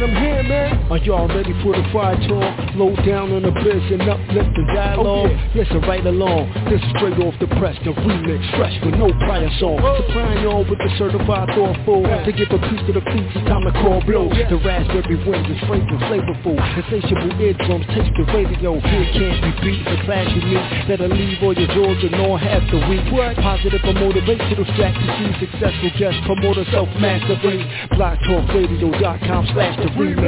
man, I'm man. Are y'all ready for the fire talk? Low down on the biz and uplift the dialogue. Oh, yeah. Listen right along. This is straight off the press, the remix, fresh with no prior song. Oh. Supplying y'all with the certified thoughtful. Yeah. To give a piece to the feet, it's time to call blow. Yeah. The raspberry winds is fragrant, flavorful. Insatiable eardrums taste the radio. Here can't be beat. The class you meet that'll leave all your jaws and all half the week. What? Positive or motivational strategy. Successful guest promoter self-mastery. BlogTalkRadio.com slash the remix.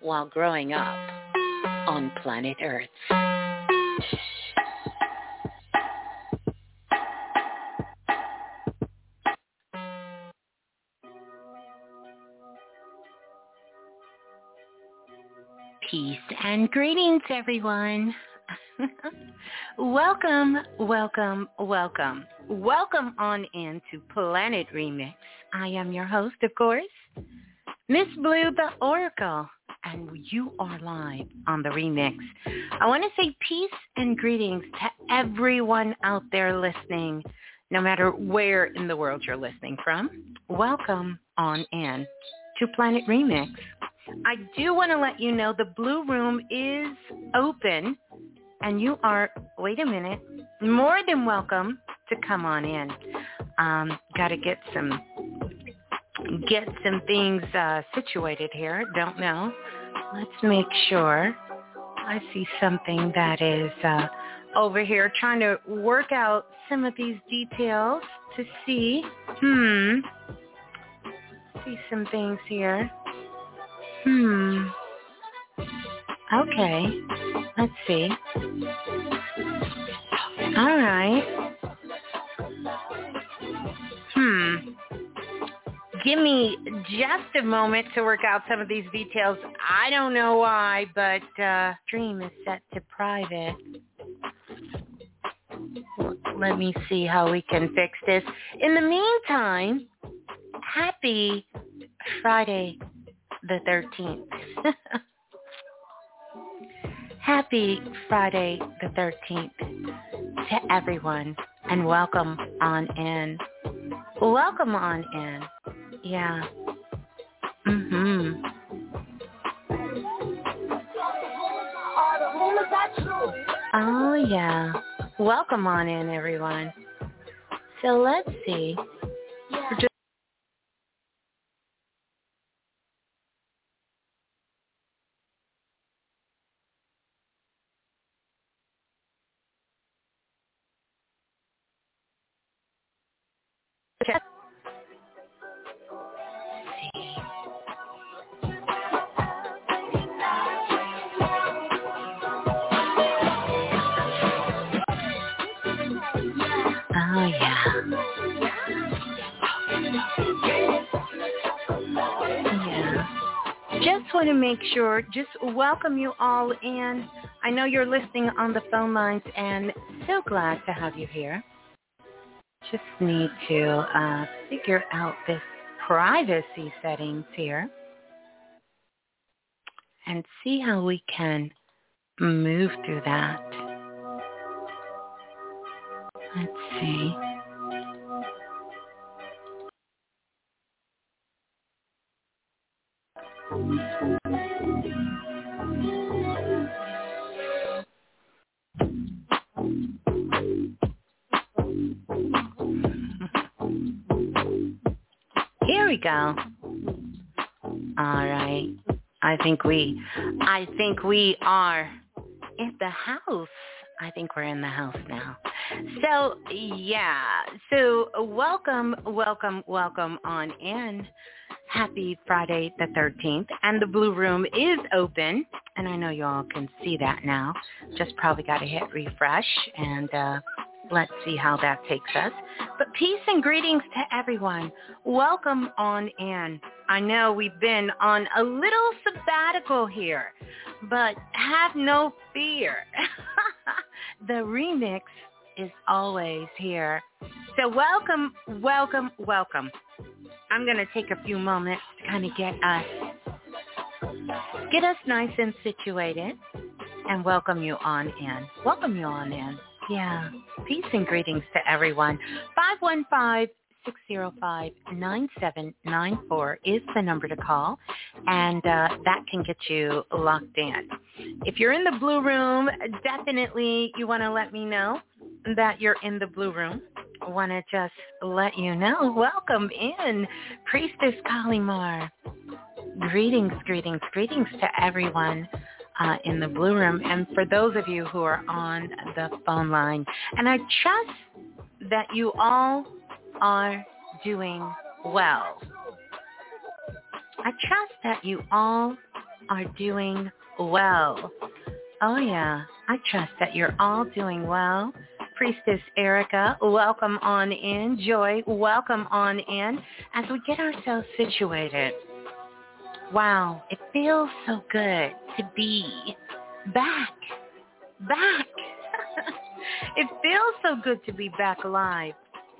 while growing up on planet Earth. Peace and greetings, everyone. welcome, welcome, welcome. Welcome on into Planet Remix. I am your host, of course, Miss Blue the Oracle, and you are live on the remix. I want to say peace and greetings to everyone out there listening, no matter where in the world you're listening from. Welcome on in to Planet Remix. I do want to let you know the Blue Room is open and you are, wait a minute, more than welcome to come on in. Um, Got to get some get some things uh, situated here. Don't know. Let's make sure. I see something that is uh, over here trying to work out some of these details to see. Hmm. See some things here. Hmm. Okay. Let's see. All right. Hmm. Give me just a moment to work out some of these details. I don't know why, but uh, stream is set to private. Let me see how we can fix this. In the meantime, happy Friday the 13th. Happy Friday the 13th to everyone and welcome on in. Welcome on in. Yeah. Mhm. Oh yeah. Welcome on in everyone. So let's see. Sure, just welcome you all in. I know you're listening on the phone lines and so glad to have you here. Just need to uh, figure out this privacy settings here and see how we can move through that. Let's see. Here we go. All right. I think we, I think we are in the house. I think we're in the house now. So yeah, so welcome, welcome, welcome on in. Happy Friday the 13th. And the Blue Room is open. And I know you all can see that now. Just probably got to hit refresh and uh, let's see how that takes us. But peace and greetings to everyone. Welcome on in. I know we've been on a little sabbatical here, but have no fear. the remix is always here. So welcome, welcome, welcome. I'm going to take a few moments to kind of get us get us nice and situated and welcome you on in. Welcome you on in. Yeah. Peace and greetings to everyone. 515-605-9794 is the number to call, and uh, that can get you locked in. If you're in the blue room, definitely you want to let me know that you're in the blue room. Want to just let you know. Welcome in, Priestess Kalimar. Greetings, greetings, greetings to everyone uh, in the blue room and for those of you who are on the phone line. And I trust that you all are doing well. I trust that you all are doing well. Oh yeah, I trust that you're all doing well. Priestess Erica, welcome on in. Joy, welcome on in as we get ourselves situated. Wow, it feels so good to be back. Back. it feels so good to be back alive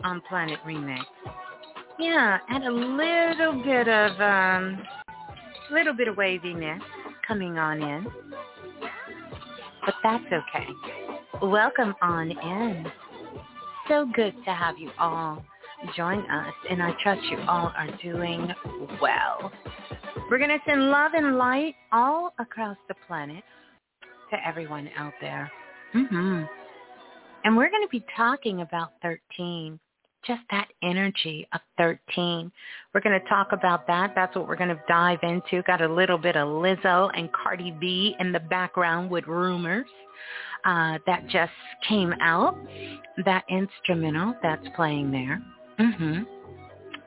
on Planet Remix. Yeah, and a little bit of um little bit of waviness coming on in. But that's okay. Welcome on in. So good to have you all join us and I trust you all are doing well. We're going to send love and light all across the planet to everyone out there. Mm-hmm. And we're going to be talking about 13, just that energy of 13. We're going to talk about that. That's what we're going to dive into. Got a little bit of Lizzo and Cardi B in the background with rumors uh, that just came out. That instrumental that's playing there. Mm-hmm.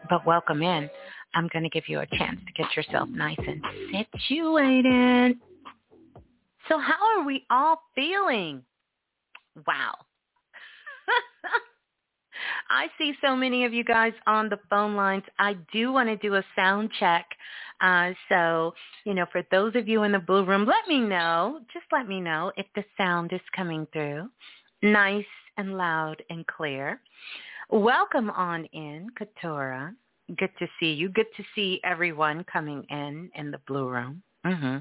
But welcome in. I'm going to give you a chance to get yourself nice and situated. So how are we all feeling? Wow. I see so many of you guys on the phone lines. I do want to do a sound check. Uh, so, you know, for those of you in the blue room, let me know. Just let me know if the sound is coming through. Nice and loud and clear. Welcome on in, Katora. Good to see you. Good to see everyone coming in in the blue room. Mm-hmm.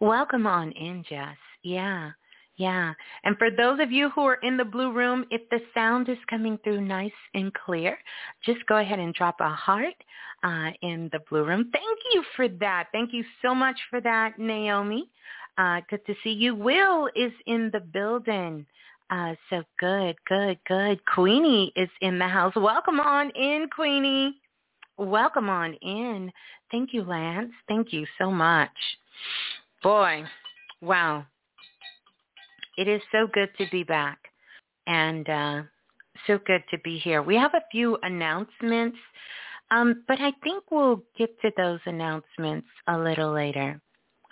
Welcome on in, Jess. Yeah, yeah. And for those of you who are in the blue room, if the sound is coming through nice and clear, just go ahead and drop a heart uh, in the blue room. Thank you for that. Thank you so much for that, Naomi. Uh, good to see you. Will is in the building. Uh, so good, good, good. Queenie is in the house. Welcome on in, Queenie. Welcome on in. Thank you, Lance. Thank you so much. Boy, wow. It is so good to be back and uh, so good to be here. We have a few announcements, um, but I think we'll get to those announcements a little later.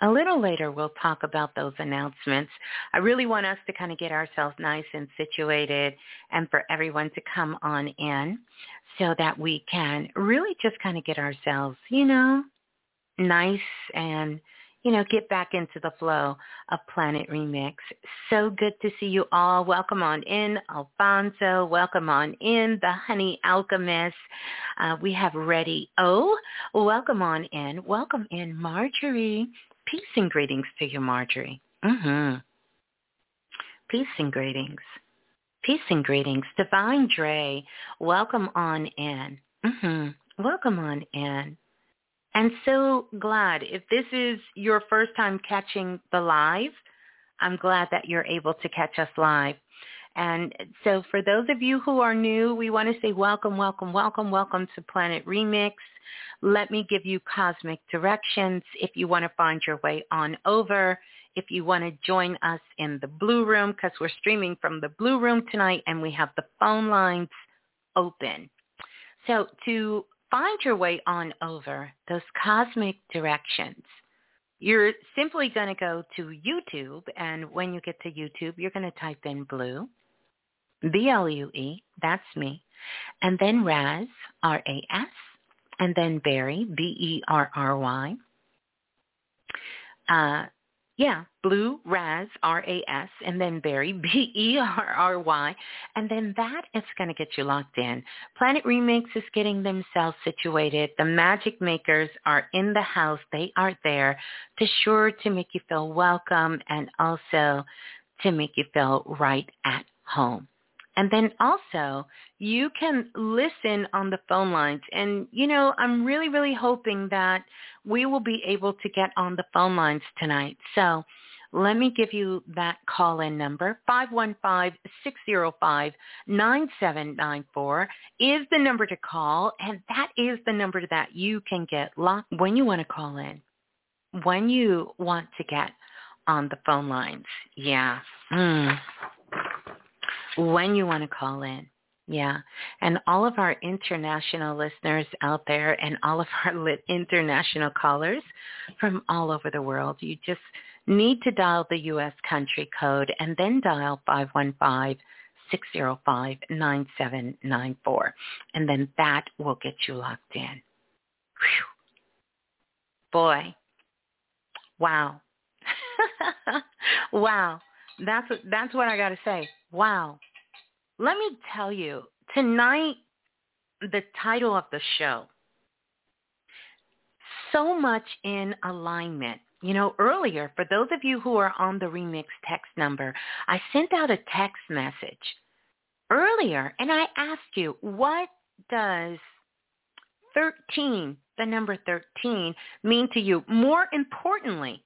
A little later, we'll talk about those announcements. I really want us to kind of get ourselves nice and situated and for everyone to come on in so that we can really just kind of get ourselves, you know, nice and you know, get back into the flow of Planet Remix. So good to see you all. Welcome on in, Alfonso. Welcome on in, the Honey Alchemist. Uh, we have Ready O. Welcome on in. Welcome in, Marjorie. Peace and greetings to you, Marjorie. Mm-hmm. Peace and greetings. Peace and greetings. Divine Dre, welcome on in. Mm-hmm. Welcome on in. And so glad. If this is your first time catching the live, I'm glad that you're able to catch us live. And so for those of you who are new, we want to say welcome, welcome, welcome, welcome to Planet Remix. Let me give you cosmic directions if you want to find your way on over. If you want to join us in the Blue Room, because we're streaming from the Blue Room tonight and we have the phone lines open. So to find your way on over those cosmic directions, you're simply going to go to YouTube, and when you get to YouTube, you're going to type in Blue, B-L-U-E, that's me, and then Raz, R-A-S, and then Berry, B-E-R-R-Y. Uh, yeah, Blue Raz, R-A-S, and then Berry, B-E-R-R-Y. And then that is going to get you locked in. Planet Remix is getting themselves situated. The magic makers are in the house. They are there to sure to make you feel welcome and also to make you feel right at home. And then also, you can listen on the phone lines. And, you know, I'm really, really hoping that we will be able to get on the phone lines tonight. So let me give you that call-in number. 515-605-9794 is the number to call, and that is the number that you can get locked when you want to call in, when you want to get on the phone lines. Yeah. Mm when you want to call in. Yeah. And all of our international listeners out there and all of our international callers from all over the world, you just need to dial the U.S. country code and then dial 515 605 9794. And then that will get you locked in. Whew. Boy. Wow. wow. That's that's what I got to say. Wow. Let me tell you, tonight, the title of the show, so much in alignment. You know, earlier, for those of you who are on the remix text number, I sent out a text message earlier and I asked you, what does 13, the number 13, mean to you? More importantly,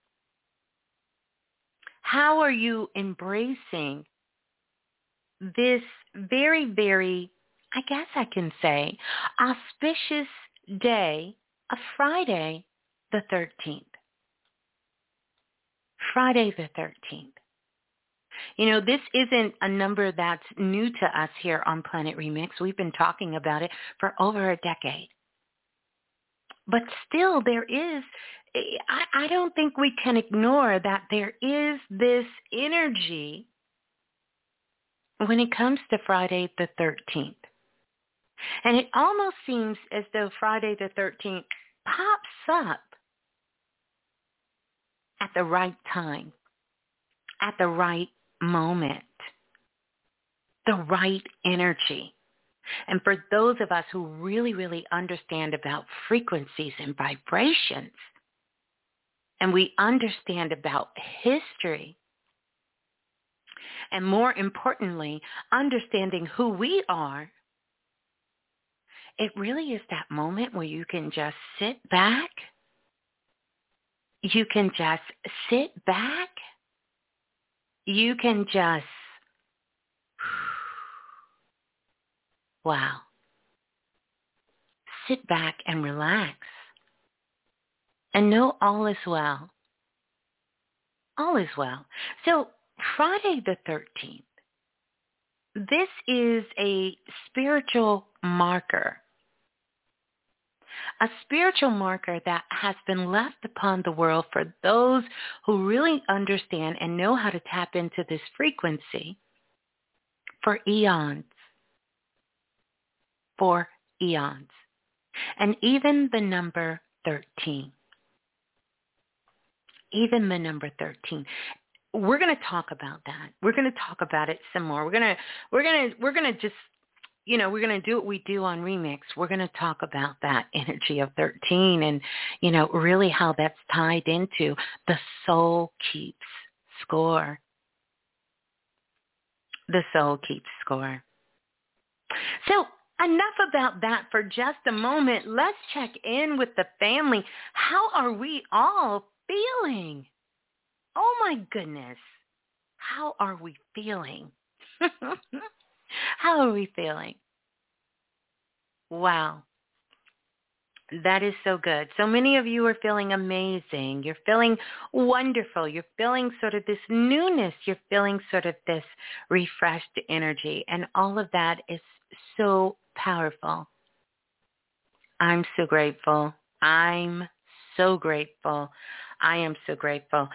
how are you embracing this very, very, I guess I can say, auspicious day of Friday the 13th? Friday the 13th. You know, this isn't a number that's new to us here on Planet Remix. We've been talking about it for over a decade. But still, there is I, I don't think we can ignore that there is this energy when it comes to Friday the 13th. And it almost seems as though Friday the 13th pops up at the right time, at the right moment, the right energy. And for those of us who really, really understand about frequencies and vibrations, and we understand about history, and more importantly, understanding who we are, it really is that moment where you can just sit back. You can just sit back. You can just, wow, sit back and relax and know all is well. All is well. So Friday the 13th, this is a spiritual marker. A spiritual marker that has been left upon the world for those who really understand and know how to tap into this frequency for eons. For eons. And even the number 13 even the number 13 we're going to talk about that. We're going to talk about it some more. We're going to we're going to we're going to just you know, we're going to do what we do on Remix. We're going to talk about that energy of 13 and, you know, really how that's tied into the soul keeps score. The soul keeps score. So enough about that for just a moment. Let's check in with the family. How are we all feeling? Oh my goodness. How are we feeling? How are we feeling? Wow. That is so good. So many of you are feeling amazing. You're feeling wonderful. You're feeling sort of this newness. You're feeling sort of this refreshed energy. And all of that is so powerful. I'm so grateful. I'm so grateful. I am so grateful.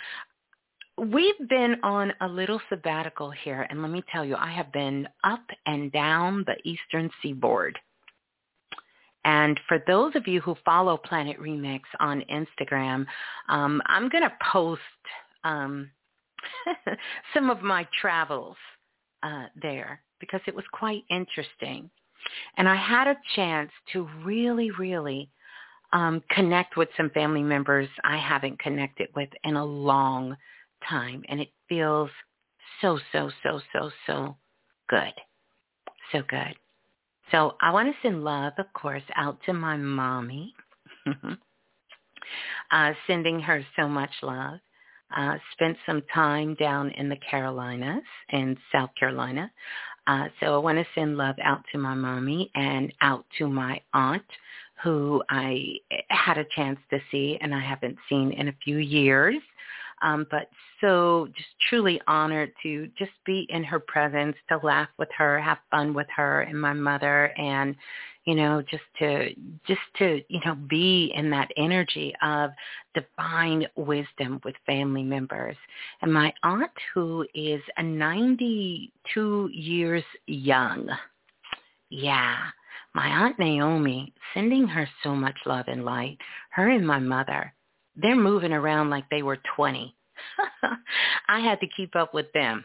We've been on a little sabbatical here, and let me tell you, I have been up and down the eastern seaboard. And for those of you who follow Planet Remix on Instagram, um, I'm going to post um, some of my travels uh, there because it was quite interesting. And I had a chance to really, really um, connect with some family members I haven't connected with in a long time. Time and it feels so, so, so, so, so good. So good. So I want to send love, of course, out to my mommy, uh, sending her so much love. Uh, spent some time down in the Carolinas in South Carolina. Uh, so I want to send love out to my mommy and out to my aunt who I had a chance to see and I haven't seen in a few years um, but so just truly honored to just be in her presence, to laugh with her, have fun with her and my mother, and you know, just to just to you know be in that energy of divine wisdom with family members. And my aunt, who is a 92 years young, yeah. My Aunt Naomi, sending her so much love and light, her and my mother they're moving around like they were 20. I had to keep up with them.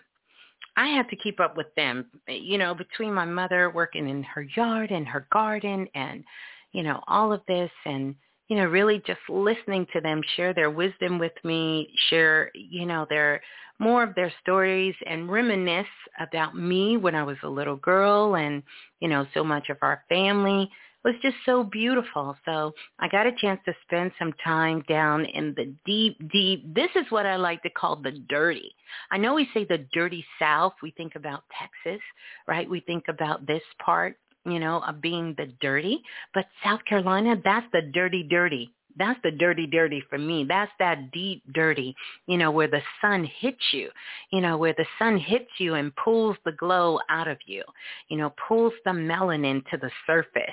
I had to keep up with them, you know, between my mother working in her yard and her garden and, you know, all of this and, you know, really just listening to them share their wisdom with me, share, you know, their more of their stories and reminisce about me when I was a little girl and, you know, so much of our family was just so beautiful. So I got a chance to spend some time down in the deep, deep, this is what I like to call the dirty. I know we say the dirty South. We think about Texas, right? We think about this part, you know, of being the dirty. But South Carolina, that's the dirty, dirty that's the dirty dirty for me. That's that deep dirty you know where the sun hits you you know where the sun hits you and pulls the glow out of you you know pulls the melanin to the surface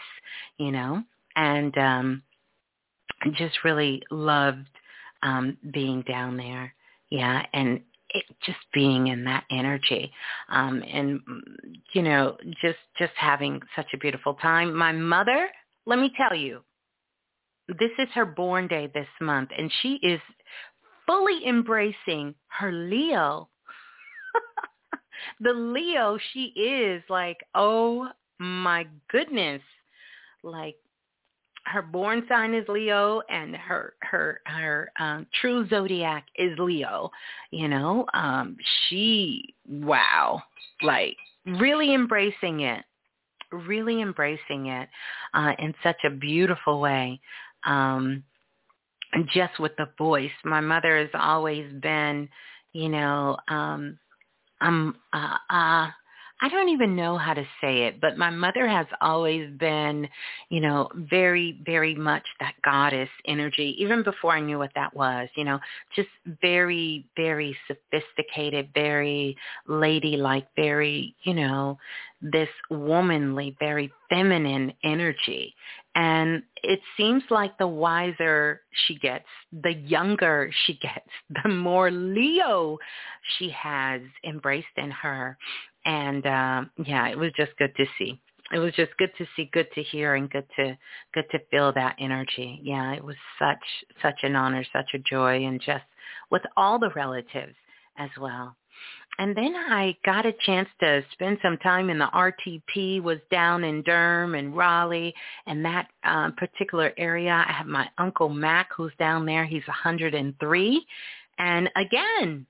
you know? And um just really loved um being down there. Yeah and it, just being in that energy um and you know just just having such a beautiful time. My mother let me tell you this is her born day this month, and she is fully embracing her Leo. the Leo she is like, oh my goodness. Like her born sign is Leo and her her her um true zodiac is Leo, you know. Um she wow, like really embracing it. Really embracing it uh in such a beautiful way um, just with the voice. My mother has always been, you know, um, um, uh, uh, I don't even know how to say it, but my mother has always been, you know, very, very much that goddess energy, even before I knew what that was, you know, just very, very sophisticated, very ladylike, very, you know, this womanly, very feminine energy. And it seems like the wiser she gets, the younger she gets, the more Leo she has embraced in her. And uh, yeah, it was just good to see. it was just good to see, good to hear, and good to good to feel that energy. Yeah, it was such such an honor, such a joy, and just with all the relatives as well. And then I got a chance to spend some time in the RTP, was down in Durham and Raleigh and that uh, particular area. I have my Uncle Mac who's down there. He's 103. And again,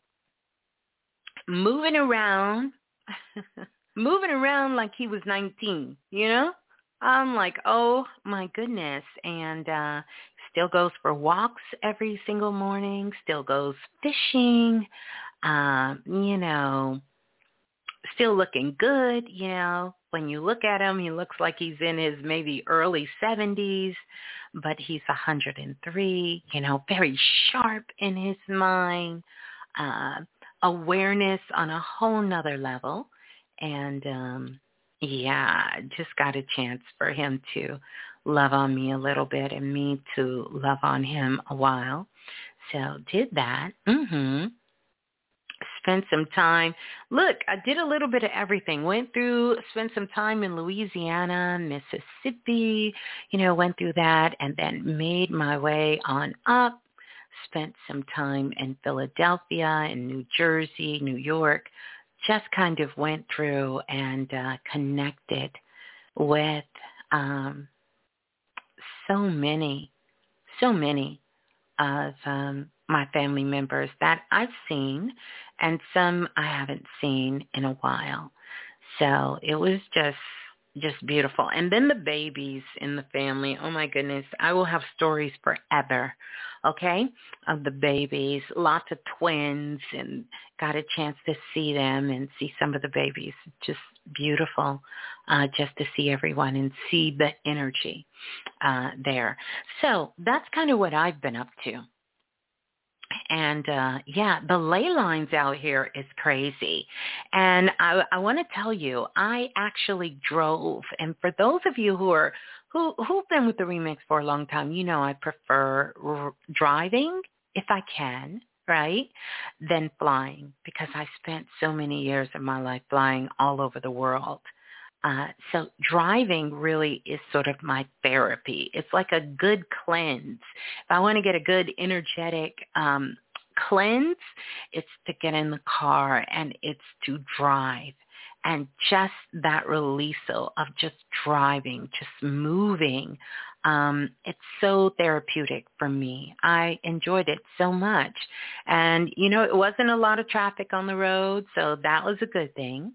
moving around, moving around like he was 19, you know? I'm like, oh my goodness. And uh still goes for walks every single morning, still goes fishing, um, you know, still looking good, you know. When you look at him, he looks like he's in his maybe early 70s, but he's 103, you know, very sharp in his mind, uh, awareness on a whole nother level. And um, yeah, just got a chance for him to love on me a little bit and me to love on him a while. So did that. Mhm. Spent some time. Look, I did a little bit of everything. Went through, spent some time in Louisiana, Mississippi, you know, went through that and then made my way on up. Spent some time in Philadelphia, in New Jersey, New York. Just kind of went through and uh, connected with um, so many, so many of um, my family members that I've seen and some I haven't seen in a while. So it was just just beautiful. And then the babies in the family. Oh my goodness. I will have stories forever. Okay? Of the babies. Lots of twins and got a chance to see them and see some of the babies. Just beautiful uh, just to see everyone and see the energy uh, there. So that's kind of what I've been up to and uh yeah the ley lines out here is crazy. And i i want to tell you i actually drove and for those of you who are who who've been with the remix for a long time you know i prefer r- driving if i can right than flying because i spent so many years of my life flying all over the world uh, so driving really is sort of my therapy. It's like a good cleanse. If I want to get a good energetic um, cleanse, it's to get in the car and it's to drive. And just that release of just driving, just moving, um, it's so therapeutic for me. I enjoyed it so much. And, you know, it wasn't a lot of traffic on the road, so that was a good thing.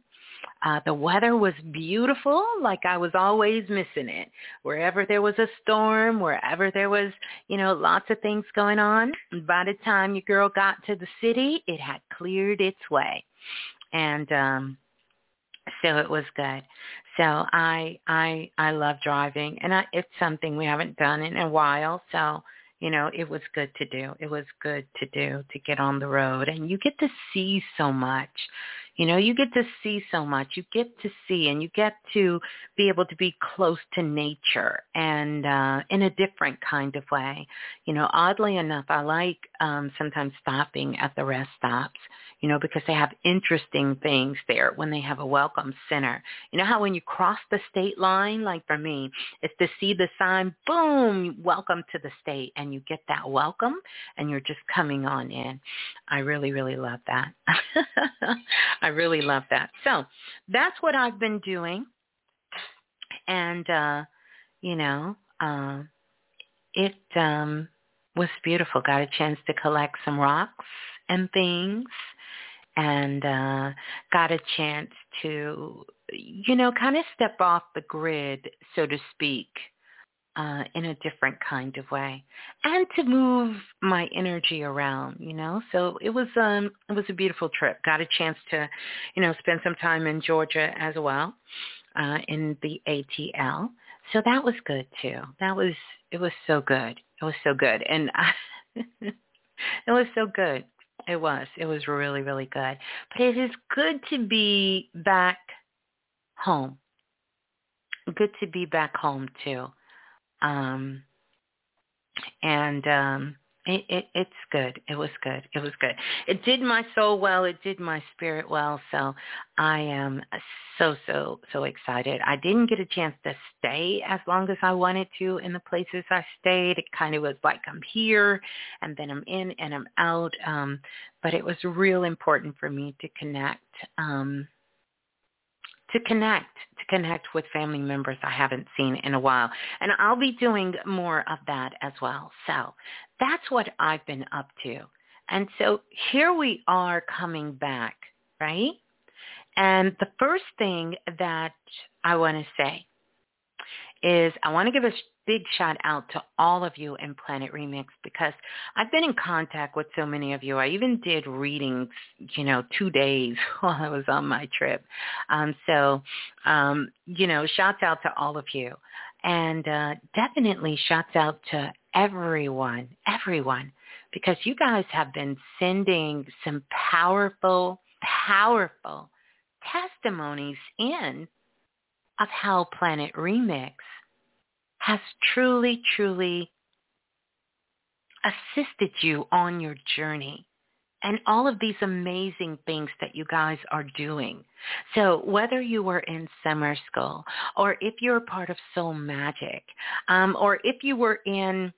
Uh, the weather was beautiful, like I was always missing it. Wherever there was a storm, wherever there was, you know, lots of things going on, by the time your girl got to the city, it had cleared its way. And um so it was good. So I I I love driving and I, it's something we haven't done in a while, so you know, it was good to do. It was good to do to get on the road and you get to see so much. You know, you get to see so much. You get to see and you get to be able to be close to nature and uh in a different kind of way. You know, oddly enough, I like um sometimes stopping at the rest stops, you know, because they have interesting things there when they have a welcome center. You know how when you cross the state line, like for me, it's to see the sign, boom, welcome to the state and you get that welcome and you're just coming on in. I really, really love that. I really love that. So that's what I've been doing. And, uh, you know, uh, it um, was beautiful. Got a chance to collect some rocks and things and uh, got a chance to, you know, kind of step off the grid, so to speak, uh, in a different kind of way, and to move my energy around, you know. So it was um it was a beautiful trip. Got a chance to, you know, spend some time in Georgia as well, uh, in the ATL. So that was good too. That was it was so good. It was so good, and I, it was so good. It was. It was really really good. But it is good to be back home. Good to be back home too um, and um, it, it it's good. It was good. It was good. It did my soul well. It did my spirit well. So I am so so so excited. I didn't get a chance to stay as long as I wanted to in the places I stayed. It kind of was like I'm here and then I'm in and I'm out. Um, but it was real important for me to connect. Um, to connect, to connect with family members I haven't seen in a while. And I'll be doing more of that as well. So that's what I've been up to. And so here we are coming back, right? And the first thing that I want to say is I want to give a big shout out to all of you in Planet Remix because I've been in contact with so many of you. I even did readings, you know, two days while I was on my trip. Um, so, um, you know, shouts out to all of you. And uh, definitely shouts out to everyone, everyone, because you guys have been sending some powerful, powerful testimonies in of how Planet Remix has truly, truly assisted you on your journey and all of these amazing things that you guys are doing. So whether you were in summer school or if you're a part of Soul Magic um, or if you were in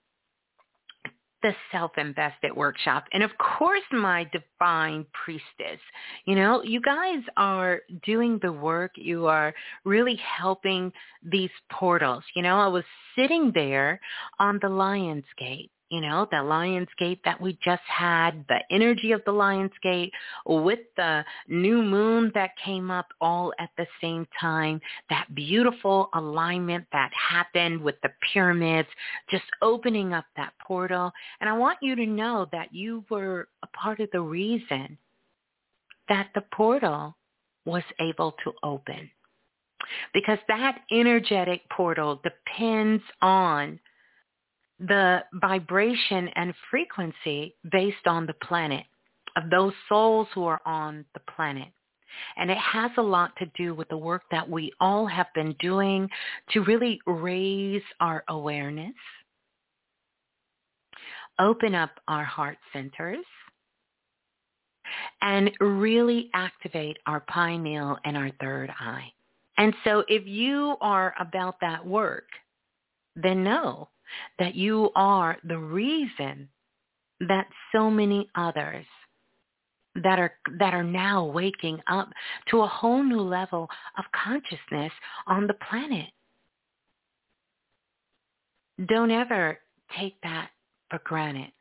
the self-invested workshop. And of course my divine priestess you know you guys are doing the work. You are really helping these portals. You know i was sitting there on the lion's gate you know, the Lionsgate that we just had, the energy of the Lionsgate with the new moon that came up all at the same time, that beautiful alignment that happened with the pyramids, just opening up that portal. And I want you to know that you were a part of the reason that the portal was able to open. Because that energetic portal depends on the vibration and frequency based on the planet of those souls who are on the planet. And it has a lot to do with the work that we all have been doing to really raise our awareness, open up our heart centers, and really activate our pineal and our third eye. And so if you are about that work, then know that you are the reason that so many others that are that are now waking up to a whole new level of consciousness on the planet. Don't ever take that for granted.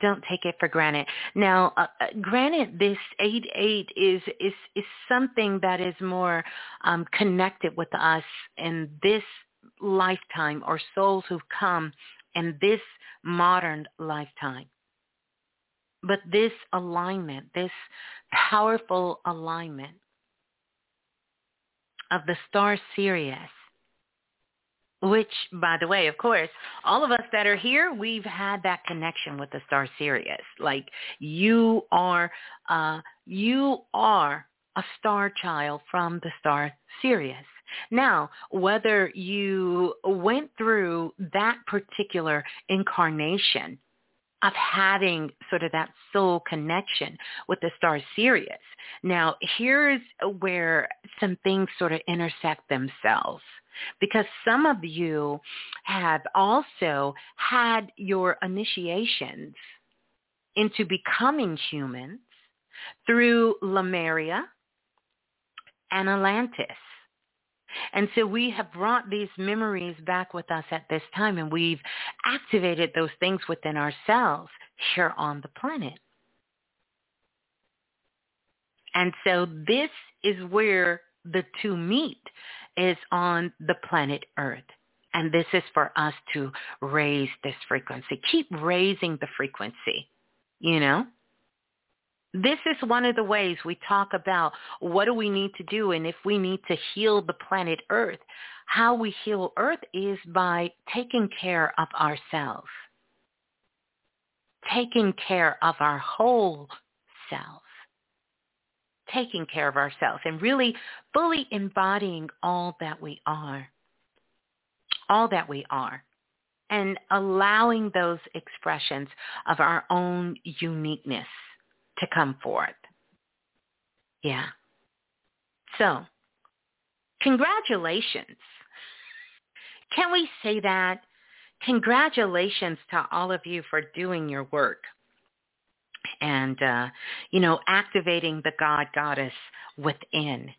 Don't take it for granted. Now, uh, uh granted, this eight eight is is is something that is more um, connected with us in this lifetime or souls who've come in this modern lifetime. But this alignment, this powerful alignment of the star Sirius, which, by the way, of course, all of us that are here, we've had that connection with the star Sirius. Like you are, uh, you are a star child from the star Sirius. Now, whether you went through that particular incarnation of having sort of that soul connection with the star Sirius. Now, here's where some things sort of intersect themselves because some of you have also had your initiations into becoming humans through Lemuria and Atlantis. And so we have brought these memories back with us at this time and we've activated those things within ourselves here on the planet. And so this is where the two meet is on the planet Earth. And this is for us to raise this frequency. Keep raising the frequency, you know? This is one of the ways we talk about what do we need to do and if we need to heal the planet Earth. How we heal Earth is by taking care of ourselves, taking care of our whole self, taking care of ourselves and really fully embodying all that we are, all that we are. and allowing those expressions of our own uniqueness to come forth. Yeah. So, congratulations. Can we say that? Congratulations to all of you for doing your work and, uh, you know, activating the God Goddess within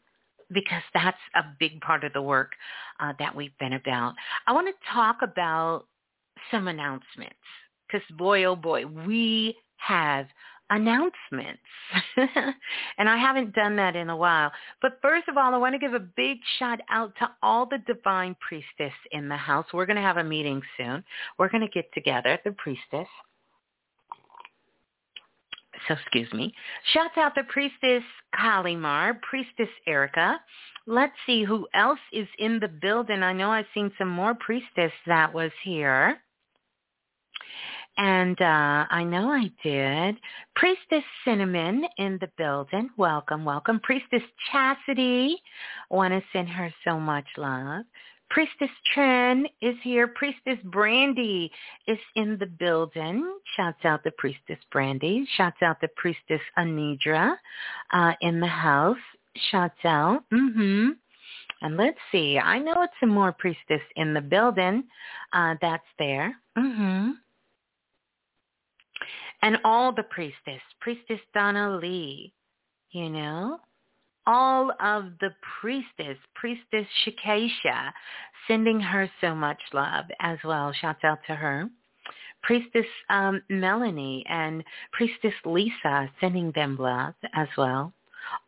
because that's a big part of the work uh, that we've been about. I want to talk about some announcements because boy, oh boy, we have announcements. and I haven't done that in a while. But first of all, I want to give a big shout out to all the divine priestess in the house. We're going to have a meeting soon. We're going to get together, the priestess. So excuse me. Shouts out to priestess Kalimar, priestess Erica. Let's see who else is in the building. I know I've seen some more priestess that was here. And uh, I know I did. Priestess Cinnamon in the building. Welcome, welcome. Priestess Chastity. Want to send her so much love. Priestess Tren is here. Priestess Brandy is in the building. Shouts out the Priestess Brandy. Shouts out the Priestess Anidra uh, in the house. Shouts out. Mm-hmm. And let's see. I know it's some more priestess in the building uh, that's there. Mm-hmm and all the priestess, Priestess Donna Lee, you know, all of the priestess, Priestess Shikesha, sending her so much love as well. Shouts out to her. Priestess um, Melanie and Priestess Lisa sending them love as well.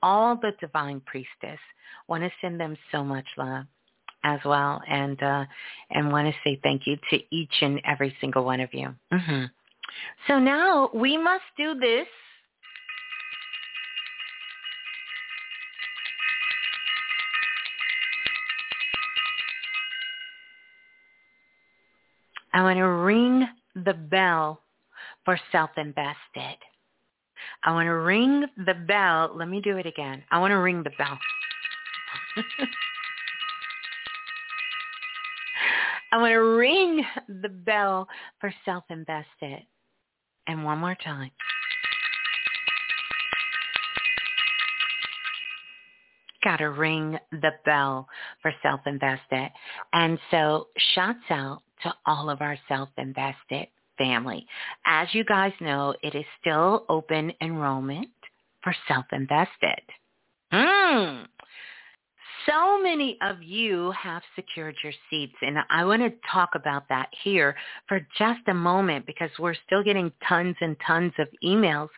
All the divine priestess want to send them so much love as well, and uh, and want to say thank you to each and every single one of you. Mm-hmm. So now we must do this. I want to ring the bell for self-invested. I want to ring the bell. Let me do it again. I want to ring the bell. I want to ring the bell for self-invested. And one more time. Got to ring the bell for self-invested. And so shouts out to all of our self-invested family. As you guys know, it is still open enrollment for self-invested. Hmm so many of you have secured your seats, and I want to talk about that here for just a moment because we're still getting tons and tons of emails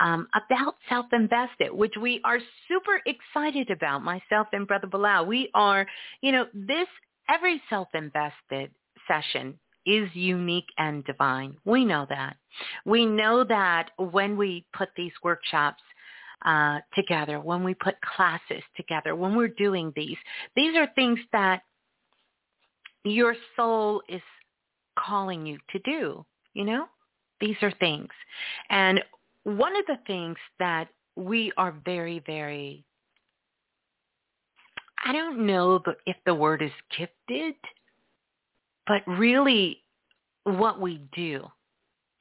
um, about Self-Invested, which we are super excited about, myself and Brother Balah. We are, you know, this, every Self-Invested session is unique and divine. We know that. We know that when we put these workshops uh, together, when we put classes together, when we're doing these. These are things that your soul is calling you to do, you know? These are things. And one of the things that we are very, very, I don't know if the word is gifted, but really what we do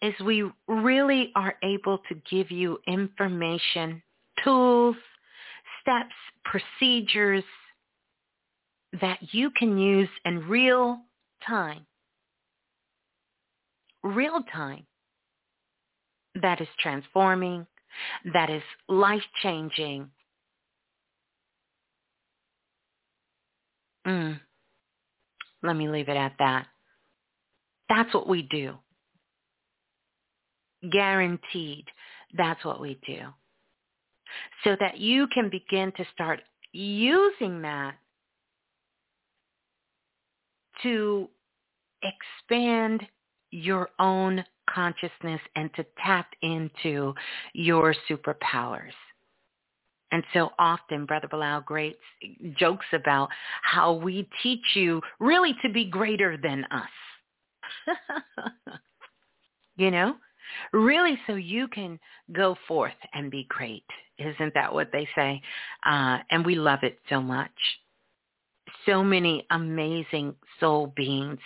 is we really are able to give you information tools, steps, procedures that you can use in real time. Real time. That is transforming. That is life-changing. Mm. Let me leave it at that. That's what we do. Guaranteed. That's what we do so that you can begin to start using that to expand your own consciousness and to tap into your superpowers. And so often Brother Balah Great jokes about how we teach you really to be greater than us. you know? Really so you can go forth and be great. Isn't that what they say? Uh, and we love it so much. So many amazing soul beings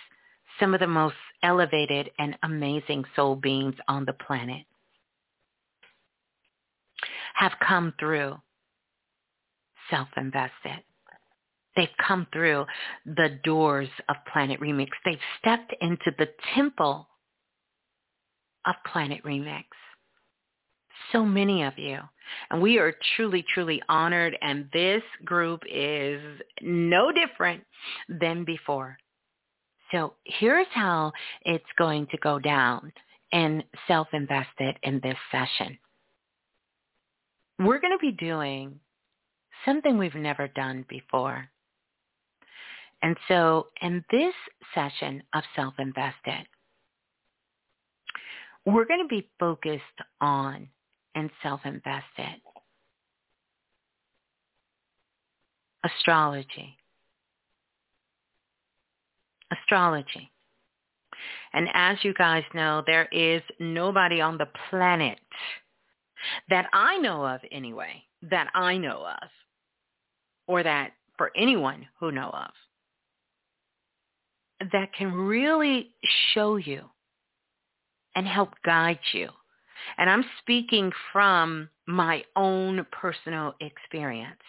some of the most elevated and amazing soul beings on the planet have come through self-invested. They've come through the doors of Planet Remix. They've stepped into the temple of Planet Remix. So many of you. And we are truly, truly honored. And this group is no different than before. So here's how it's going to go down in self-invested in this session. We're going to be doing something we've never done before. And so in this session of self-invested, we're going to be focused on and self-invested astrology. Astrology. And as you guys know, there is nobody on the planet that I know of anyway, that I know of, or that for anyone who know of, that can really show you and help guide you. And I'm speaking from my own personal experience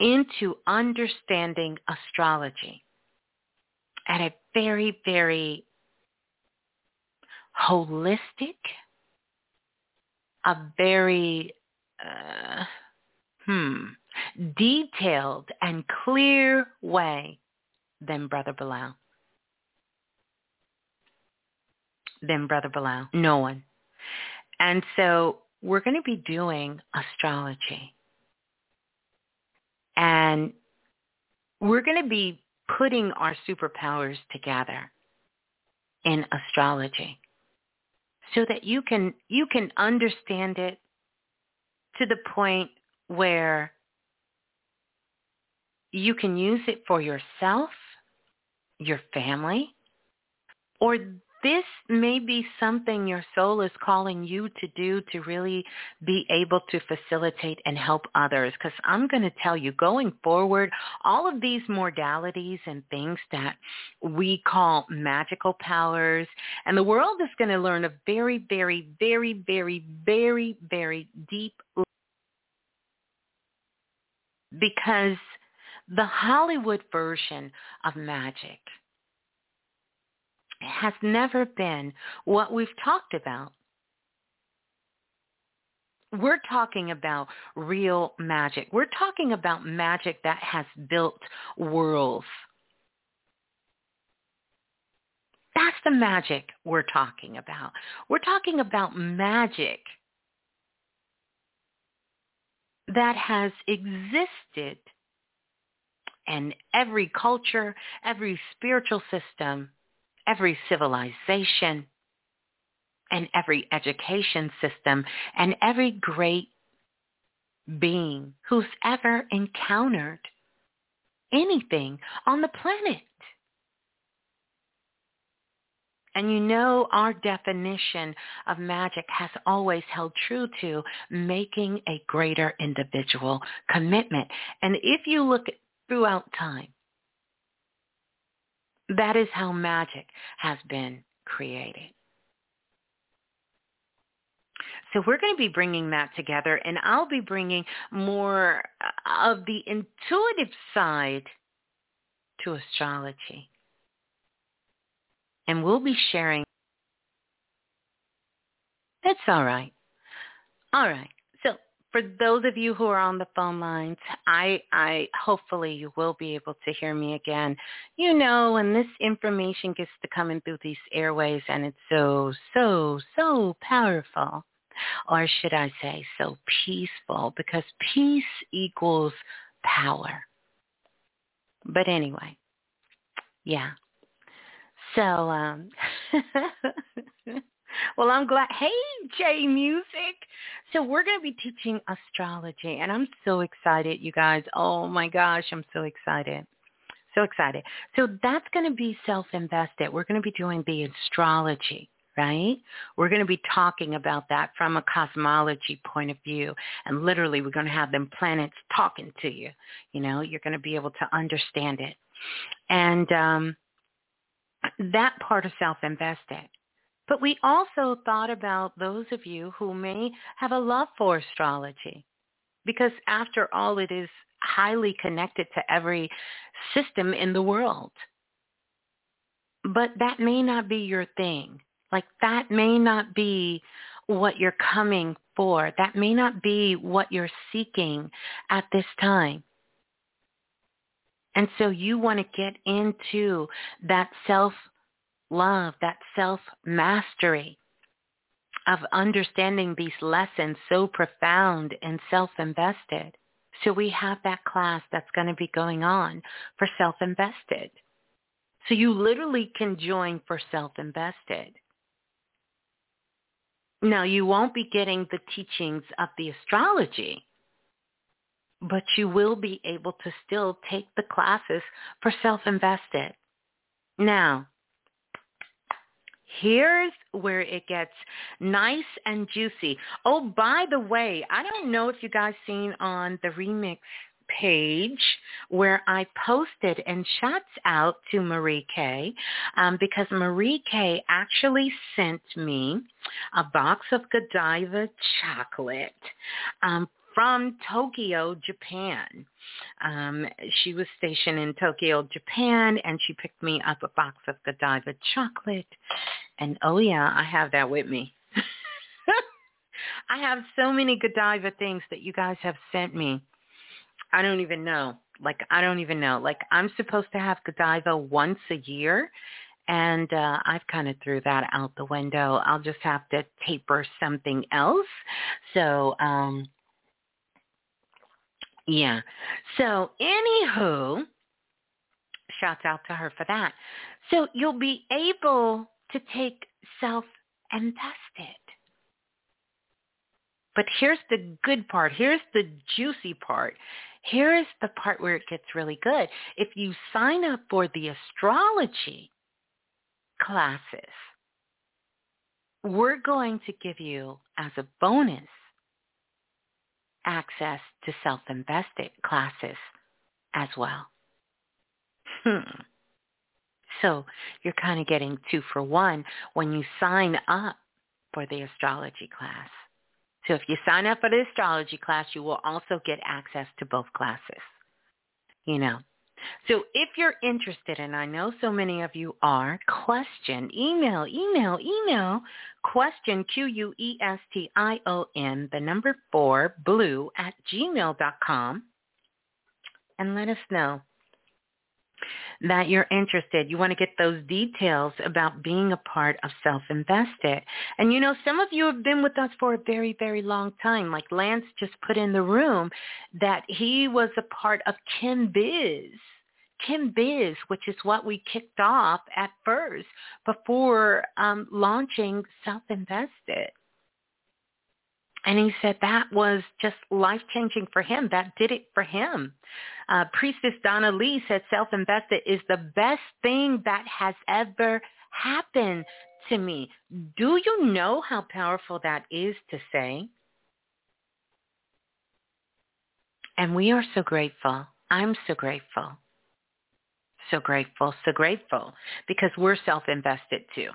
into understanding astrology at a very, very holistic, a very, uh, hmm, detailed and clear way than Brother Balah. Than Brother Balah. No one. And so we're going to be doing astrology. And we're going to be putting our superpowers together in astrology so that you can you can understand it to the point where you can use it for yourself, your family, or this may be something your soul is calling you to do to really be able to facilitate and help others. Because I'm going to tell you, going forward, all of these modalities and things that we call magical powers, and the world is going to learn a very, very, very, very, very, very deep because the Hollywood version of magic – has never been what we've talked about. We're talking about real magic. We're talking about magic that has built worlds. That's the magic we're talking about. We're talking about magic that has existed in every culture, every spiritual system every civilization and every education system and every great being who's ever encountered anything on the planet. And you know our definition of magic has always held true to making a greater individual commitment. And if you look throughout time, that is how magic has been created. So we're going to be bringing that together, and I'll be bringing more of the intuitive side to astrology. And we'll be sharing. That's all right. All right for those of you who are on the phone lines, I, I hopefully you will be able to hear me again. You know, when this information gets to coming through these airways and it's so, so, so powerful, or should I say so peaceful, because peace equals power. But anyway, yeah. So, um, Well, I'm glad. Hey, J Music. So we're going to be teaching astrology, and I'm so excited, you guys. Oh my gosh, I'm so excited. So excited. So that's going to be self-invested. We're going to be doing the astrology right? We're going to be talking about that from a cosmology point of view. And literally, we're going to have them planets talking to you. You know, you're going to be able to understand it. And um, that part of self-invested. But we also thought about those of you who may have a love for astrology because after all, it is highly connected to every system in the world. But that may not be your thing. Like that may not be what you're coming for. That may not be what you're seeking at this time. And so you want to get into that self-love, that self-mastery of understanding these lessons so profound and self-invested. So we have that class that's going to be going on for self-invested. So you literally can join for self-invested. Now you won't be getting the teachings of the astrology but you will be able to still take the classes for self-invested. Now, here's where it gets nice and juicy. Oh, by the way, I don't know if you guys seen on the remix page where I posted and shouts out to Marie K um, because Marie K actually sent me a box of Godiva chocolate um, from Tokyo, Japan. Um, she was stationed in Tokyo, Japan, and she picked me up a box of Godiva chocolate. And oh yeah, I have that with me. I have so many Godiva things that you guys have sent me. I don't even know. Like I don't even know. Like I'm supposed to have Godiva once a year and uh, I've kind of threw that out the window. I'll just have to taper something else. So um, yeah. So anywho, shouts out to her for that. So you'll be able to take self and test it. But here's the good part. Here's the juicy part. Here's the part where it gets really good. If you sign up for the astrology classes, we're going to give you as a bonus access to self-invested classes as well. Hmm. So you're kind of getting two for one when you sign up for the astrology class. So if you sign up for the astrology class, you will also get access to both classes. You know, so if you're interested, and I know so many of you are, question, email, email, email, question, Q-U-E-S-T-I-O-N, the number four, blue at gmail.com, and let us know that you're interested. You want to get those details about being a part of Self-Invested. And you know, some of you have been with us for a very, very long time. Like Lance just put in the room that he was a part of Kim Biz. Kim Biz, which is what we kicked off at first before um, launching Self-Invested. And he said that was just life-changing for him. That did it for him. Uh, Priestess Donna Lee said self-invested is the best thing that has ever happened to me. Do you know how powerful that is to say? And we are so grateful. I'm so grateful. So grateful, so grateful because we're self-invested too.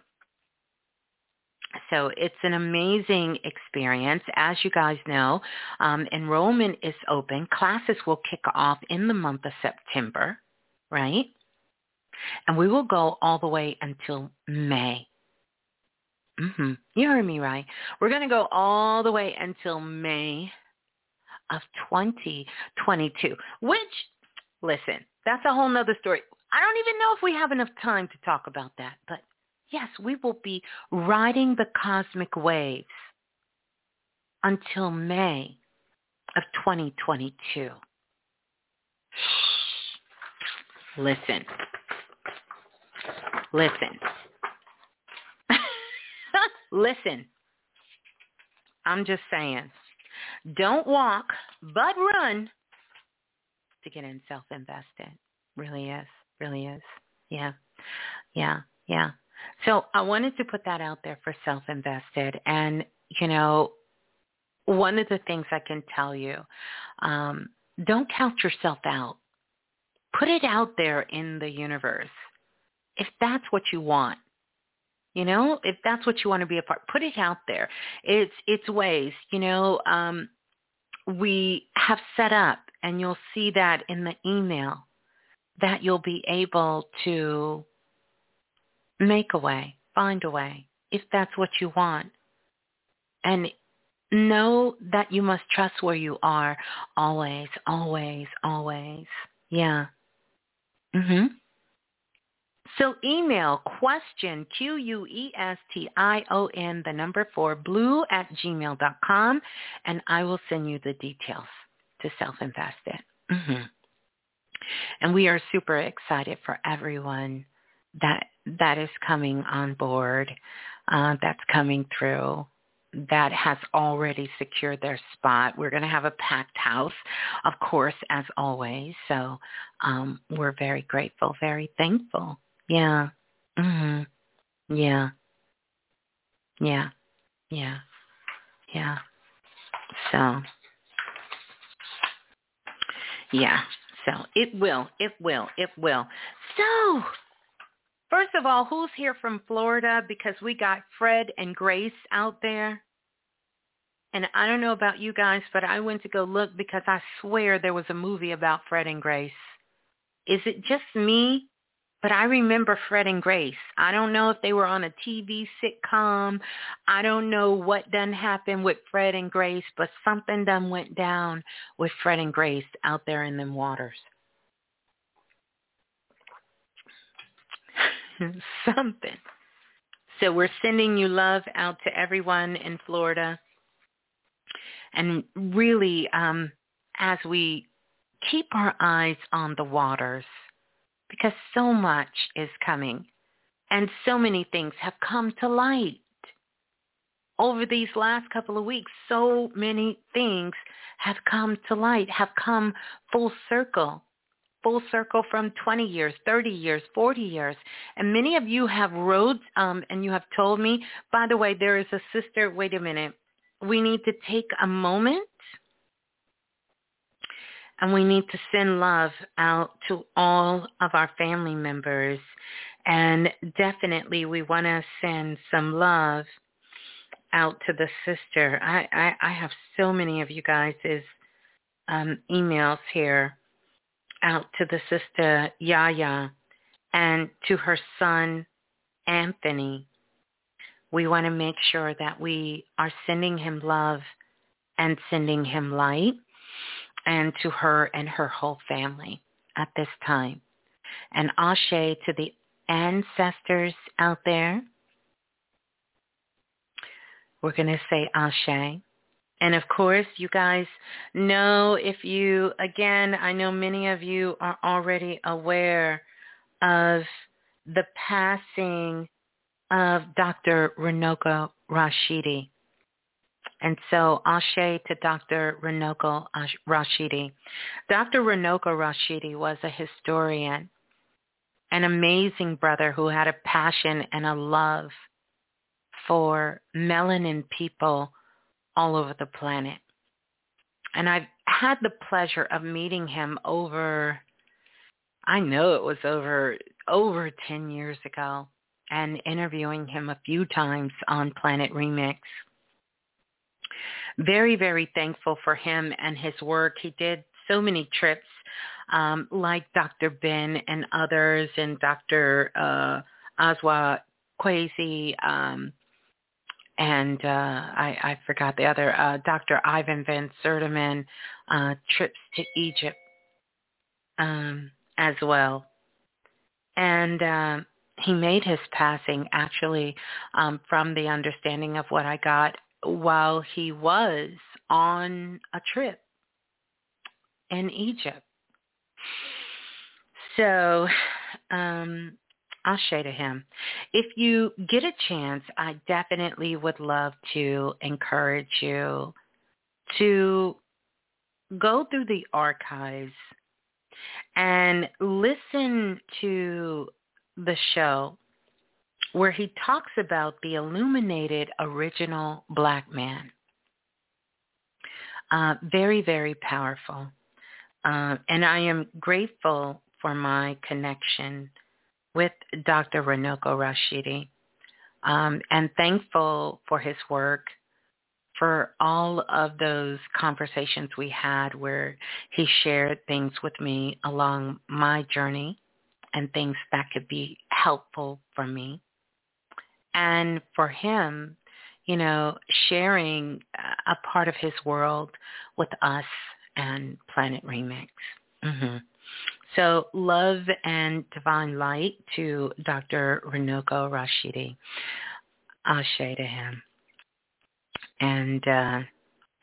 So it's an amazing experience. As you guys know, um, enrollment is open. Classes will kick off in the month of September, right? And we will go all the way until May. Mm-hmm. You heard me right. We're going to go all the way until May of 2022, which, listen, that's a whole nother story. I don't even know if we have enough time to talk about that, but Yes, we will be riding the cosmic waves until May of 2022. Listen. Listen. Listen. I'm just saying. Don't walk, but run to get in self-invested. Really is. Really is. Yeah. Yeah. Yeah. So I wanted to put that out there for self-invested. And, you know, one of the things I can tell you, um, don't count yourself out. Put it out there in the universe. if that's what you want. You know, if that's what you want to be a part, put it out there. It's it's ways, you know, um, we have set up and you'll see that in the email that you'll be able to make a way, find a way, if that's what you want. And know that you must trust where you are always, always, always. Yeah. Mhm. So email question, Q-U-E-S-T-I-O-N, the number four, blue at gmail dot com, and I will send you the details to self-invested. Mm-hmm. And we are super excited for everyone that that is coming on board, uh, that's coming through, that has already secured their spot. We're going to have a packed house, of course, as always. So um, we're very grateful, very thankful. Yeah. Mhm. Yeah. Yeah. Yeah. Yeah. So yeah. So it will. It will. It will. So first of all, who's here from Florida? Because we got Fred and Grace out there. And I don't know about you guys, but I went to go look because I swear there was a movie about Fred and Grace. Is it just me but I remember Fred and Grace. I don't know if they were on a TV sitcom. I don't know what done happened with Fred and Grace, but something done went down with Fred and Grace out there in them waters. something. So we're sending you love out to everyone in Florida. And really, um, as we keep our eyes on the waters, because so much is coming and so many things have come to light. Over these last couple of weeks, so many things have come to light, have come full circle, full circle from 20 years, 30 years, 40 years. And many of you have wrote um, and you have told me, by the way, there is a sister, wait a minute, we need to take a moment and we need to send love out to all of our family members. And definitely we want to send some love out to the sister. I, I, I have so many of you guys' um, emails here out to the sister Yaya and to her son Anthony. We want to make sure that we are sending him love and sending him light and to her and her whole family at this time. And Ashe to the ancestors out there. We're going to say Ashe. And of course, you guys know if you, again, I know many of you are already aware of the passing of Dr. Runoko Rashidi. And so Ashe to Dr. Runoko Rashidi. Dr. Runoko Rashidi was a historian, an amazing brother who had a passion and a love for melanin people all over the planet. And I've had the pleasure of meeting him over, I know it was over, over 10 years ago and interviewing him a few times on Planet Remix very, very thankful for him and his work. He did so many trips um, like Dr. Ben and others and Dr. Uh, Aswa Kwesi um, and uh, I, I forgot the other, uh, Dr. Ivan Van Sertima, uh, trips to Egypt um, as well. And uh, he made his passing actually um, from the understanding of what I got while he was on a trip in Egypt. So um, I'll say to him, if you get a chance, I definitely would love to encourage you to go through the archives and listen to the show where he talks about the illuminated original black man. Uh, very, very powerful. Uh, and I am grateful for my connection with Dr. Runoko Rashidi um, and thankful for his work, for all of those conversations we had where he shared things with me along my journey and things that could be helpful for me. And for him, you know, sharing a part of his world with us and Planet Remix. Mm-hmm. So love and divine light to Dr. Runoko Rashidi. Ashe to him. And uh,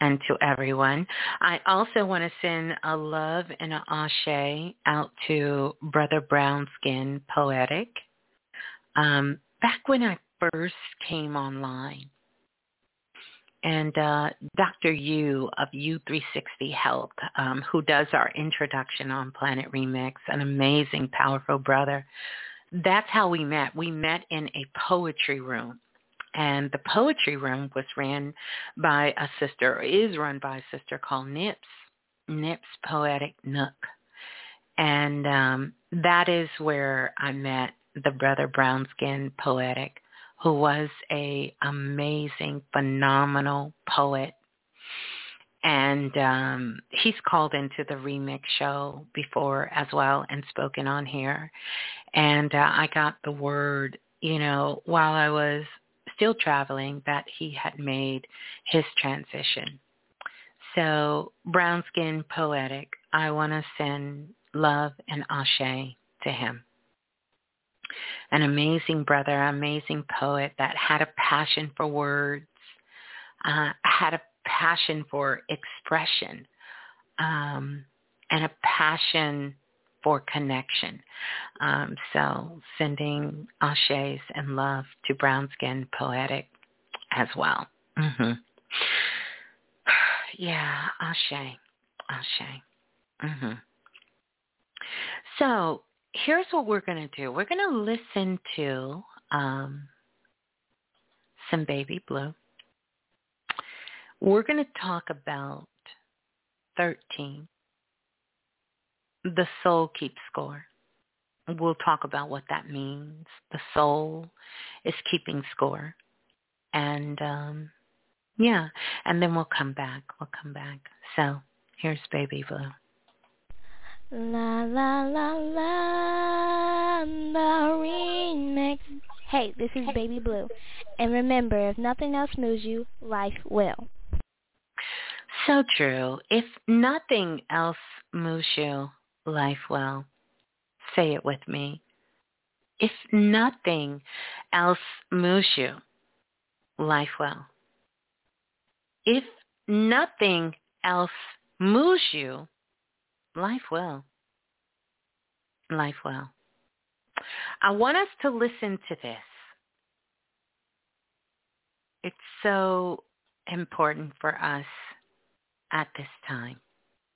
and to everyone. I also want to send a love and an ashe out to Brother Brownskin Poetic. Um, back when I first came online, and uh, Dr. Yu of U360 Health, um, who does our introduction on Planet Remix, an amazing, powerful brother. That's how we met. We met in a poetry room. And the poetry room was ran by a sister, is run by a sister called Nips, Nips Poetic Nook. And um, that is where I met the brother Brownskin Poetic who was a amazing, phenomenal poet. And um, he's called into the remix show before as well and spoken on here. And uh, I got the word, you know, while I was still traveling that he had made his transition. So Brown Skin Poetic, I want to send love and ashe to him an amazing brother, amazing poet that had a passion for words, uh, had a passion for expression, um, and a passion for connection. Um, so sending ashes and love to Brown Skin Poetic as well. Mm-hmm. Yeah, ashe, ashe. Mm-hmm. So here's what we're going to do. We're going to listen to um, some Baby Blue. We're going to talk about 13. The soul keeps score. We'll talk about what that means. The soul is keeping score. And um, yeah, and then we'll come back. We'll come back. So here's Baby Blue. La la la la, the remix. Hey, this is Baby Blue. And remember, if nothing else moves you, life will. So true. If nothing else moves you, life will. Say it with me. If nothing else moves you, life will. If nothing else moves you, Life will. Life will. I want us to listen to this. It's so important for us at this time.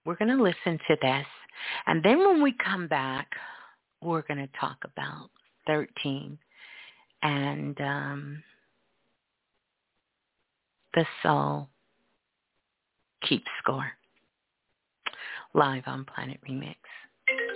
We're going to listen to this. And then when we come back, we're going to talk about 13 and um, the soul keeps score live on Planet Remix.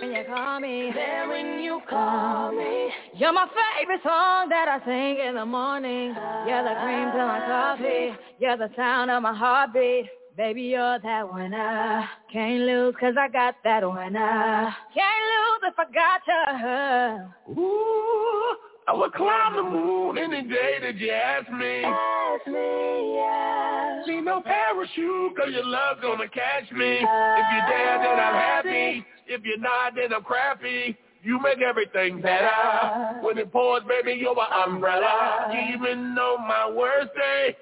When you call me, then when you call me, you're my favorite song that I sing in the morning. You're the cream to my coffee. You're the sound of my heartbeat. Baby, you're that winner. Can't lose cause I got that winner. Can't lose if I got you. Ooh. I would climb the moon any day that you ask me. Ask me, yeah. Need no parachute, cause your love's gonna catch me. Uh, if you're there, then I'm happy. If you're not, then I'm crappy. You make everything better. Uh. When it pours, baby, you're my umbrella. Uh. Even though my worst day,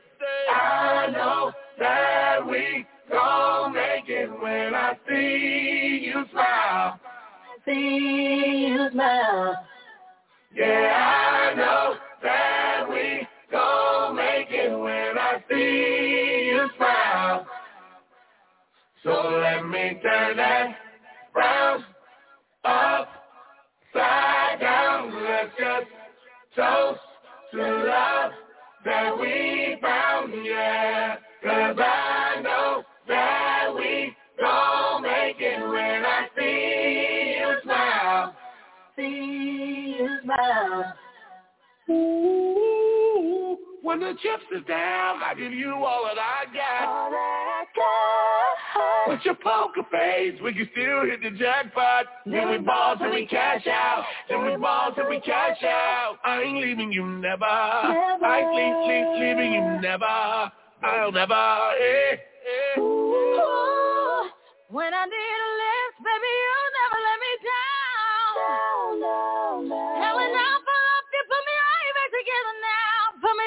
I know that we gon' make it when I see you smile. See you smile. Yeah, I know that we gon' make it when I see you smile. So let me turn that round upside down. Let's just toast to love that we found, yeah. When the chips is down, I give you all that I got. All that I got. With your poker face, we can still hit the jackpot. Then we ball till we cash out. Then we ball till we cash out. I ain't leaving you never. never. I ain't leave, leave, leaving you never. I'll never. Eh, eh. Ooh, when I need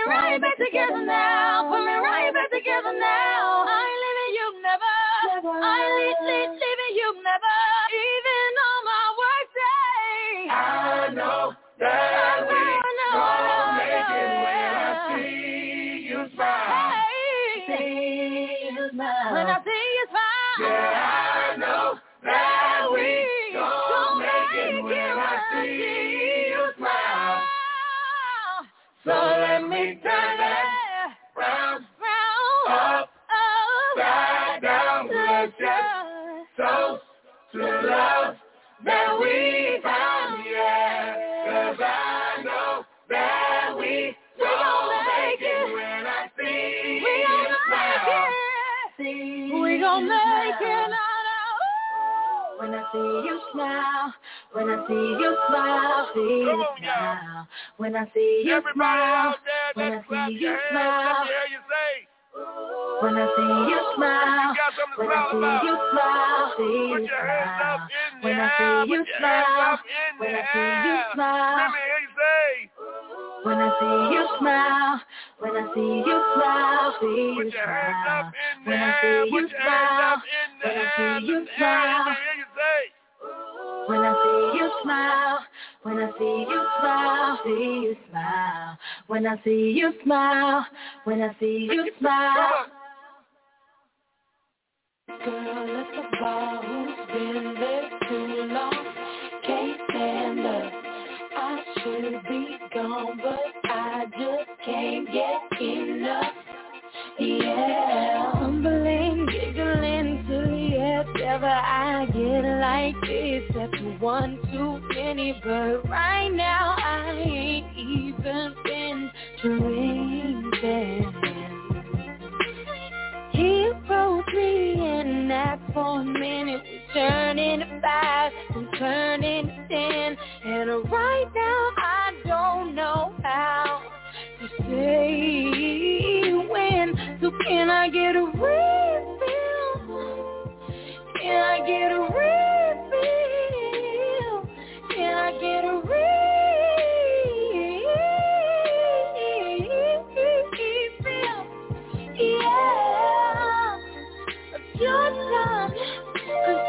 right back together now. Put me right back together now. I ain't leaving you never. never. I ain't leaving, leaving you never. Even on my worst day. I know that we gon' make it when I see you smile. Hey, see you smile. When I see you smile. Yeah, I know that we So let me turn that round, up, upside down. Let's just toast to love that we found, yeah. Cause I know that we gon' make it when I see you smile. We gon' make it, when I see you smile, when I see you smile, see you smile. When I see you smile, when I see you smile. When I see you smile, when I see you smile, you smile. When I see you smile, when I see you smile. When I see you smile, when I see you smile, you smile. When I see you smile, when I see you smile. When I see you smile, when I see you smile, see you smile. When I see you smile, when I see you smile. Girl at the bar who's been there too long can't stand up. I should be gone, but I just can't get enough. Yeah, the ever I get like this. That's one too many, but right now I ain't even been drinking. He wrote me and that for a minute was turning to five and turning to ten. And right now I don't know how to say when. So can I get a refill? Can I get a refill? Can I get a refill? Yeah,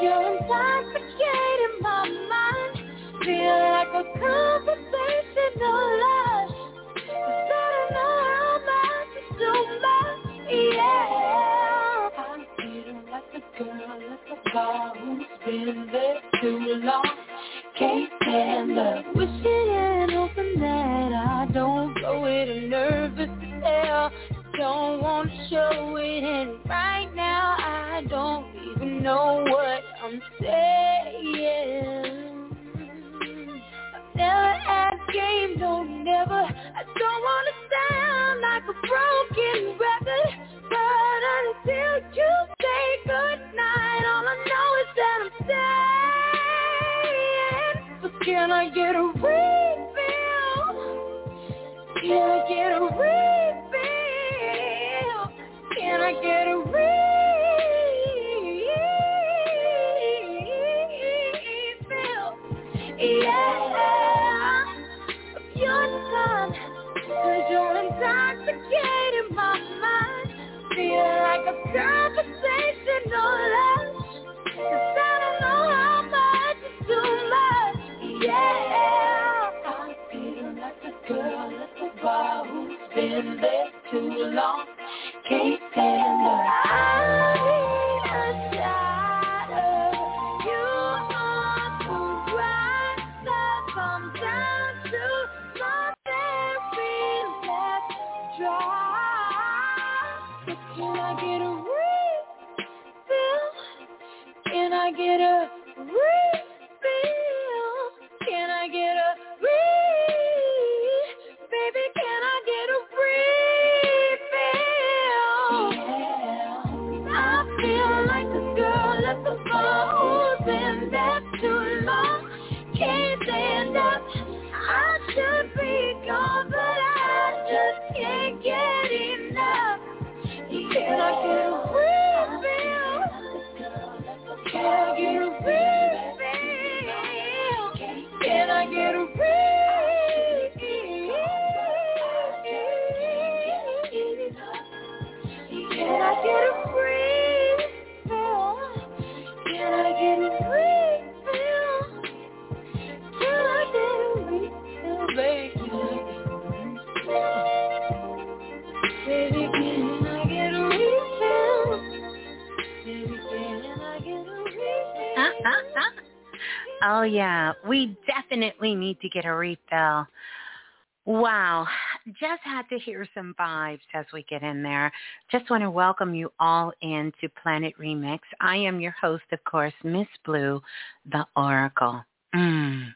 you're intoxicating my mind. Feel like a conversational lush. Cause I is too much. Yeah, I'm like girl who's been there too long. Can't stand that I don't it. Nervous as hell, don't want to show it. And right now I don't even know what I'm saying. I've never had never. I don't wanna sound like a broken record, but until you say goodnight, all I know is that I'm staying. So can I get a refill? Can I get a refill? Can I get a refill? Yeah, your time, cause you're intoxicating my mind. Feel like a conversational lunch, cause I don't know how much is too much. Yeah, I'm feeling like a girl at the bar who's been there too long. Can't stand her. Ah. Oh yeah, we definitely need to get a refill. Wow, just had to hear some vibes as we get in there. Just want to welcome you all in to Planet Remix. I am your host, of course, Miss Blue, the Oracle. Mm.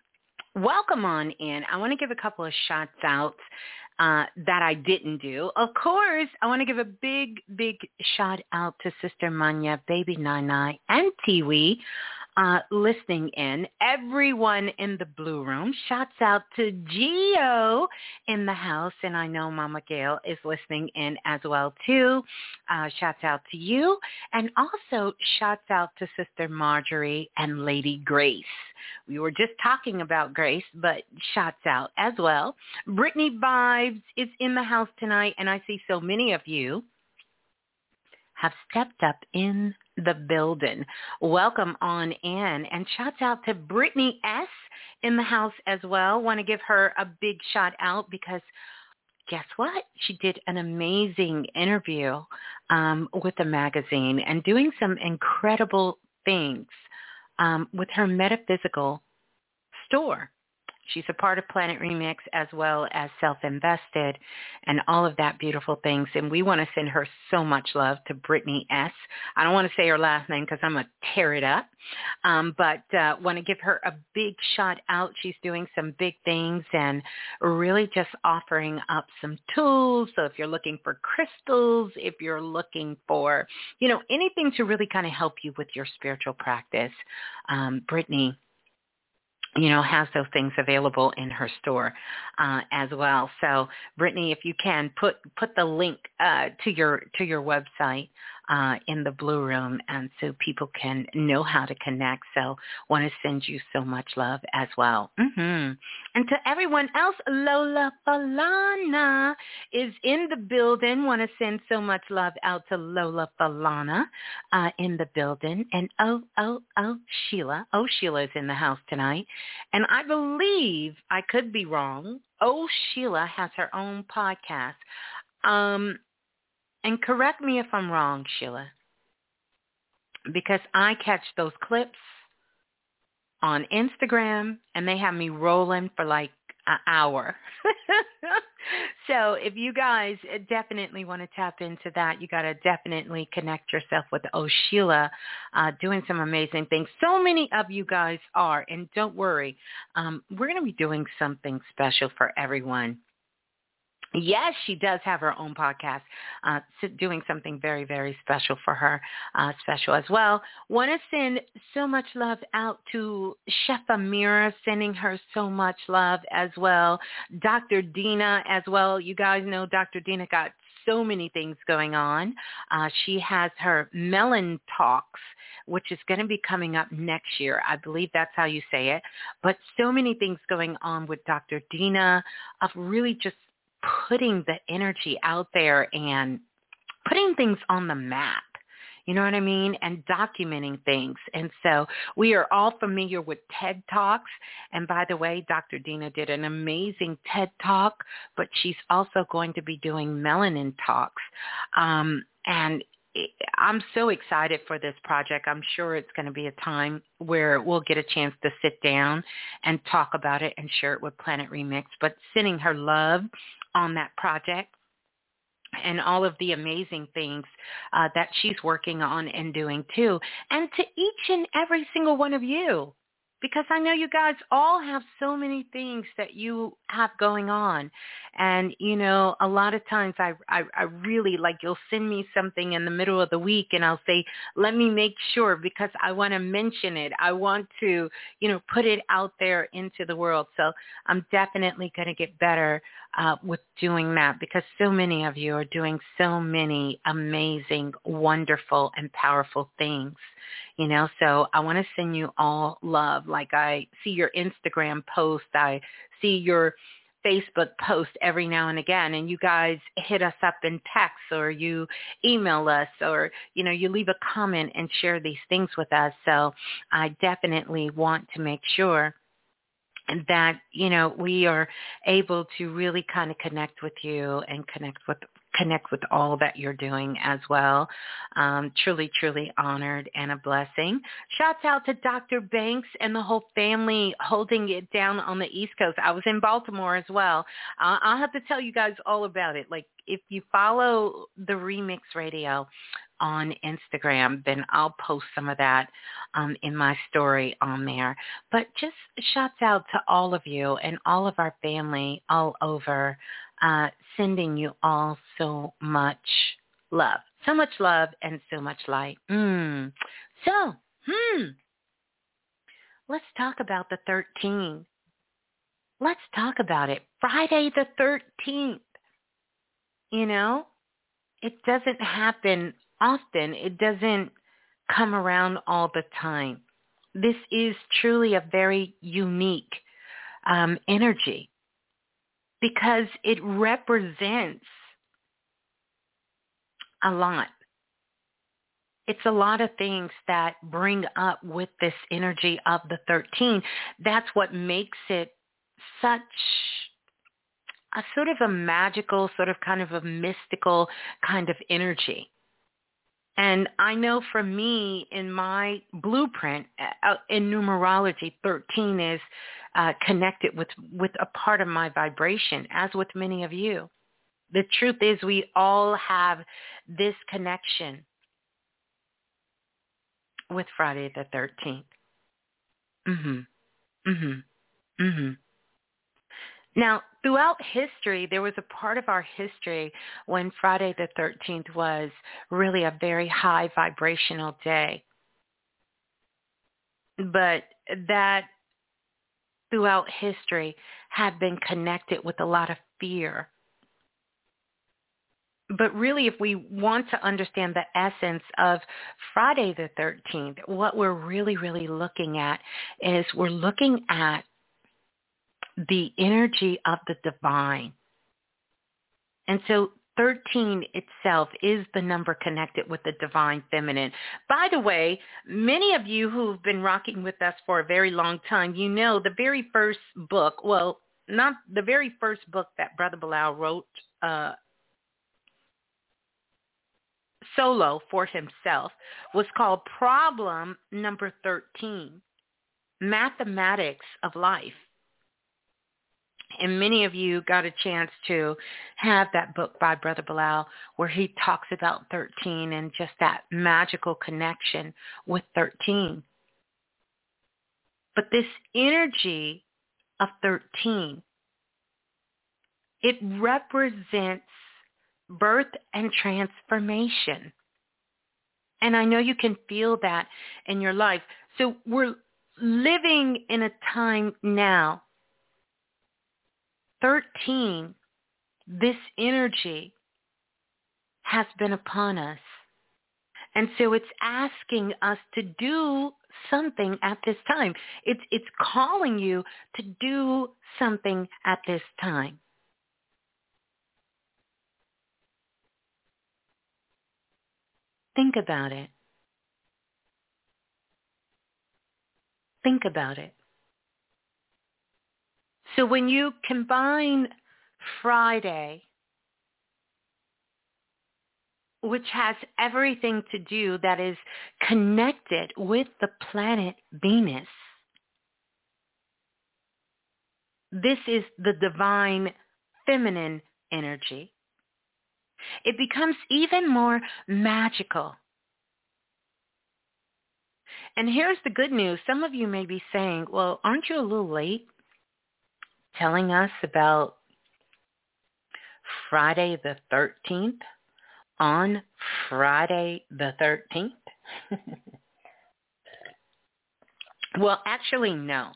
Welcome on in. I want to give a couple of shots out uh, that I didn't do. Of course, I want to give a big, big shout out to Sister Manya, Baby Nana, and Tiwi uh, listening in. Everyone in the Blue Room. Shouts out to Geo in the house, and I know Mama Gail is listening in as well too. Uh, shouts out to you, and also shouts out to Sister Marjorie and Lady Grace. We were just talking about Grace, but shouts out as well. Brittany Vibes is in the house tonight, and I see so many of you have stepped up in the building. Welcome on in. And shouts out to Brittany S. in the house as well. Want to give her a big shout out because guess what? She did an amazing interview um, with the magazine and doing some incredible things um, with her metaphysical store. She's a part of Planet Remix as well as Self-Invested and all of that beautiful things. And we want to send her so much love to Brittany S. I don't want to say her last name because I'm going to tear it up. Um, but uh, want to give her a big shout out. She's doing some big things and really just offering up some tools. So if you're looking for crystals, if you're looking for, you know, anything to really kind of help you with your spiritual practice, um, Brittany you know, has those things available in her store uh, as well. So, Brittany, if you can put put the link uh, to your to your website uh, in the Blue Room, and so people can know how to connect. So, want to send you so much love as well. Mm-hmm. And to everyone else, Lola Falana is in the building. Want to send so much love out to Lola Falana uh, in the building, and oh oh oh Sheila, oh Sheila is in the house tonight. And I believe, I could be wrong, Oh Sheila has her own podcast. Um, and correct me if I'm wrong, Sheila, because I catch those clips on Instagram and they have me rolling for like an hour. so if you guys definitely want to tap into that, you got to definitely connect yourself with Oshila, uh, doing some amazing things. So many of you guys are, and don't worry, um, we're going to be doing something special for everyone Yes, she does have her own podcast, uh, doing something very, very special for her, uh, special as well. Want to send so much love out to Chef Amira, sending her so much love as well. Dr. Dina as well. You guys know Dr. Dina got so many things going on. Uh, she has her Melon Talks, which is going to be coming up next year. I believe that's how you say it. But so many things going on with Dr. Dina of really just putting the energy out there and putting things on the map. You know what I mean? And documenting things. And so we are all familiar with TED Talks. And by the way, Dr. Dina did an amazing TED Talk, but she's also going to be doing Melanin Talks. Um, and I'm so excited for this project. I'm sure it's going to be a time where we'll get a chance to sit down and talk about it and share it with Planet Remix. But sending her love on that project and all of the amazing things uh, that she's working on and doing too. And to each and every single one of you, because I know you guys all have so many things that you have going on. And, you know, a lot of times I, I, I really like you'll send me something in the middle of the week and I'll say, let me make sure because I want to mention it. I want to, you know, put it out there into the world. So I'm definitely going to get better uh, with doing that because so many of you are doing so many amazing, wonderful, and powerful things. You know, so I want to send you all love. Like I see your Instagram post, I see your Facebook post every now and again and you guys hit us up in text or you email us or you know you leave a comment and share these things with us. So I definitely want to make sure that you know we are able to really kind of connect with you and connect with connect with all that you're doing as well. Um, truly, truly honored and a blessing. Shouts out to Dr. Banks and the whole family holding it down on the East Coast. I was in Baltimore as well. Uh, I'll have to tell you guys all about it. Like if you follow the Remix Radio on Instagram, then I'll post some of that um, in my story on there. But just shouts out to all of you and all of our family all over, uh, sending you all so much love. So much love and so much light. Mm. So, hmm. Let's talk about the 13. Let's talk about it. Friday the 13th. You know, it doesn't happen often. It doesn't come around all the time. This is truly a very unique um, energy because it represents a lot. It's a lot of things that bring up with this energy of the 13. That's what makes it such a sort of a magical, sort of kind of a mystical kind of energy. And I know for me, in my blueprint, uh, in numerology, 13 is uh, connected with, with a part of my vibration, as with many of you. The truth is we all have this connection with Friday the 13th. Mm-hmm. Mm-hmm. Mhm. Now, throughout history, there was a part of our history when Friday the 13th was really a very high vibrational day. But that throughout history had been connected with a lot of fear. But really, if we want to understand the essence of Friday the 13th, what we're really, really looking at is we're looking at the energy of the divine. And so 13 itself is the number connected with the divine feminine. By the way, many of you who've been rocking with us for a very long time, you know the very first book, well, not the very first book that Brother Balah wrote uh, solo for himself was called Problem Number 13, Mathematics of Life and many of you got a chance to have that book by Brother Balah where he talks about 13 and just that magical connection with 13. But this energy of 13, it represents birth and transformation. And I know you can feel that in your life. So we're living in a time now 13, this energy has been upon us. And so it's asking us to do something at this time. It's, it's calling you to do something at this time. Think about it. Think about it. So when you combine Friday, which has everything to do that is connected with the planet Venus, this is the divine feminine energy. It becomes even more magical. And here's the good news. Some of you may be saying, well, aren't you a little late? Telling us about Friday the 13th on Friday the 13th? well, actually, no.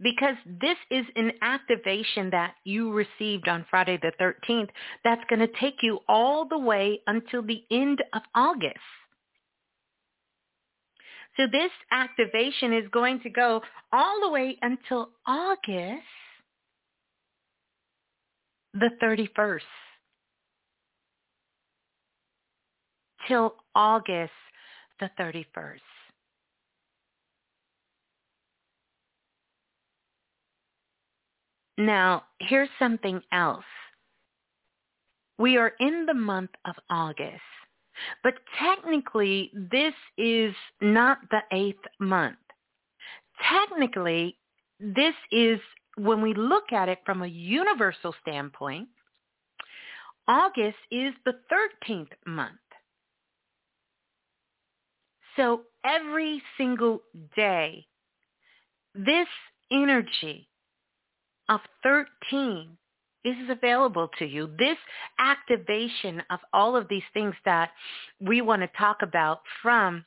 Because this is an activation that you received on Friday the 13th that's going to take you all the way until the end of August. So this activation is going to go all the way until August the 31st. Till August the 31st. Now, here's something else. we are in the month of August. But technically, this is not the eighth month. Technically, this is, when we look at it from a universal standpoint, August is the 13th month. So every single day, this energy of 13 is available to you. This activation of all of these things that we want to talk about from,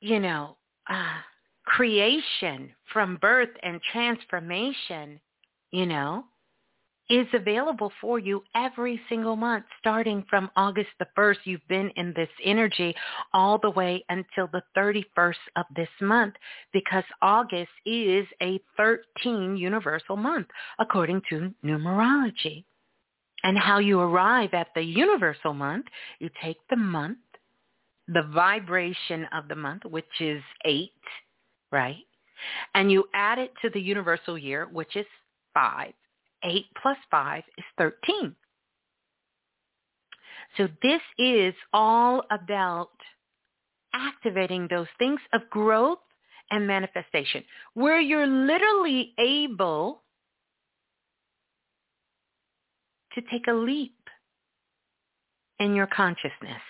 you know, uh, creation, from birth and transformation, you know, is available for you every single month starting from August the 1st. You've been in this energy all the way until the 31st of this month because August is a 13 universal month according to numerology. And how you arrive at the universal month, you take the month, the vibration of the month, which is eight, right? And you add it to the universal year, which is five 8 plus 5 is 13. So this is all about activating those things of growth and manifestation where you're literally able to take a leap in your consciousness.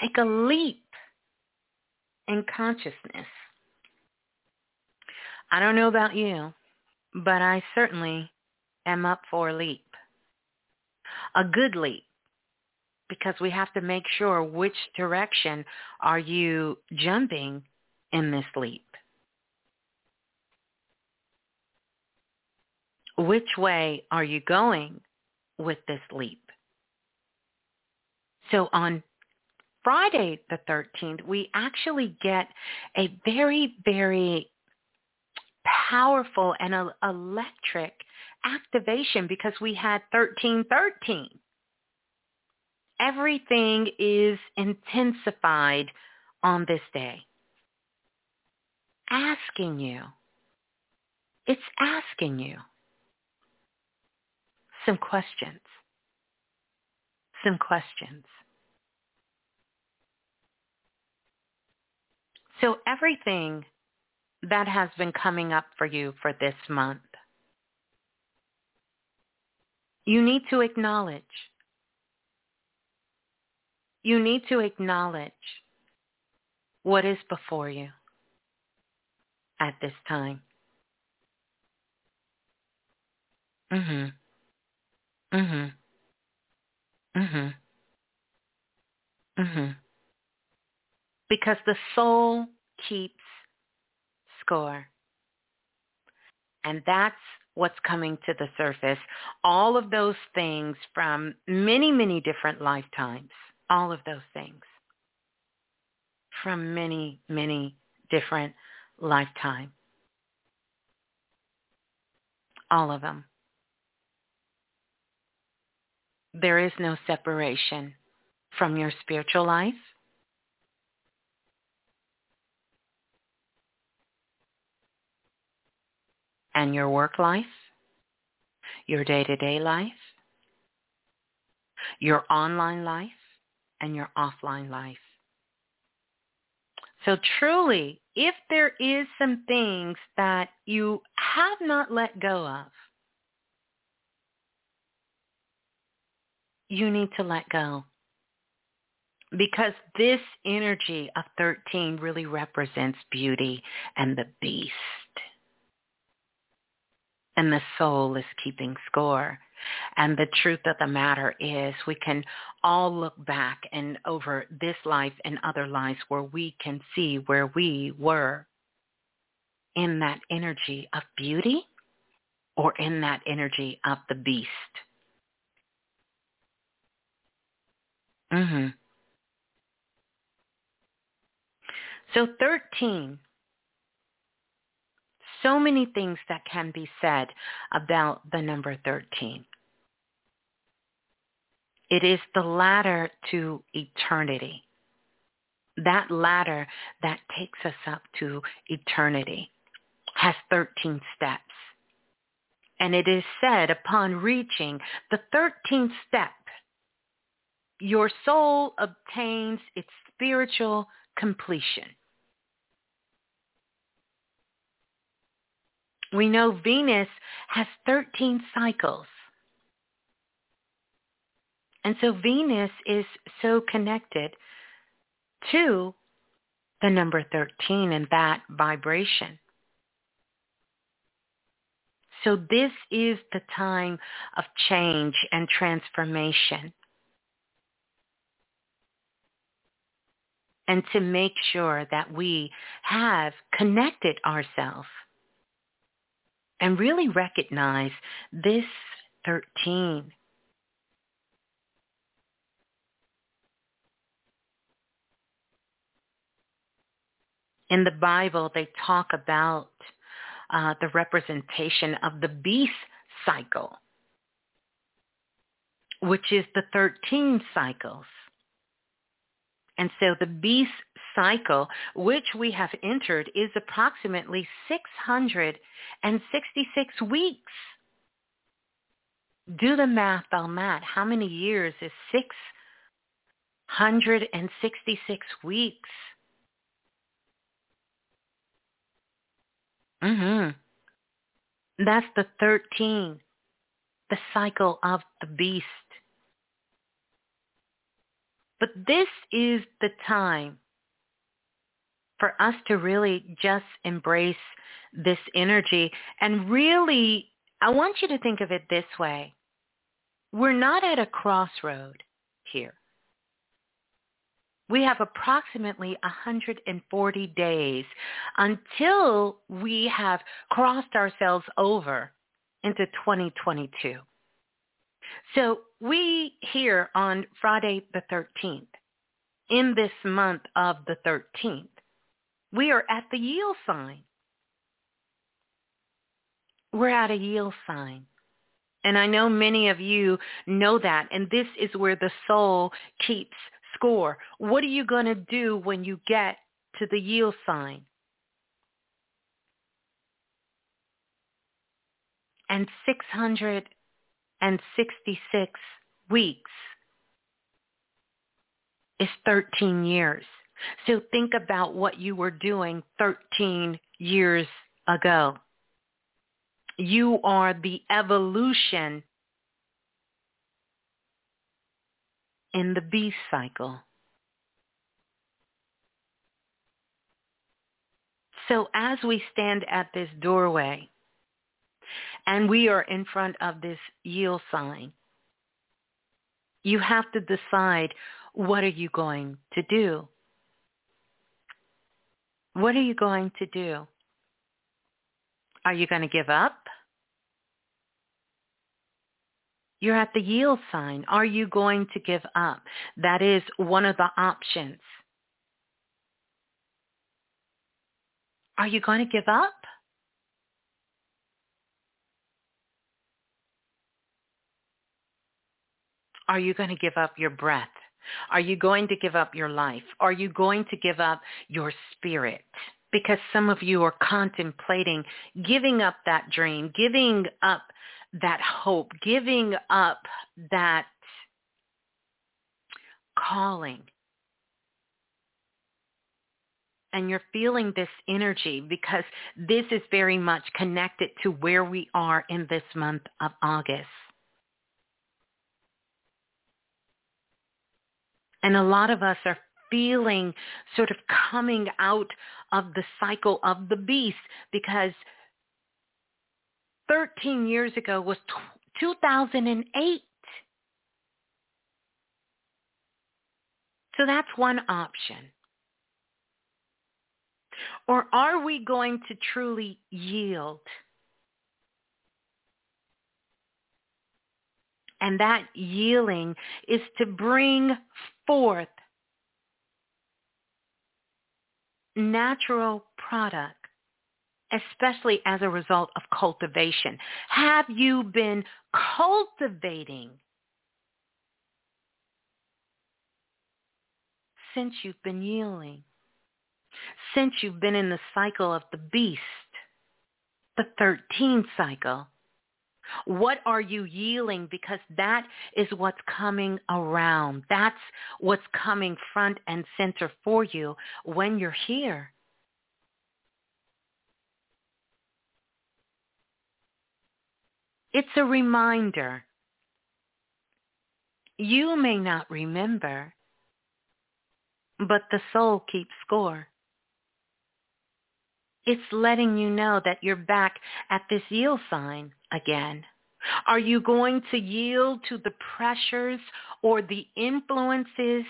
Take a leap in consciousness. I don't know about you, but I certainly am up for a leap. A good leap because we have to make sure which direction are you jumping in this leap. Which way are you going with this leap? So on Friday the 13th, we actually get a very, very powerful and electric activation because we had 1313. Everything is intensified on this day. Asking you. It's asking you some questions. Some questions. So everything that has been coming up for you for this month you need to acknowledge. You need to acknowledge what is before you at this time. Mhm. Mhm. Mhm. Mhm. Because the soul keeps score. And that's what's coming to the surface. All of those things from many, many different lifetimes. All of those things from many, many different lifetimes. All of them. There is no separation from your spiritual life and your work life, your day-to-day life, your online life, and your offline life. So truly, if there is some things that you have not let go of, you need to let go. Because this energy of 13 really represents beauty and the beast and the soul is keeping score. And the truth of the matter is we can all look back and over this life and other lives where we can see where we were in that energy of beauty or in that energy of the beast. Mhm. So 13 so many things that can be said about the number 13. It is the ladder to eternity. That ladder that takes us up to eternity has 13 steps. And it is said upon reaching the 13th step, your soul obtains its spiritual completion. We know Venus has 13 cycles. And so Venus is so connected to the number 13 and that vibration. So this is the time of change and transformation. And to make sure that we have connected ourselves and really recognize this 13 in the Bible, they talk about uh, the representation of the beast cycle, which is the 13 cycles. And so the beast cycle, which we have entered, is approximately 666 weeks. Do the math on that. How many years is 666 weeks? Mm-hmm. That's the 13, the cycle of the beast. But this is the time for us to really just embrace this energy and really, I want you to think of it this way. We're not at a crossroad here we have approximately 140 days until we have crossed ourselves over into 2022. So we here on Friday the 13th, in this month of the 13th, we are at the yield sign. We're at a yield sign. And I know many of you know that. And this is where the soul keeps score. What are you going to do when you get to the yield sign? And 666 weeks is 13 years. So think about what you were doing 13 years ago. You are the evolution in the beast cycle. So as we stand at this doorway and we are in front of this yield sign, you have to decide what are you going to do? What are you going to do? Are you going to give up? You're at the yield sign. Are you going to give up? That is one of the options. Are you going to give up? Are you going to give up your breath? Are you going to give up your life? Are you going to give up your spirit? Because some of you are contemplating giving up that dream, giving up that hope, giving up that calling. And you're feeling this energy because this is very much connected to where we are in this month of August. And a lot of us are feeling sort of coming out of the cycle of the beast because 13 years ago was 2008. So that's one option. Or are we going to truly yield? And that yielding is to bring forth natural product especially as a result of cultivation? Have you been cultivating since you've been yielding? Since you've been in the cycle of the beast, the 13 cycle, What are you yielding? Because that is what's coming around. That's what's coming front and center for you when you're here. It's a reminder. You may not remember, but the soul keeps score. It's letting you know that you're back at this yield sign again. Are you going to yield to the pressures or the influences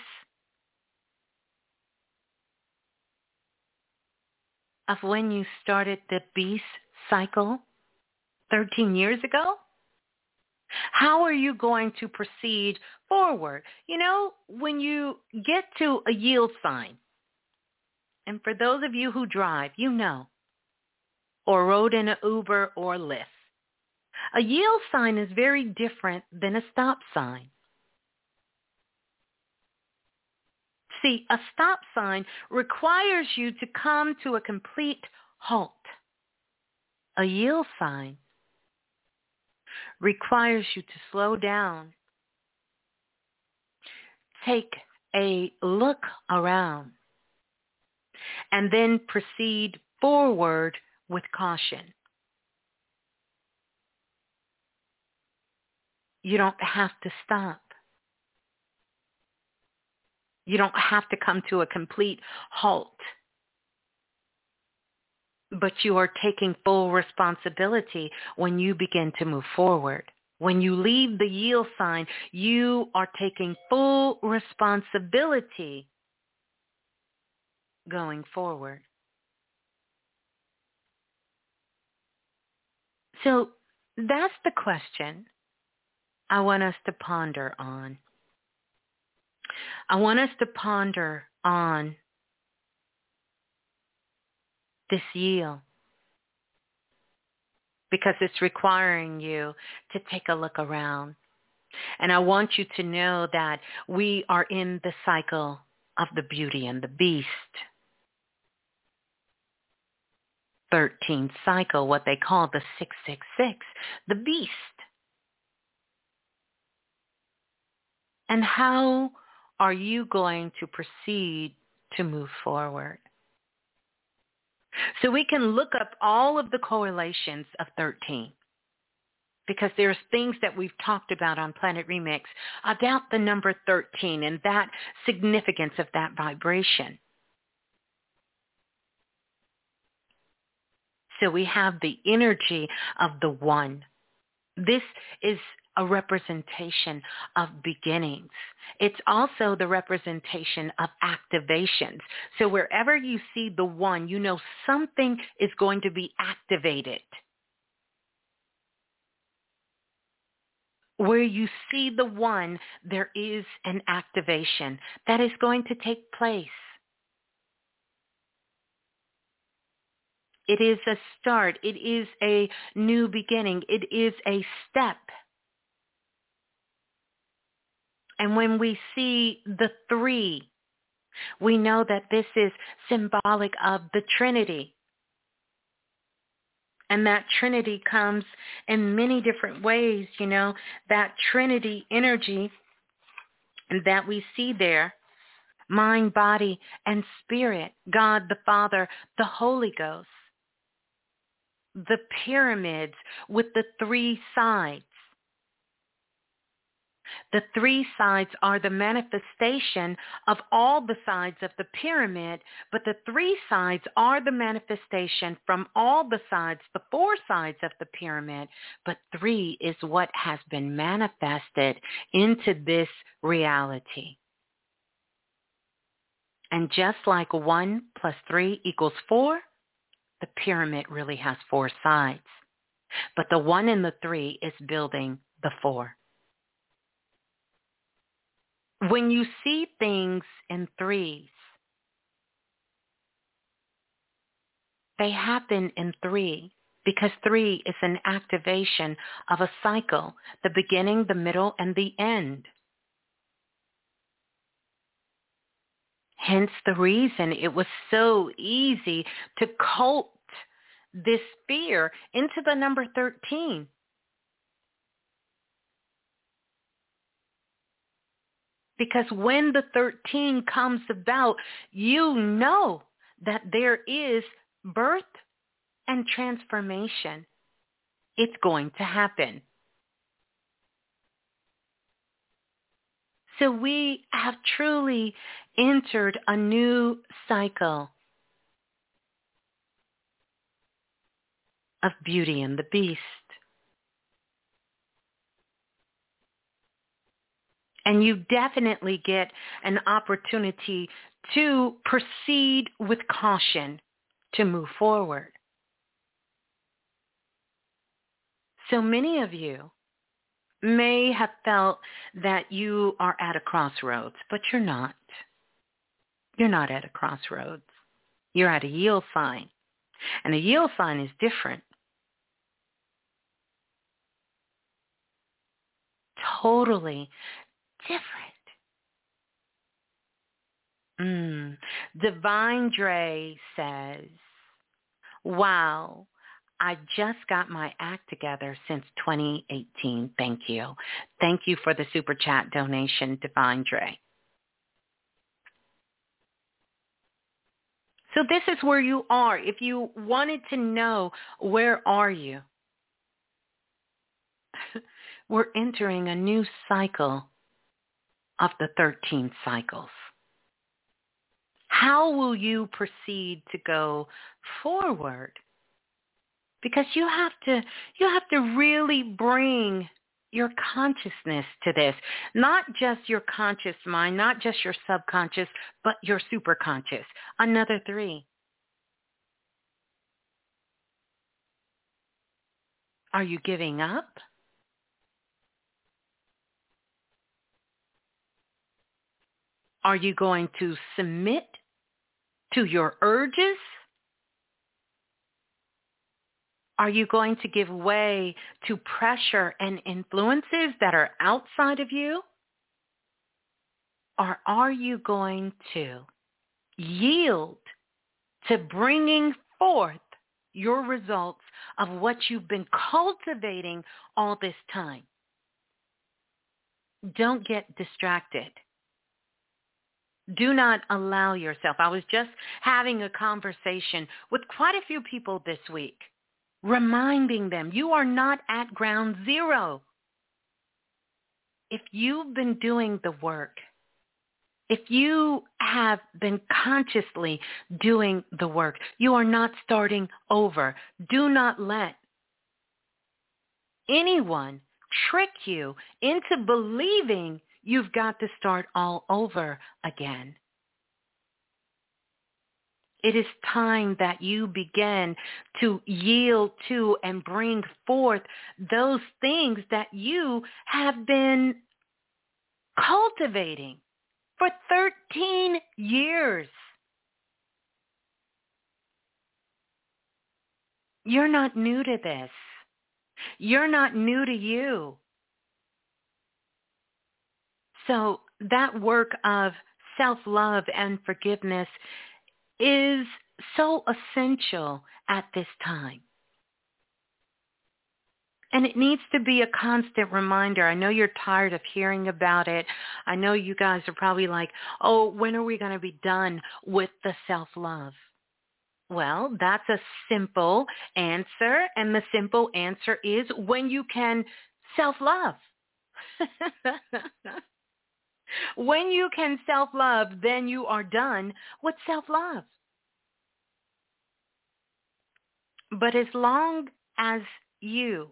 of when you started the beast cycle 13 years ago? How are you going to proceed forward? You know, when you get to a yield sign, and for those of you who drive, you know, or rode in an Uber or Lyft, a yield sign is very different than a stop sign. See, a stop sign requires you to come to a complete halt. A yield sign requires you to slow down, take a look around, and then proceed forward with caution. You don't have to stop. You don't have to come to a complete halt. But you are taking full responsibility when you begin to move forward. When you leave the yield sign, you are taking full responsibility going forward. So that's the question I want us to ponder on. I want us to ponder on this yield because it's requiring you to take a look around. And I want you to know that we are in the cycle of the beauty and the beast. 13th cycle, what they call the 666, the beast. And how are you going to proceed to move forward? So we can look up all of the correlations of 13 because there's things that we've talked about on Planet Remix about the number 13 and that significance of that vibration. So we have the energy of the one. This is a representation of beginnings. It's also the representation of activations. So wherever you see the one, you know something is going to be activated. Where you see the one, there is an activation that is going to take place. It is a start. It is a new beginning. It is a step. And when we see the three, we know that this is symbolic of the Trinity. And that Trinity comes in many different ways, you know, that Trinity energy that we see there, mind, body, and spirit, God the Father, the Holy Ghost the pyramids with the three sides. The three sides are the manifestation of all the sides of the pyramid, but the three sides are the manifestation from all the sides, the four sides of the pyramid, but three is what has been manifested into this reality. And just like one plus three equals four, the pyramid really has four sides. But the one and the three is building the four. When you see things in threes, they happen in three because three is an activation of a cycle, the beginning, the middle, and the end. Hence the reason it was so easy to cult this fear into the number 13. Because when the 13 comes about, you know that there is birth and transformation. It's going to happen. So we have truly entered a new cycle of Beauty and the Beast. And you definitely get an opportunity to proceed with caution to move forward. So many of you may have felt that you are at a crossroads, but you're not. You're not at a crossroads. You're at a yield sign. And a yield sign is different. Totally different. Mm. Divine Dre says, wow, I just got my act together since 2018. Thank you. Thank you for the super chat donation, Divine Dre. So this is where you are. If you wanted to know, where are you? We're entering a new cycle of the 13 cycles. How will you proceed to go forward? Because you have to you have to really bring your consciousness to this. Not just your conscious mind, not just your subconscious, but your superconscious. Another three. Are you giving up? Are you going to submit to your urges? Are you going to give way to pressure and influences that are outside of you? Or are you going to yield to bringing forth your results of what you've been cultivating all this time? Don't get distracted. Do not allow yourself. I was just having a conversation with quite a few people this week reminding them you are not at ground zero. If you've been doing the work, if you have been consciously doing the work, you are not starting over. Do not let anyone trick you into believing you've got to start all over again. It is time that you begin to yield to and bring forth those things that you have been cultivating for 13 years. You're not new to this. You're not new to you. So that work of self-love and forgiveness is so essential at this time. And it needs to be a constant reminder. I know you're tired of hearing about it. I know you guys are probably like, oh, when are we going to be done with the self-love? Well, that's a simple answer. And the simple answer is when you can self-love. When you can self-love, then you are done with self-love. But as long as you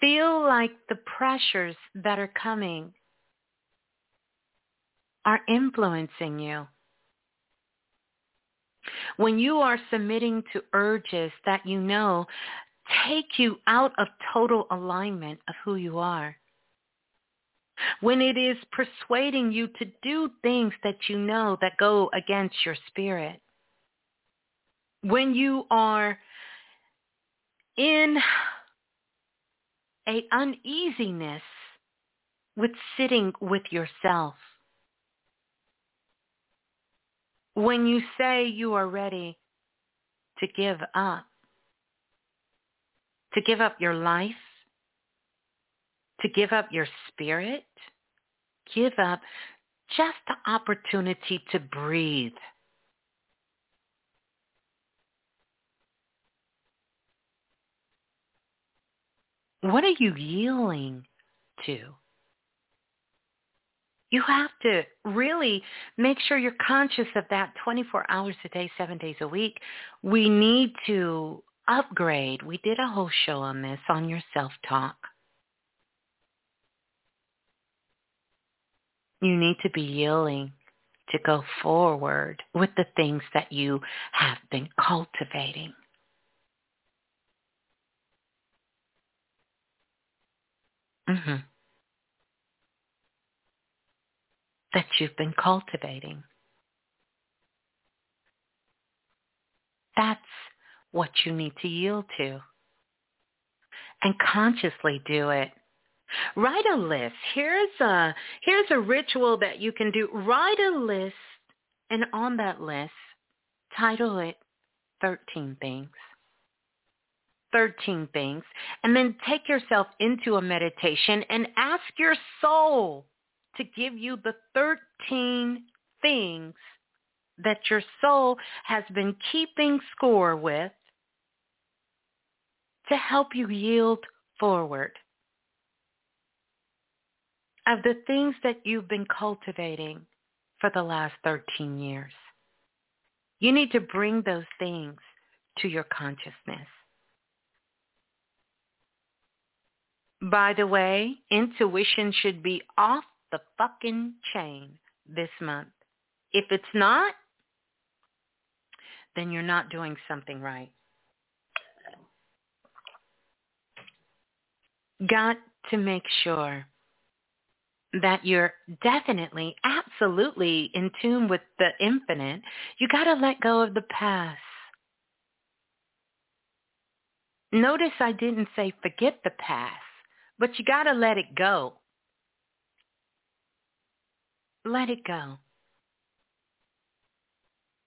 feel like the pressures that are coming are influencing you, when you are submitting to urges that you know take you out of total alignment of who you are, when it is persuading you to do things that you know that go against your spirit, when you are in a uneasiness with sitting with yourself, when you say you are ready to give up, to give up your life, to give up your spirit, give up just the opportunity to breathe. What are you yielding to? You have to really make sure you're conscious of that 24 hours a day, seven days a week. We need to upgrade. We did a whole show on this, on your self-talk. You need to be yielding to go forward with the things that you have been cultivating. Mm-hmm. That you've been cultivating. That's what you need to yield to. And consciously do it. Write a list. Here's a here's a ritual that you can do. Write a list and on that list title it 13 things. 13 things and then take yourself into a meditation and ask your soul to give you the 13 things that your soul has been keeping score with to help you yield forward of the things that you've been cultivating for the last 13 years. You need to bring those things to your consciousness. By the way, intuition should be off the fucking chain this month. If it's not, then you're not doing something right. Got to make sure that you're definitely, absolutely in tune with the infinite. You got to let go of the past. Notice I didn't say forget the past, but you got to let it go. Let it go.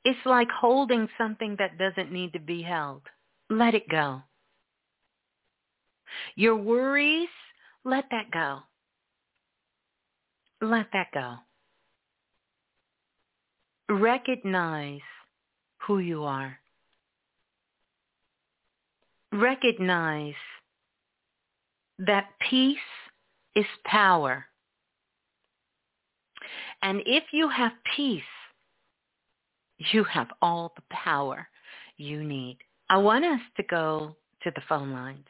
It's like holding something that doesn't need to be held. Let it go. Your worries, let that go. Let that go. Recognize who you are. Recognize that peace is power. And if you have peace, you have all the power you need. I want us to go to the phone lines.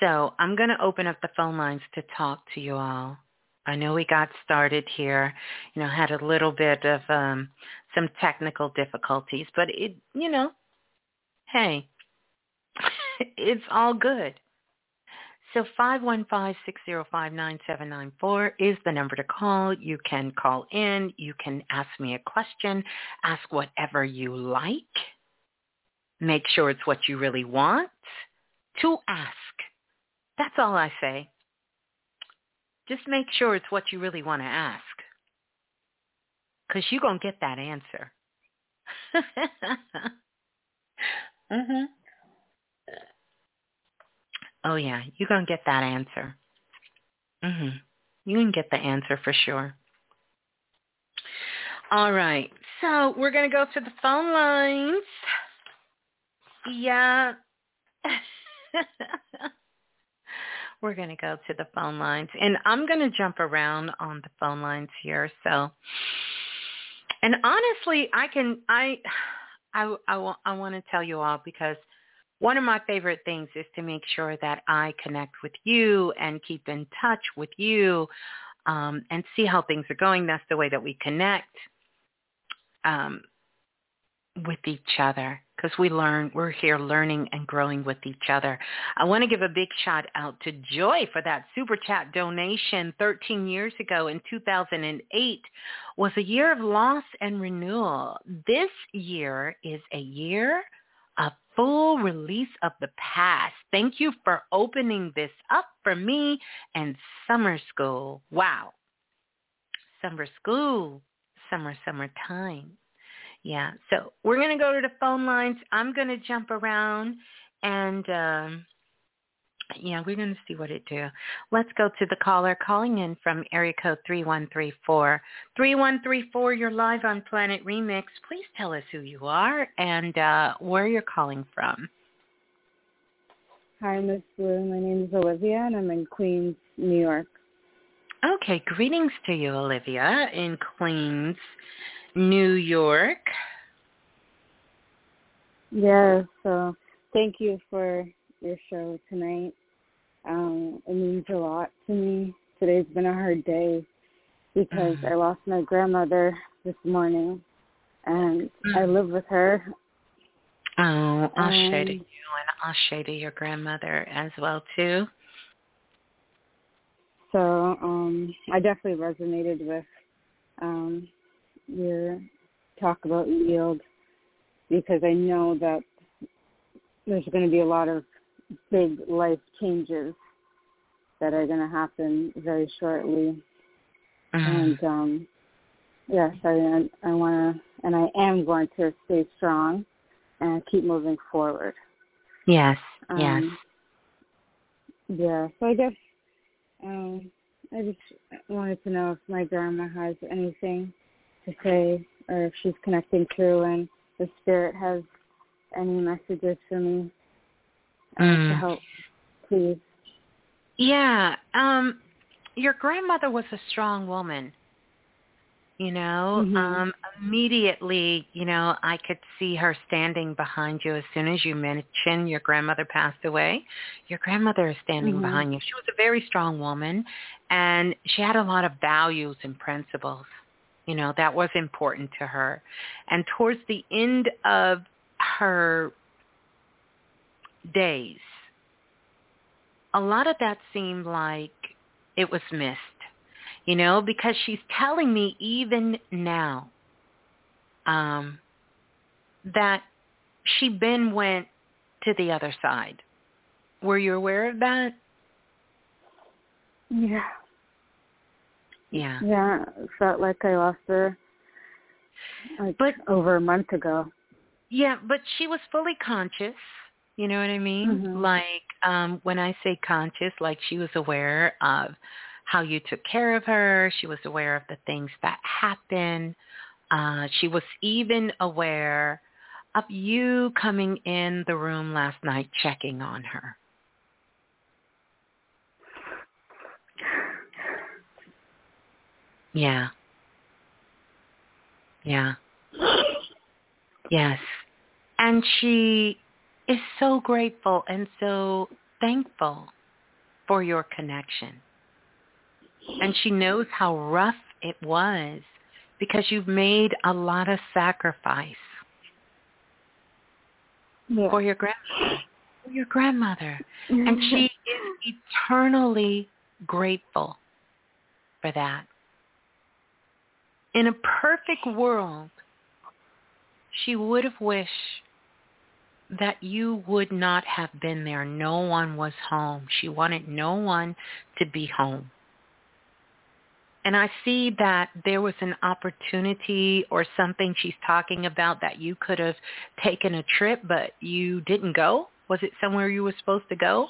So I'm going to open up the phone lines to talk to you all. I know we got started here, you know, had a little bit of um, some technical difficulties, but it, you know, hey, it's all good. So 515-605-9794 is the number to call. You can call in. You can ask me a question. Ask whatever you like. Make sure it's what you really want to ask. That's all I say. Just make sure it's what you really want to ask. Because you're going to get that answer. mhm. Oh yeah, you're going to get that answer. Mhm. You can get the answer for sure. All right. So, we're going to go to the phone lines. Yeah. we're going to go to the phone lines. And I'm going to jump around on the phone lines here. So, and honestly, I can, I, I, I, I want to tell you all because one of my favorite things is to make sure that I connect with you and keep in touch with you um, and see how things are going. That's the way that we connect um, with each other because we learn, we're here learning and growing with each other. I want to give a big shout out to Joy for that super chat donation 13 years ago in 2008 was a year of loss and renewal. This year is a year of full release of the past. Thank you for opening this up for me and summer school. Wow. Summer school, summer, summertime. Yeah, so we're going to go to the phone lines. I'm going to jump around and um, Yeah, we're going to see what it do. Let's go to the caller calling in from area code 3134. 3134, you're live on Planet Remix. Please tell us who you are and uh, where you're calling from. Hi, Miss Blue. My name is Olivia, and I'm in Queens, New York. Okay, greetings to you, Olivia, in Queens, New York. Yeah, so thank you for your show tonight. Um, it means a lot to me. Today's been a hard day because mm. I lost my grandmother this morning, and mm. I live with her. Oh, I'll um, share to you, and I'll share to your grandmother as well too. So um, I definitely resonated with um, your talk about yield because I know that there's going to be a lot of big life changes that are going to happen very shortly. Uh-huh. And um, yes, I I want to, and I am going to stay strong and keep moving forward. Yes. Um, yes. Yeah. So I guess um, I just wanted to know if my grandma has anything to say, or if she's connecting through, and the spirit has any messages for me uh, mm. to help, please. Yeah. Um, your grandmother was a strong woman. You know, mm-hmm. um, immediately, you know, I could see her standing behind you as soon as you mentioned your grandmother passed away. Your grandmother is standing mm-hmm. behind you. She was a very strong woman, and she had a lot of values and principles. You know, that was important to her. And towards the end of her days, a lot of that seemed like it was missed, you know, because she's telling me even now um, that she Ben went to the other side. Were you aware of that? Yeah. Yeah. Yeah, felt like I lost her like but, over a month ago. Yeah, but she was fully conscious. You know what I mean? Mm-hmm. Like um when I say conscious, like she was aware of how you took care of her. She was aware of the things that happened. Uh, she was even aware of you coming in the room last night checking on her. Yeah. Yeah. Yes. And she is so grateful and so thankful for your connection. And she knows how rough it was because you've made a lot of sacrifice yeah. for your grandmother. For your grandmother. and mm-hmm. she is eternally grateful for that. In a perfect world, she would have wished that you would not have been there. No one was home. She wanted no one to be home. And I see that there was an opportunity or something she's talking about that you could have taken a trip, but you didn't go. Was it somewhere you were supposed to go?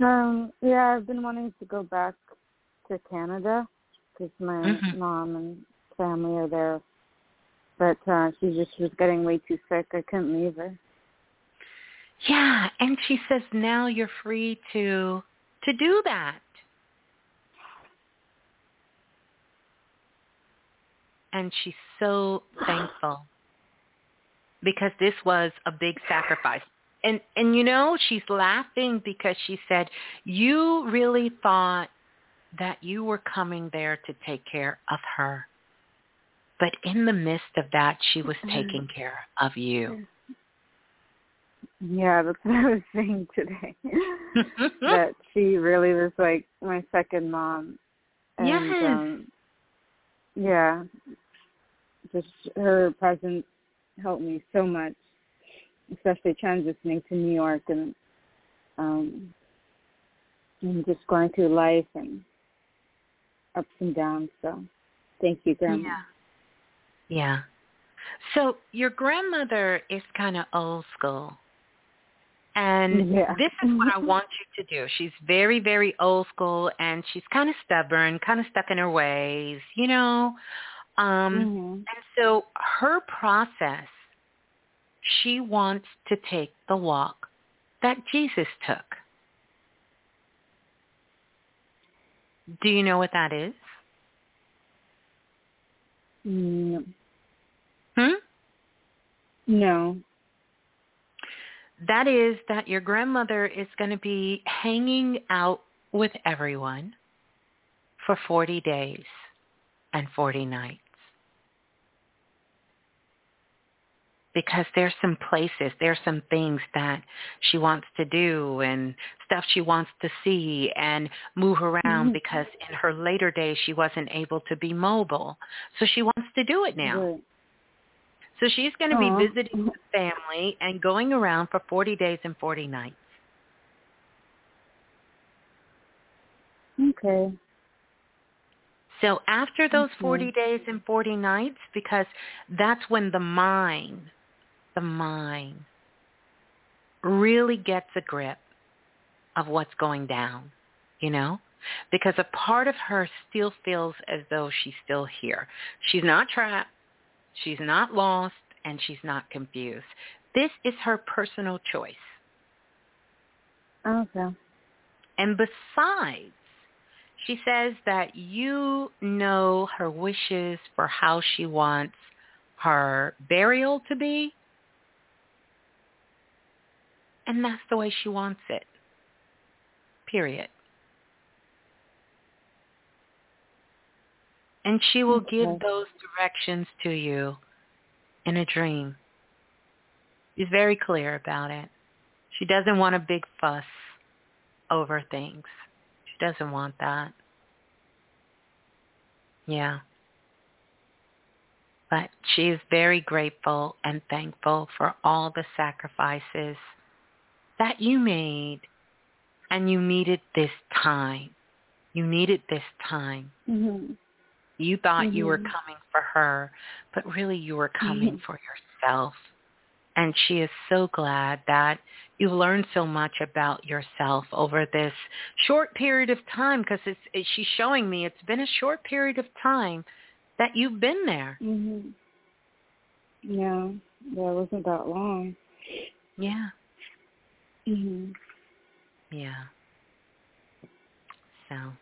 Um, yeah, I've been wanting to go back to Canada because my mm-hmm. mom and family are there. But uh, she just was getting way too sick. I couldn't leave her. Yeah, and she says now you're free to to do that. and she's so thankful because this was a big sacrifice. And and you know, she's laughing because she said, "You really thought that you were coming there to take care of her. But in the midst of that, she was mm-hmm. taking care of you." Yeah, that's what I was saying today. that she really was like my second mom. And yes. um yeah, just her presence helped me so much, especially transitioning to New York and um and just going through life and ups and downs. So thank you, Grandma. Yeah. Yeah. So your grandmother is kind of old school. And Yeah. this is what I want you to do. She's very, very old school and she's kind of stubborn, kind of stuck in her ways, you know. Um Mhm. and so her process she wants to take the walk that Jesus took. Do you know what that is? No. Hmm? No. That is that your grandmother is going to be hanging out with everyone for 40 days and 40 nights. Because there's some places, there's some things that she wants to do and stuff she wants to see and move around Mhm. because in her later days she wasn't able to be mobile. So she wants to do it now. Right. So she's going to be visiting the family and going around for 40 days and 40 nights. Okay. So after those 40 days and 40 nights, because that's when the mind, the mind really gets a grip of what's going down, you know? Because a part of her still feels as though she's still here. She's not trapped, she's not lost, and she's not confused. This is her personal choice. Okay. And besides, she says that you know her wishes for how she wants her burial to be. And that's the way she wants it. Period. And she will mm-hmm. give those directions to you in a dream. She's very clear about it. She doesn't want a big fuss over things. She doesn't want that. Yeah. But she is very grateful and thankful for all the sacrifices that you made and you needed this time. You needed this time. Mhm. You thought you were Mhm. coming for her, but really you were coming for yourself. And she is so glad that you've learned so much about yourself over this short period of time because it's, it, she's showing me it's been a short period of time that you've been there. Mhm. Yeah. It wasn't that long. Yeah. Mhm. Yeah. So,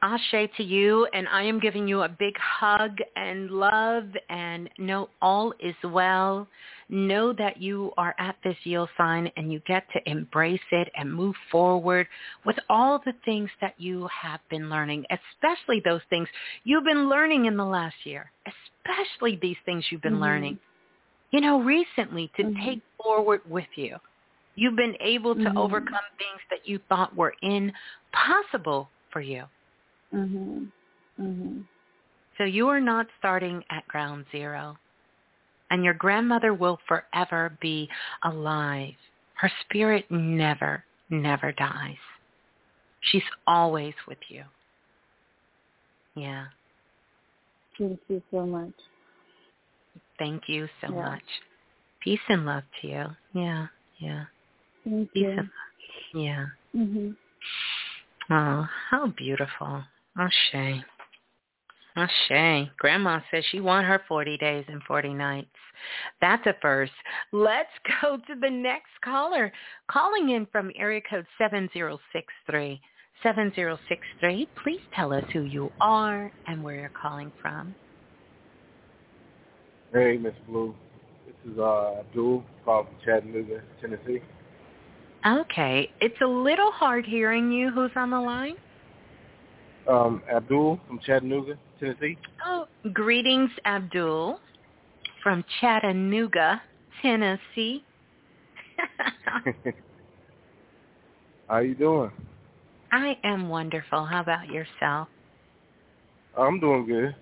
Ashe to you, and I am giving you a big hug and love, and know all is well. Know that you are at this yield sign, and you get to embrace it and move forward with all the things that you have been learning, especially those things you've been learning in the last year, especially these things you've been Mhm. learning. You know, recently to Mhm. take forward with you. You've been able to Mhm. overcome things that you thought were impossible for you. Mhm. Mhm. So you are not starting at ground zero. And your grandmother will forever be alive. Her spirit never, never dies. She's always with you. Yeah. Thank you so much. Thank you so Yeah. much. Peace and love to you. Yeah. Yeah. Thank Peace you. and love. Yeah. Mhm. Oh, how beautiful. Ashe. Ashe. Grandma says she want her 40 days and 40 nights. That's a first. Let's go to the next caller. Calling in from area code 7063. 7063. Please tell us who you are and where you're calling from. Hey, Miss Blue. This is uh, Abdul from Chattanooga, Tennessee. Okay. It's a little hard hearing you. Who's on the line? Um, Abdul from Chattanooga, Tennessee. Oh, greetings, Abdul, from Chattanooga, Tennessee. How you doing? I am wonderful. How about yourself? I'm doing good.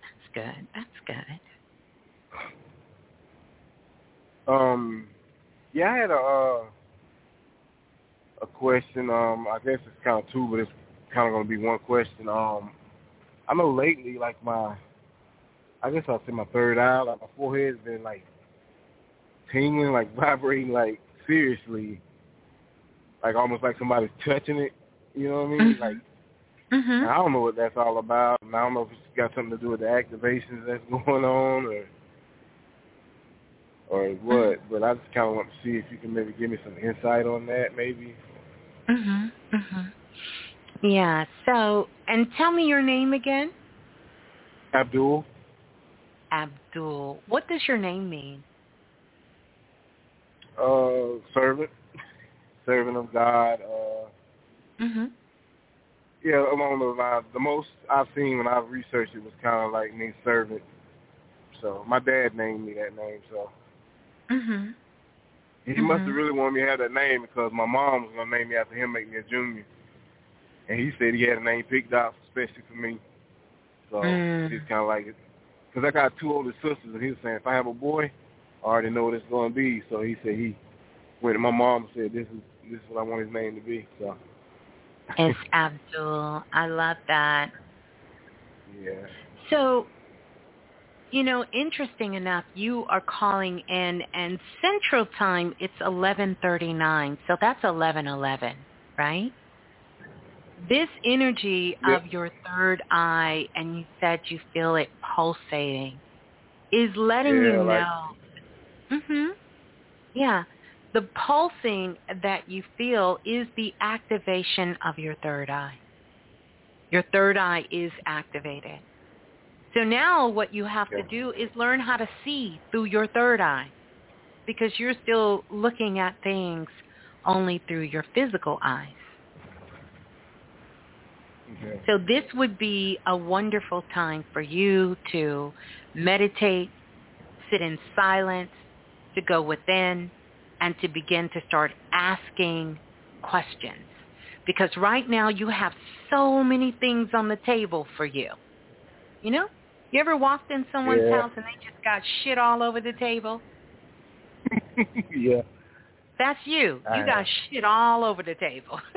That's good. That's good. Um, yeah, I had a uh, a question. Um, I guess it's kind of two, but it's kind of going to be one question. Um, I know lately, like my, I guess I'll say my third eye, like my forehead's been like tingling, like vibrating, like seriously, like almost like somebody's touching it. You know what I mean? Mm-hmm. Like Mhm. I don't know what that's all about, and I don't know if it's got something to do with the activations that's going on, or or what. But I just kind of want to see if you can maybe give me some insight on that, maybe. Mhm. Mhm. Yeah. So, and tell me your name again. Abdul. Abdul. What does your name mean? uh, servant, servant of God. Uh, Mhm. yeah, along those lines. The most I've seen when I've researched it was kind of like mean servant. So my dad named me that name. So Mhm. he must have Mhm. really wanted me to have that name because my mom was gonna name me after him, make me a junior. And he said he had a name picked out especially for me. So Mm. it's kind of like it. Because I got two older sisters, and he was saying if I have a boy, I already know what it's going to be. So he said he went to my mom and said this is this is what I want his name to be. So It's Abdul. I love that. yeah. So, you know, interesting enough, you are calling in, and Central Time it's eleven thirty nine, so that's eleven eleven, right? This energy Yep. of your third eye, and you said you feel it pulsating, is letting Yeah, you like- know. Mhm. Yeah. The pulsing that you feel is the activation of your third eye. Your third eye is activated. So now what you have to do is learn how to see through your third eye because you're still looking at things only through your physical eyes. Okay. So this would be a wonderful time for you to meditate, sit in silence, to go within, and to begin to start asking questions. Because right now you have so many things on the table for you. You know? You ever walked in someone's Yeah. house and they just got shit all over the table? yeah. That's you. You I got shit all over the table.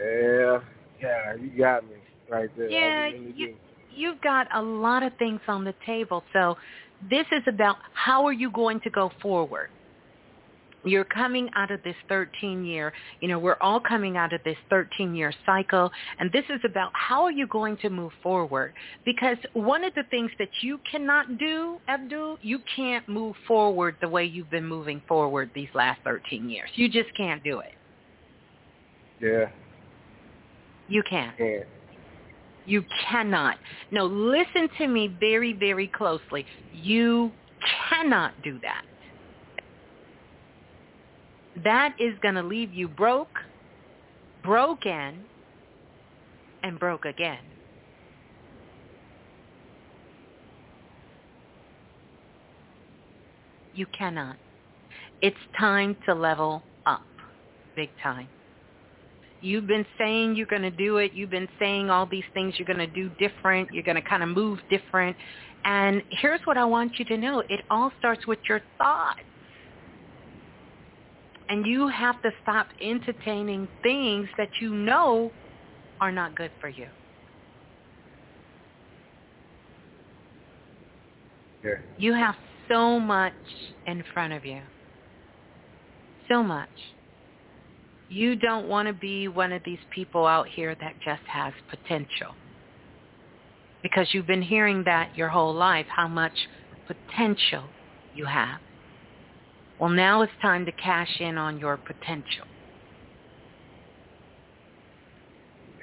Yeah. Yeah. You got me right there. Yeah, really you- do. you've got a lot of things on the table. So this is about how are you going to go forward? You're coming out of this 13 year, you know, we're all coming out of this 13 year cycle. And this is about how are you going to move forward? Because one of the things that you cannot do, Abdul, you can't move forward the way you've been moving forward these last 13 years. You just can't do it. Yeah. You can't. Can't. You cannot. No, listen to me very, very closely. You cannot do that. That is going to leave you broke, broken, and broke again. You cannot. It's time to level up big time. You've been saying you're going to do it. You've been saying all these things you're going to do different. You're going to kind of move different. And here's what I want you to know. It all starts with your thoughts. And you have to stop entertaining things that you know are not good for you. You have so much in front of you. So much. You don't want to be one of these people out here that just has potential. Because you've been hearing that your whole life, how much potential you have. Well, now it's time to cash in on your potential.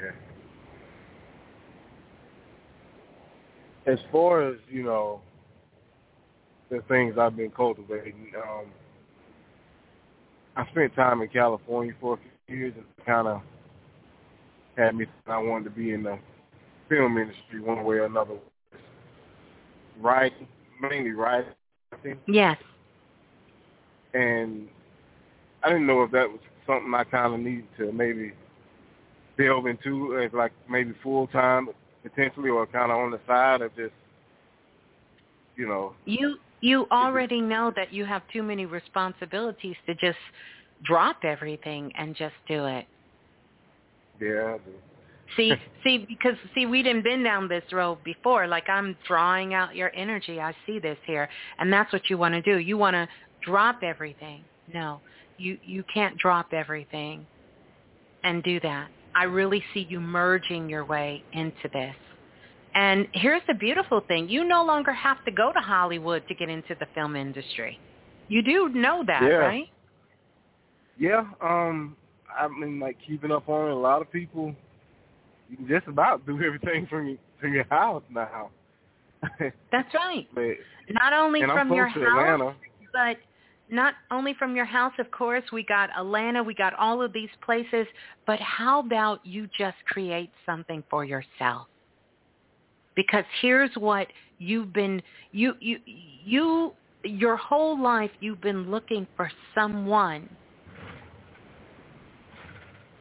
Yeah. As far as, you know, the things I've been cultivating, um, I spent time in California for a few years and kind of had me I wanted to be in the film industry one way or another. Writing, mainly writing, Yes. And I didn't know if that was something I kind of needed to maybe delve into, as like maybe full time potentially, or kind of on the side of just, you know, You you already know that you have too many responsibilities to just drop everything and just do it. yeah, I do. See, see, because see, we didn't been down this road before. Like I'm drawing out your energy. I see this here, and that's what you want to do. You want to drop everything. No, you you can't drop everything and do that. I really see you merging your way into this. And here's the beautiful thing. You no longer have to go to Hollywood to get into the film industry. You do know that, yeah. right? Yeah, um I mean like keeping up on it, a lot of people you can just about do everything from your from your house now. That's right. but, Not only from your house, Atlanta. but not only from your house, of course, we got Atlanta, we got all of these places, but how about you just create something for yourself? Because here's what you've been you you you your whole life you've been looking for someone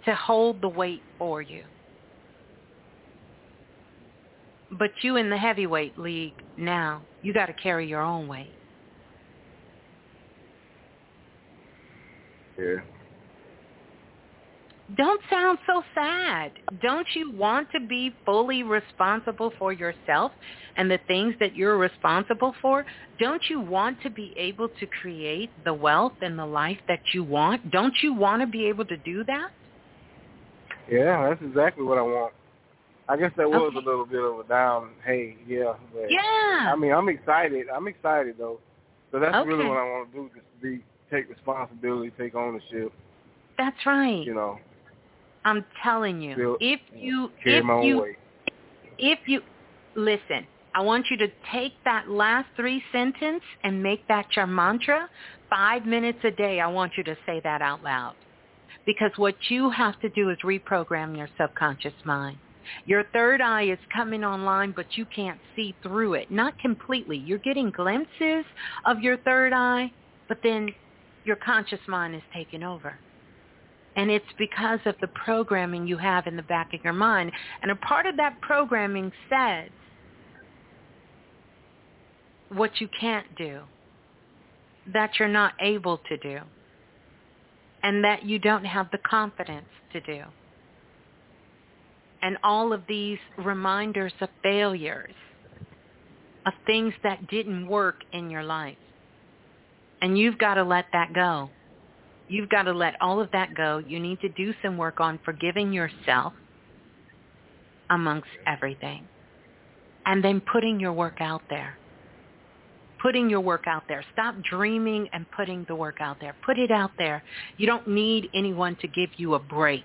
to hold the weight for you. But you in the heavyweight league now, you got to carry your own weight. Yeah. Don't sound so sad. Don't you want to be fully responsible for yourself and the things that you're responsible for? Don't you want to be able to create the wealth and the life that you want? Don't you want to be able to do that? Yeah, that's exactly what I want. I guess that was Okay. a little bit of a down. Hey, yeah, but Yeah. I mean, I'm excited. I'm excited though. So that's really what I want to do: just be take responsibility, take ownership. That's right. You know, I'm telling you. If you if you weight. if you listen, I want you to take that last three sentence and make that your mantra. Five minutes a day, I want you to say that out loud. Because what you have to do is reprogram your subconscious mind. Your third eye is coming online, but you can't see through it. Not completely. You're getting glimpses of your third eye, but then your conscious mind is taking over. And it's because of the programming you have in the back of your mind. And a part of that programming says what you can't do, that you're not able to do, and that you don't have the confidence to do. And all of these reminders of failures, of things that didn't work in your life. And you've got to let that go. You've got to let all of that go. You need to do some work on forgiving yourself amongst everything. And then putting your work out there. Putting your work out there. Stop dreaming and putting the work out there. Put it out there. You don't need anyone to give you a break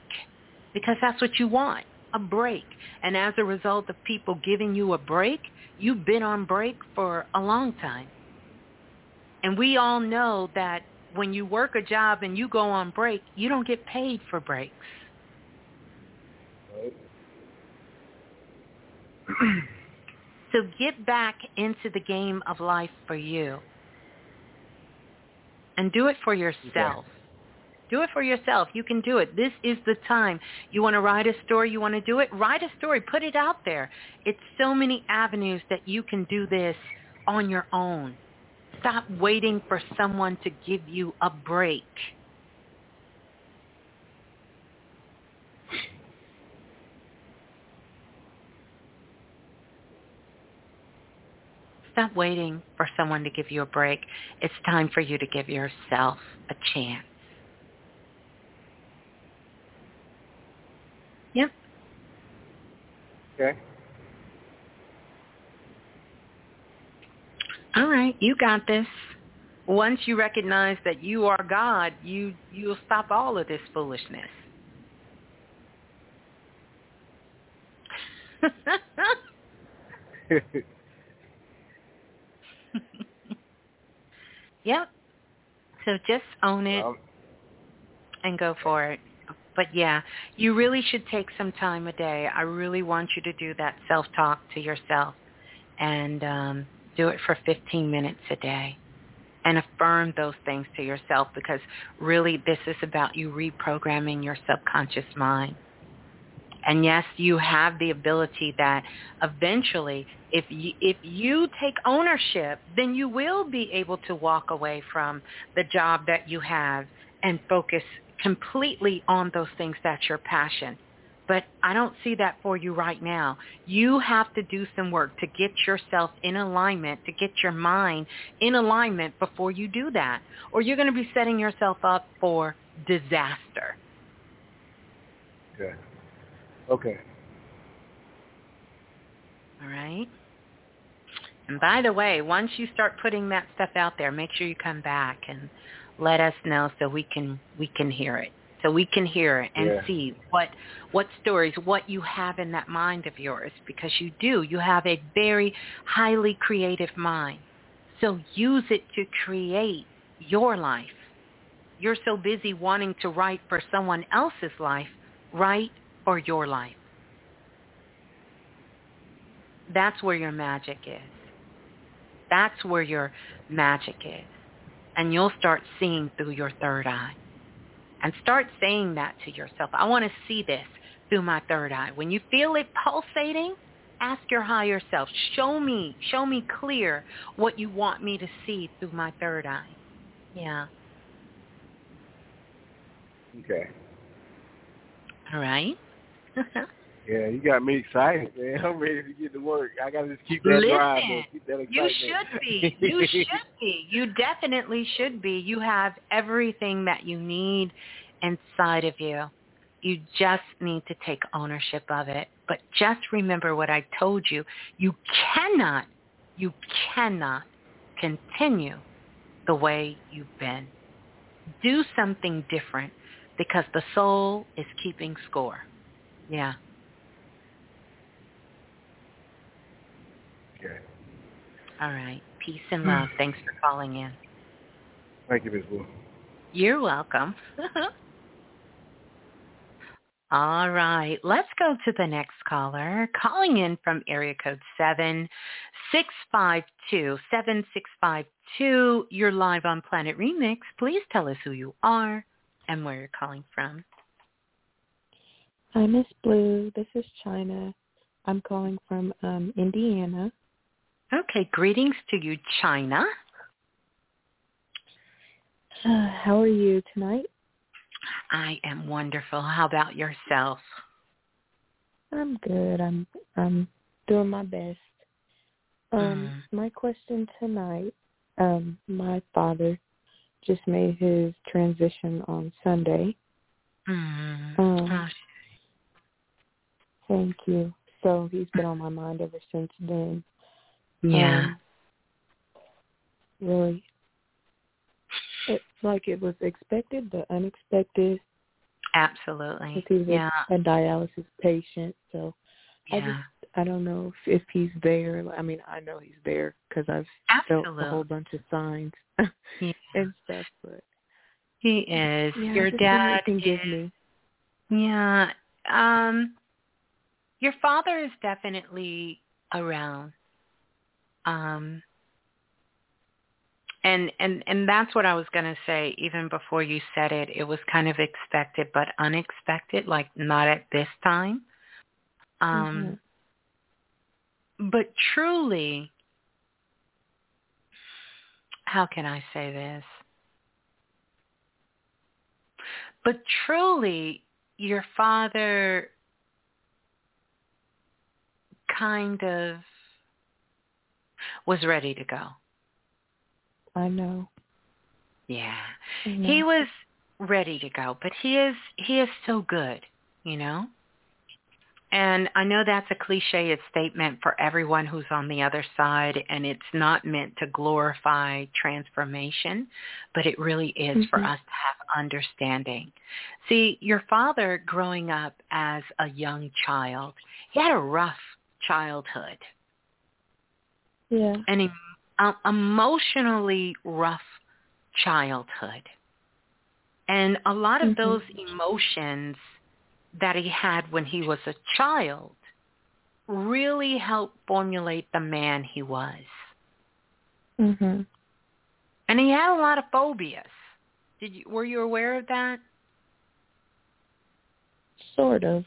because that's what you want, a break. And as a result of people giving you a break, you've been on break for a long time. And we all know that when you work a job and you go on break, you don't get paid for breaks. Right. So get back into the game of life for you. And do it for yourself. Do it for yourself. You can do it. This is the time. You want to write a story, you want to do it, write a story, put it out there. It's so many avenues that you can do this on your own. Stop waiting for someone to give you a break. Stop waiting for someone to give you a break. It's time for you to give yourself a chance. Yep. Okay. All right, you got this. Once you recognize that you are God, you you'll stop all of this foolishness. yep. So just own it Um, and go for it. But yeah, you really should take some time a day. I really want you to do that self-talk to yourself and um, do it for 15 minutes a day and affirm those things to yourself because really this is about you reprogramming your subconscious mind. And yes, you have the ability that eventually if you, if you take ownership, then you will be able to walk away from the job that you have and focus completely on those things that's your passion. But I don't see that for you right now. You have to do some work to get yourself in alignment, to get your mind in alignment before you do that. Or you're going to be setting yourself up for disaster. Okay. Okay. All right. And by the way, once you start putting that stuff out there, make sure you come back and let us know so we can we can hear it. So we can hear and Yeah. see what what stories, what you have in that mind of yours because you do. You have a very highly creative mind. So use it to create your life. You're so busy wanting to write for someone else's life, write for your life. That's where your magic is. That's where your magic is. And you'll start seeing through your third eye. And start saying that to yourself. I want to see this through my third eye. When you feel it pulsating, ask your higher self, show me, show me clear what you want me to see through my third eye. Yeah. Okay. All right. Yeah, you got me excited, man. I'm ready to get to work. I gotta just keep that Listen, drive. Keep that You should be. You should be. You definitely should be. You have everything that you need inside of you. You just need to take ownership of it. But just remember what I told you. You cannot, you cannot continue the way you've been. Do something different because the soul is keeping score. Yeah. Okay. All right. Peace and love. Thanks for calling in. Thank you, Ms. Blue. You're welcome. All right. Let's go to the next caller. Calling in from area code 7652 7652. You're live on Planet Remix. Please tell us who you are and where you're calling from. Hi, Miss Blue. This is China. I'm calling from um, Indiana. Okay. Greetings to you, China. Uh, how are you tonight? I am wonderful. How about yourself? I'm good. I'm I'm doing my best. Um, my question tonight. Um, my father just made his transition on Sunday. Mm. Um, Oh, Thank you. So he's been on my mind ever since then. Yeah. Um, really, it's like it was expected, but unexpected. Absolutely. Because he was Yeah. a, dialysis patient, so I Yeah. just I don't know if, if he's there. I mean, I know he's there because I've felt a whole bunch of signs Yeah. and stuff. But He is. yeah, Your dad is. me. Yeah. Um your father is definitely around. Um and and and that's what I was going to say even before you said it. It was kind of expected but unexpected like not at this time. Um but truly how can I say this? But truly, your father kind of was ready to go. I know. Yeah. I know. He was ready to go, but he is he is so good, you know? And I know that's a cliched statement for everyone who's on the other side and it's not meant to glorify transformation, but it really is for Mhm. us to have understanding. See, your father growing up as a young child, he had a rough childhood Yeah. an em- um, emotionally rough childhood. And a lot of Mhm. those emotions that he had when he was a child really helped formulate the man he was. Mm-hmm. And he had a lot of phobias. Did you were you aware of that? Sort of.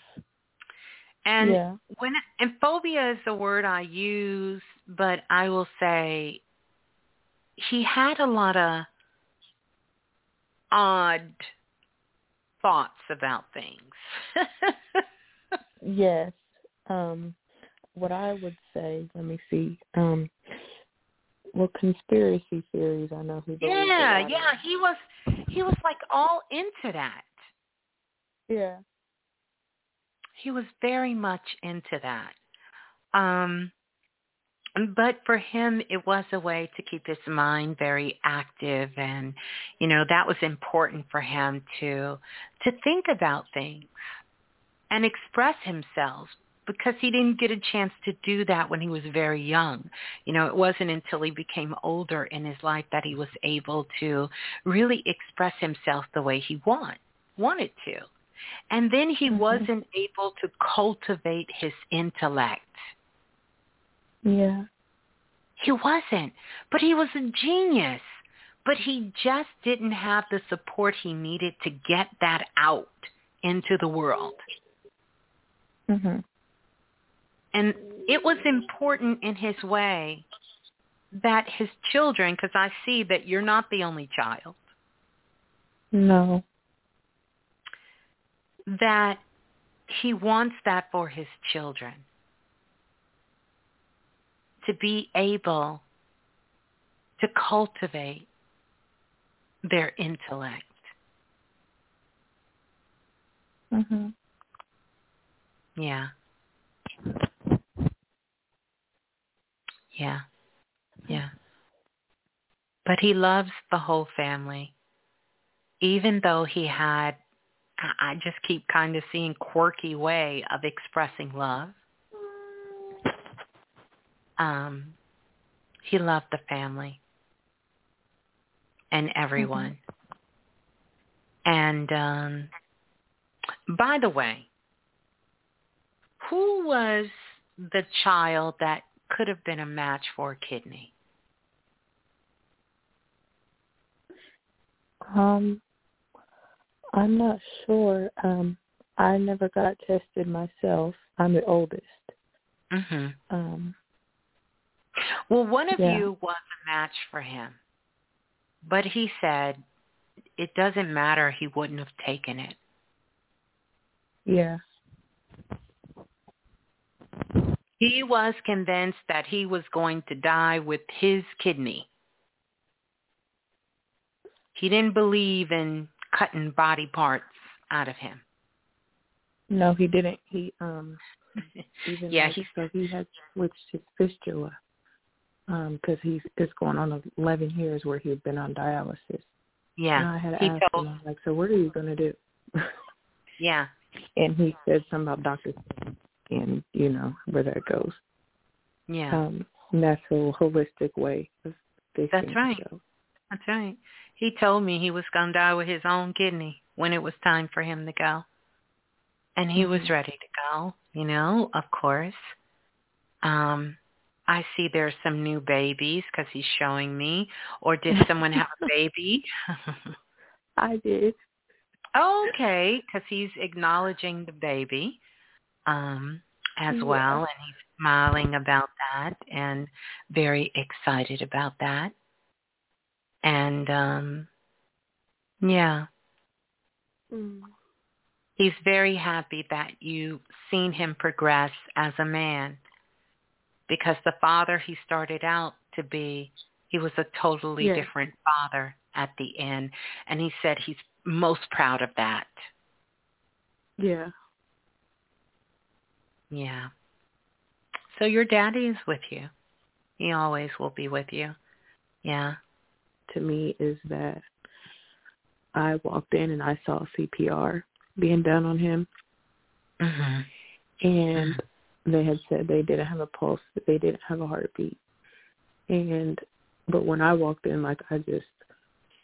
And yeah. when and phobia is the word I use, but I will say he had a lot of odd thoughts about things. Yes. Um, what I would say, let me see. Um, well, conspiracy theories. I know he. Yeah, yeah. He was he was like all into that. Yeah. He was very much into that. Um, but for him it was a way to keep his mind very active and you know that was important for him to to think about things and express himself because he didn't get a chance to do that when he was very young. You know, it wasn't until he became older in his life that he was able to really express himself the way he want, wanted to. And then he mm-hmm. wasn't able to cultivate his intellect. Yeah. He wasn't. But he was a genius. But he just didn't have the support he needed to get that out into the world. Mhm. And it was important in his way that his children, because I see that you're not the only child. No. That he wants that for his children. To be able to cultivate their intellect. Mhm. Yeah. Yeah. Yeah. But he loves the whole family. Even though he had I just keep kind of seeing quirky way of expressing love. Um he loved the family and everyone. Mm-hmm. And um by the way, who was the child that could have been a match for a kidney? Um, I'm not sure. Um, I never got tested myself. I'm the oldest. Mhm. Um. Well, one of yeah. you was a match for him, but he said it doesn't matter. He wouldn't have taken it. Yeah. He was convinced that he was going to die with his kidney. He didn't believe in cutting body parts out of him. No, he didn't. He um even yeah, like, he so he had switched his fistula um because he's it's going on 11 years where he'd been on dialysis. Yeah, and I had he told, him like, so what are you gonna do? yeah, and he said something about Doctor and you know where that goes. Yeah. Um, natural, holistic way of That's right. himself. That's right. He told me he was going to die with his own kidney when it was time for him to go. And he mm-hmm. was ready to go, you know, of course. Um, I see there's some new babies because he's showing me. Or did someone have a baby? I did. Okay, because he's acknowledging the baby um, as yeah. well, and he's smiling about that and very excited about that. And um, yeah, mm. he's very happy that you've seen him progress as a man because the father he started out to be, he was a totally yeah. different father at the end. And he said he's most proud of that. Yeah. Yeah. So your daddy is with you. He always will be with you. Yeah. To me is that I walked in and I saw CPR being done on him. Mm-hmm. And. They had said they didn't have a pulse, they didn't have a heartbeat. And but when I walked in like I just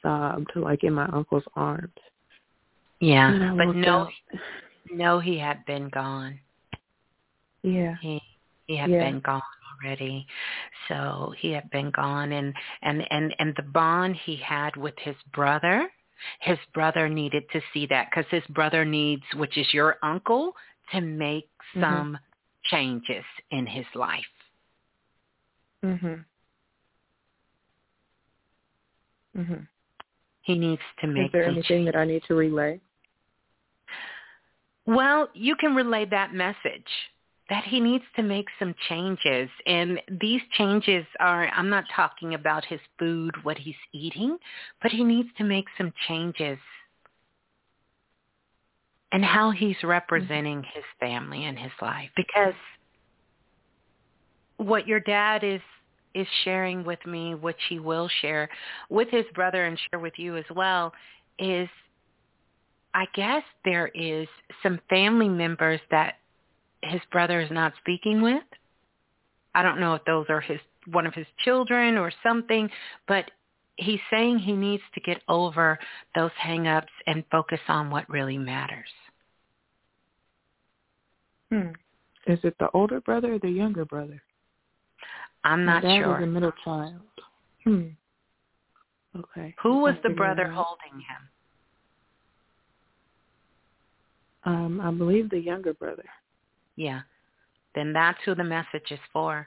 sobbed like in my uncle's arms. Yeah. But no no he had been gone. Yeah. He he had yeah. been gone already. So he had been gone and and and and the bond he had with his brother, his brother needed to see that cuz his brother needs which is your uncle to make mm-hmm. some changes in his life. Mhm. Mhm. He needs to make Is there anything changes. that I need to relay? Well, you can relay that message that he needs to make some changes. And these changes are, I'm not talking about his food, what he's eating, but he needs to make some changes and how he's mm-hmm. representing his family and his life. Because what your dad is is sharing with me, which he will share with his brother and share with you as well, is I guess there is some family members that his brother is not speaking with. I don't know if those are his one of his children or something, but he's saying he needs to get over those hang-ups and focus on what really matters. Hmm. Is it the older brother or the younger brother? I'm not sure. Was a middle child. Hmm. Okay. Who was the brother out. holding him? Um, I believe the younger brother. Yeah. Then that's who the message is for.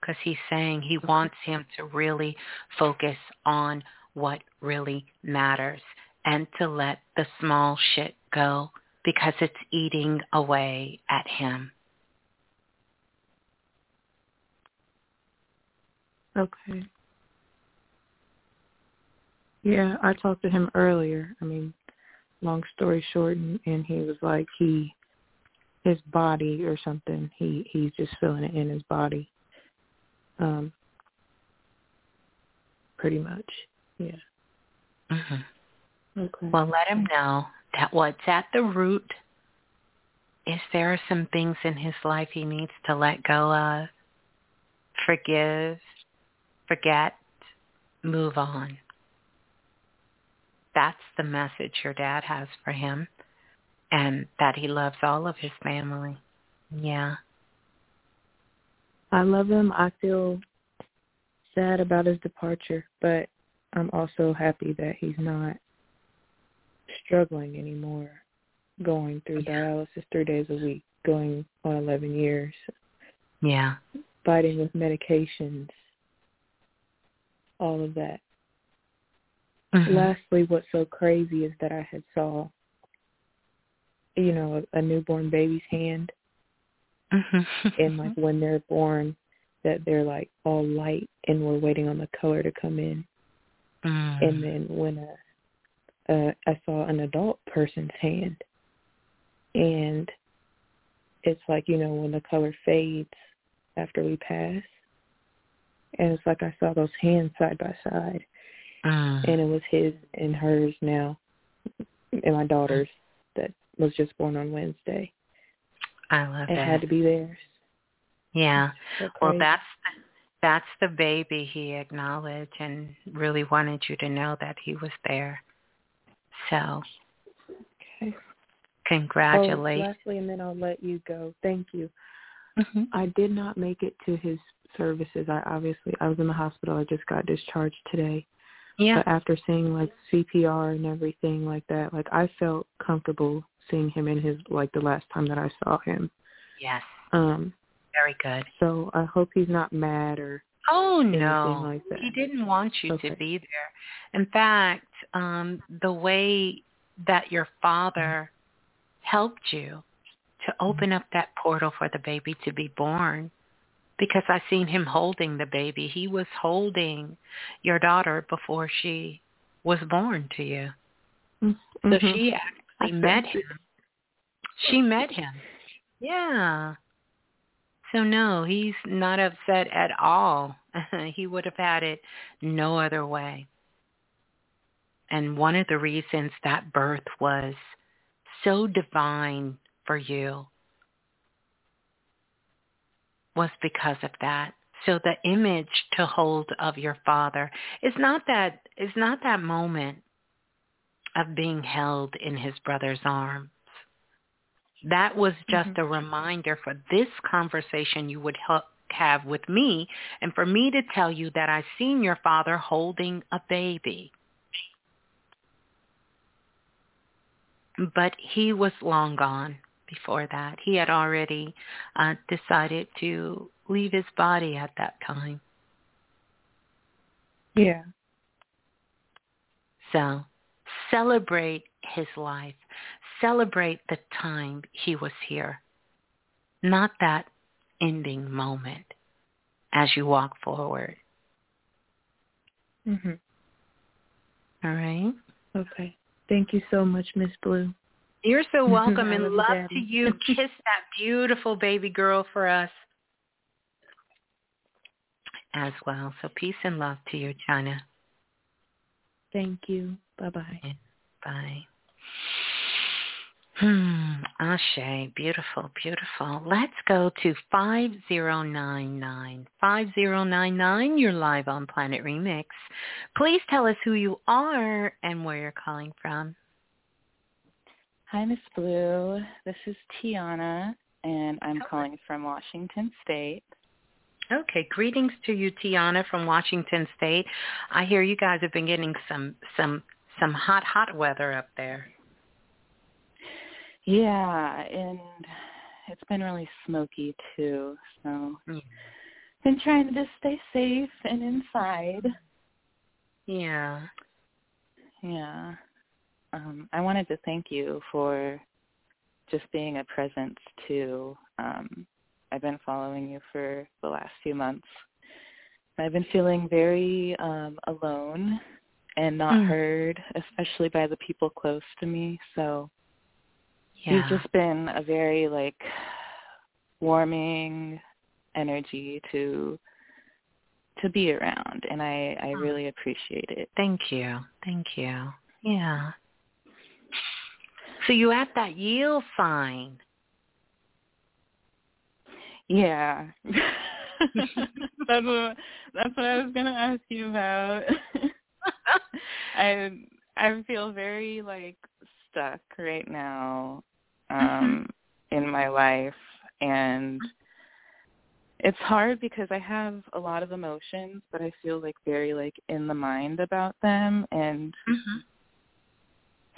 Because he's saying he wants him to really focus on what really matters and to let the small shit go because it's eating away at him. Okay. Yeah, I talked to him earlier. I mean, long story short, and, and he was like he, his body or something. He he's just feeling it in his body. Um. Pretty much. Yeah. hmm Okay. Well, let him know that what's at the root is there are some things in his life he needs to let go of, forgive, forget, move on. That's the message your dad has for him and that he loves all of his family. Yeah. I love him. I feel sad about his departure, but I'm also happy that he's not struggling anymore, going through dialysis three days a week, going on 11 years, Yeah. fighting with medications, all of that. Mhm. Lastly, what's so crazy is that I had saw, you know, a, a newborn baby's hand, Mhm. and like when they're born, that they're like all light, and we're waiting on the color to come in. Mm. And then when uh, uh, I saw an adult person's hand, and it's like you know when the color fades after we pass, and it's like I saw those hands side by side, Mm. and it was his and hers now, and my daughter's that was just born on Wednesday. I love It that. had to be theirs. Yeah. So Well, that's that's the baby he acknowledged and really wanted you to know that he was there. So, okay. Oh, congratulations. lastly, and then I'll let you go. Thank you. Mhm. I did not make it to his services. I obviously I was in the hospital. I just got discharged today. Yeah. But after seeing like CPR and everything like that, like I felt comfortable seeing him in his like the last time that I saw him. Yes. Um Very good. so I hope he's not mad or Oh no. like. He didn't want you Okay. to be there. In fact, um the way that your father helped you to open up that portal for the baby to be born because I seen him holding the baby. He was holding your daughter before she was born to you. So Mhm. she actually met him. She met him. Yeah. So no, he's not upset at all. he would have had it no other way. And one of the reasons that birth was so divine for you was because of that. So the image to hold of your father is not that is not that moment of being held in his brother's arms. That was just Mm-hmm. a reminder for this conversation you would ha- have with me and for me to tell you that I've seen your father holding a baby. But he was long gone before that. He had already uh, decided to leave his body at that time. Yeah. So celebrate his life. Celebrate the time he was here, not that ending moment as you walk forward. Mhm. All right. Okay. Thank you so much, Miss Blue. You're so welcome I and love love Daddy. to you. Kiss that beautiful baby girl for us as well. So peace and love to you, China. Thank you. Bye-bye. Bye. Hmm. Ashe. Beautiful, beautiful. Let's go to 5099. 5099, you're live on Planet Remix. Please tell us who you are and where you're calling from. Hi, Miss Blue. This is Tiana, and I'm calling from Washington State. Okay, greetings to you, Tiana from Washington State. I hear you guys have been getting some some some hot hot weather up there. Yeah, and it's been really smoky too, so Yeah. been trying to just stay safe and inside. Yeah. Yeah. Um, I wanted to thank you for just being a presence too. Um, I've been following you for the last few months. I've been feeling very um, alone and not Mm. heard, especially by the people close to me. So Yeah. you've just been a very like warming energy to to be around and I I really appreciate it. Thank you. Thank you. Yeah. So you at that yield sign. Yeah. that's what that's what I was gonna ask you about. I I feel very like stuck right now um in my life. And it's hard because I have a lot of emotions but I feel like very like in the mind about them. And Mm-hmm.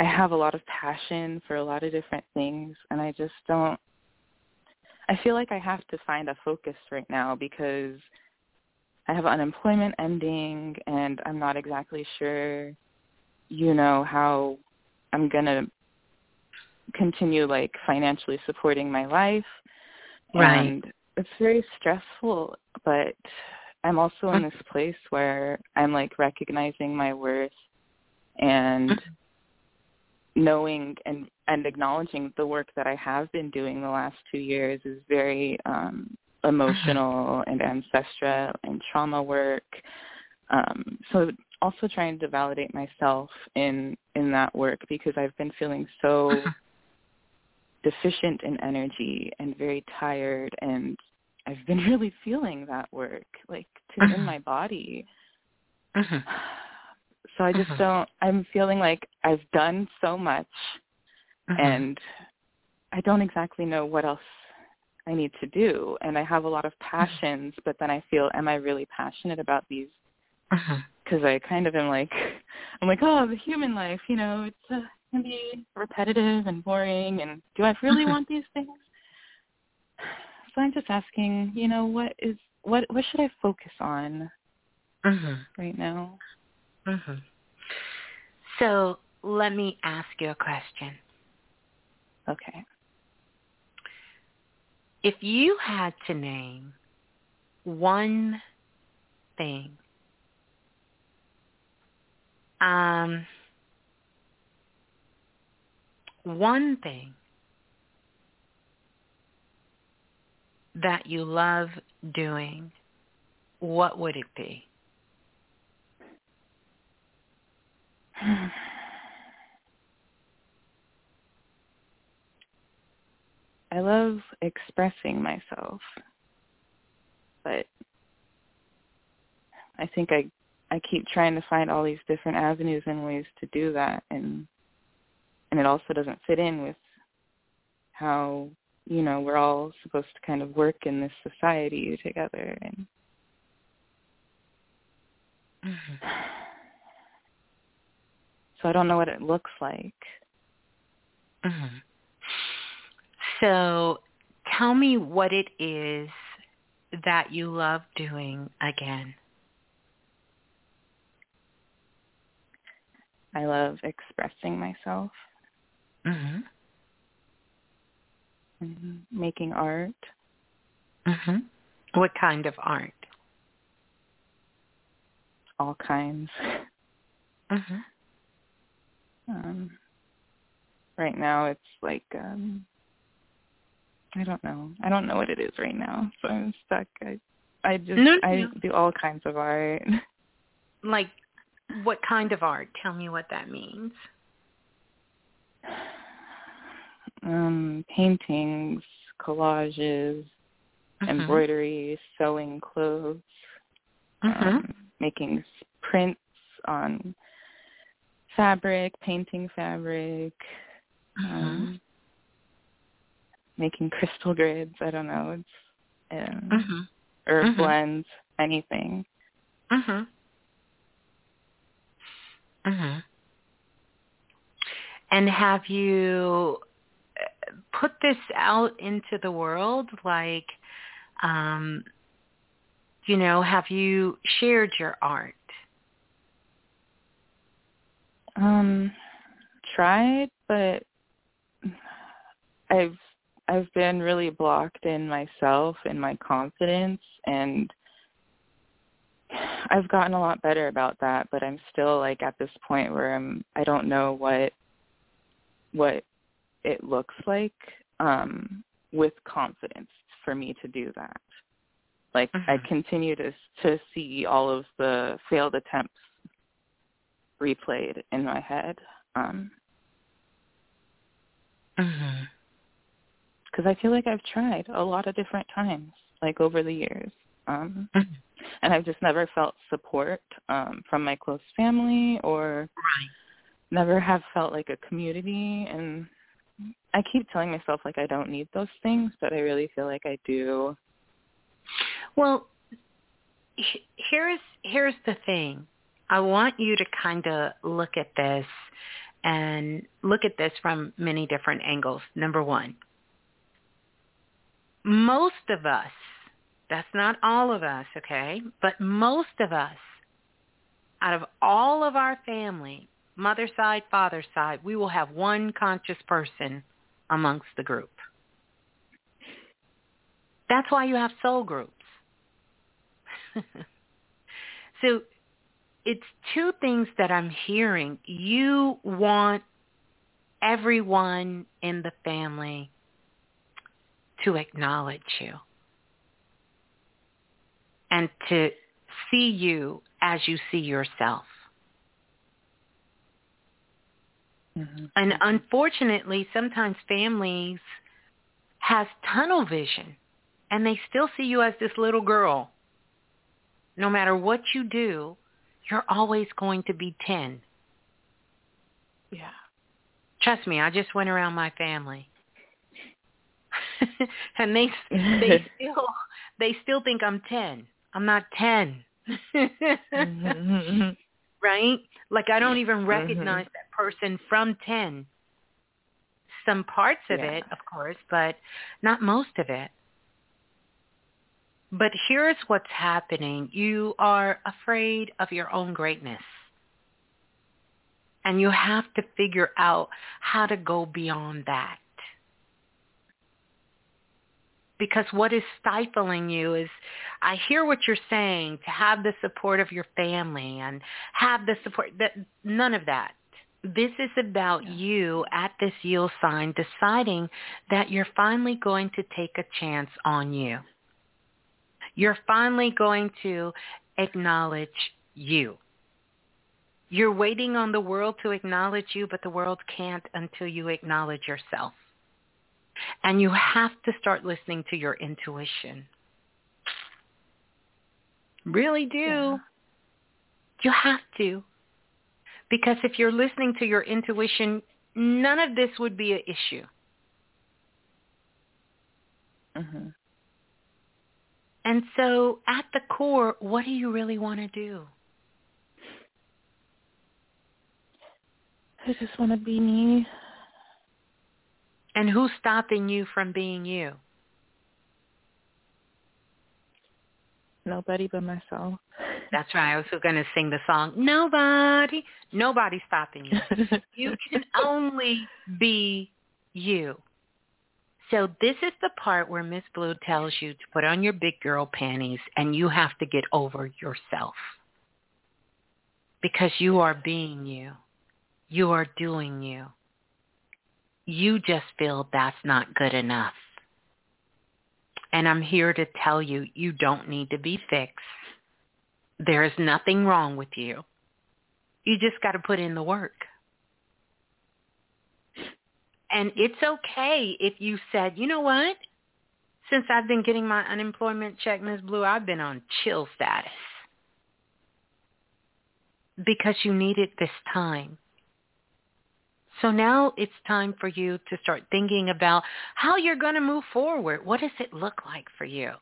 I have a lot of passion for a lot of different things. And I just don't I feel like I have to find a focus right now because I have unemployment ending and I'm not exactly sure you know how I'm going to continue like financially supporting my life. Right. And it's very stressful, but I'm also in this place where I'm like recognizing my worth and knowing and and acknowledging the work that I have been doing the last two years is very um emotional and ancestral and trauma work. Um so also trying to validate myself in in that work because I've been feeling so deficient in energy and very tired and I've been really feeling that work like to in my body. Mm-hmm. So I just Mhm. don't I'm feeling like I've done so much Mm-hmm. and I don't exactly know what else I need to do and I have a lot of passions but then I feel am I really passionate about these Mm-hmm. because I kind of am like I'm like oh the human life you know it's uh, can be repetitive and boring and do I really Mhm. want these things so I'm just asking you know what is what what should I focus on Mm-hmm. right now Mm-hmm. So let me ask you a question. okay If you had to name one thing, um, one thing that you love doing, what would it be? I love expressing myself, but I think I I keep trying to find all these different avenues and ways to do that, and and it also doesn't fit in with how you know we're all supposed to kind of work in this society together, and so I don't know what it looks like. Mm-hmm. So tell me what it is that you love doing again. I love expressing myself. Mm-hmm. making art. Mhm. What kind of art? All kinds. Mhm. Um, right now, it's like um, I don't know. I don't know what it is right now, so I'm stuck. I I just No, I do all kinds of art. Like what kind of art? Tell me what that means. um, paintings, collages, Mhm. embroidery, sewing clothes, Mhm. um, making prints on fabric, painting fabric, um, making crystal grids. I don't know. It's um, Mhm. or Mhm. blends, anything. Mhm. Mhm. And have you uh, put this out into the world like um you know, have you shared your art? Um, tried, but I've I've been really blocked in myself and my confidence and I've gotten a lot better about that, but I'm still like at this point where I'm I don't know what what it looks like um with confidence for me to do that. Like I Mhm. continue to to see all of the failed attempts replayed in my head. Um Mhm. because I feel like I've tried a lot of different times, like over the years, um, Mhm. And I've just never felt support um, from my close family, or Right. never have felt like a community. And I keep telling myself like I don't need those things, but I really feel like I do. Well, here's here's the thing. I want you to kind of look at this and look at this from many different angles. Number 1. Most of us, that's not all of us, okay? But most of us out of all of our family, mother side, father side, we will have one conscious person amongst the group. That's why you have soul groups. so it's two things that I'm hearing. You want everyone in the family to acknowledge you and to see you as you see yourself. Mm-hmm. And unfortunately, sometimes families has tunnel vision and they still see you as this little girl. No matter what you do, you're always going to be 10. Yeah. Trust me, I just went around my family. and they they still they still think I'm 10. I'm not 10. Mhm. right? Like I don't even recognize that person from 10. Some parts of Yeah. it, of course, but not most of it. But here's what's happening. You are afraid of your own greatness. And you have to figure out how to go beyond that. Because what is stifling you is, I hear what you're saying, to have the support of your family and have the support, that none of that. This is about you at this yield sign deciding that you're finally going to take a chance on you. You're finally going to acknowledge you. You're waiting on the world to acknowledge you, but the world can't until you acknowledge yourself. And you have to start listening to your intuition. Really do. Yeah. You have to. Because if you're listening to your intuition, none of this would be an issue. Mhm. And so at the core, what do you really want to do? I just want to be me. And who's stopping you from being you? Nobody but myself. That's right. I was going to sing the song. Nobody, nobody's stopping you. You can only be you. So this is the part where Miss Blue tells you to put on your big girl panties and you have to get over yourself. Because you are being you. You are doing you. You just feel that's not good enough. And I'm here to tell you, you don't need to be fixed. There is nothing wrong with you. You just got to put in the work. And it's okay if you said, you know what? Since I've been getting my unemployment check, Ms. Blue, I've been on chill status. Because you needed this time. So now it's time for you to start thinking about how you're going to move forward. What does it look like for you?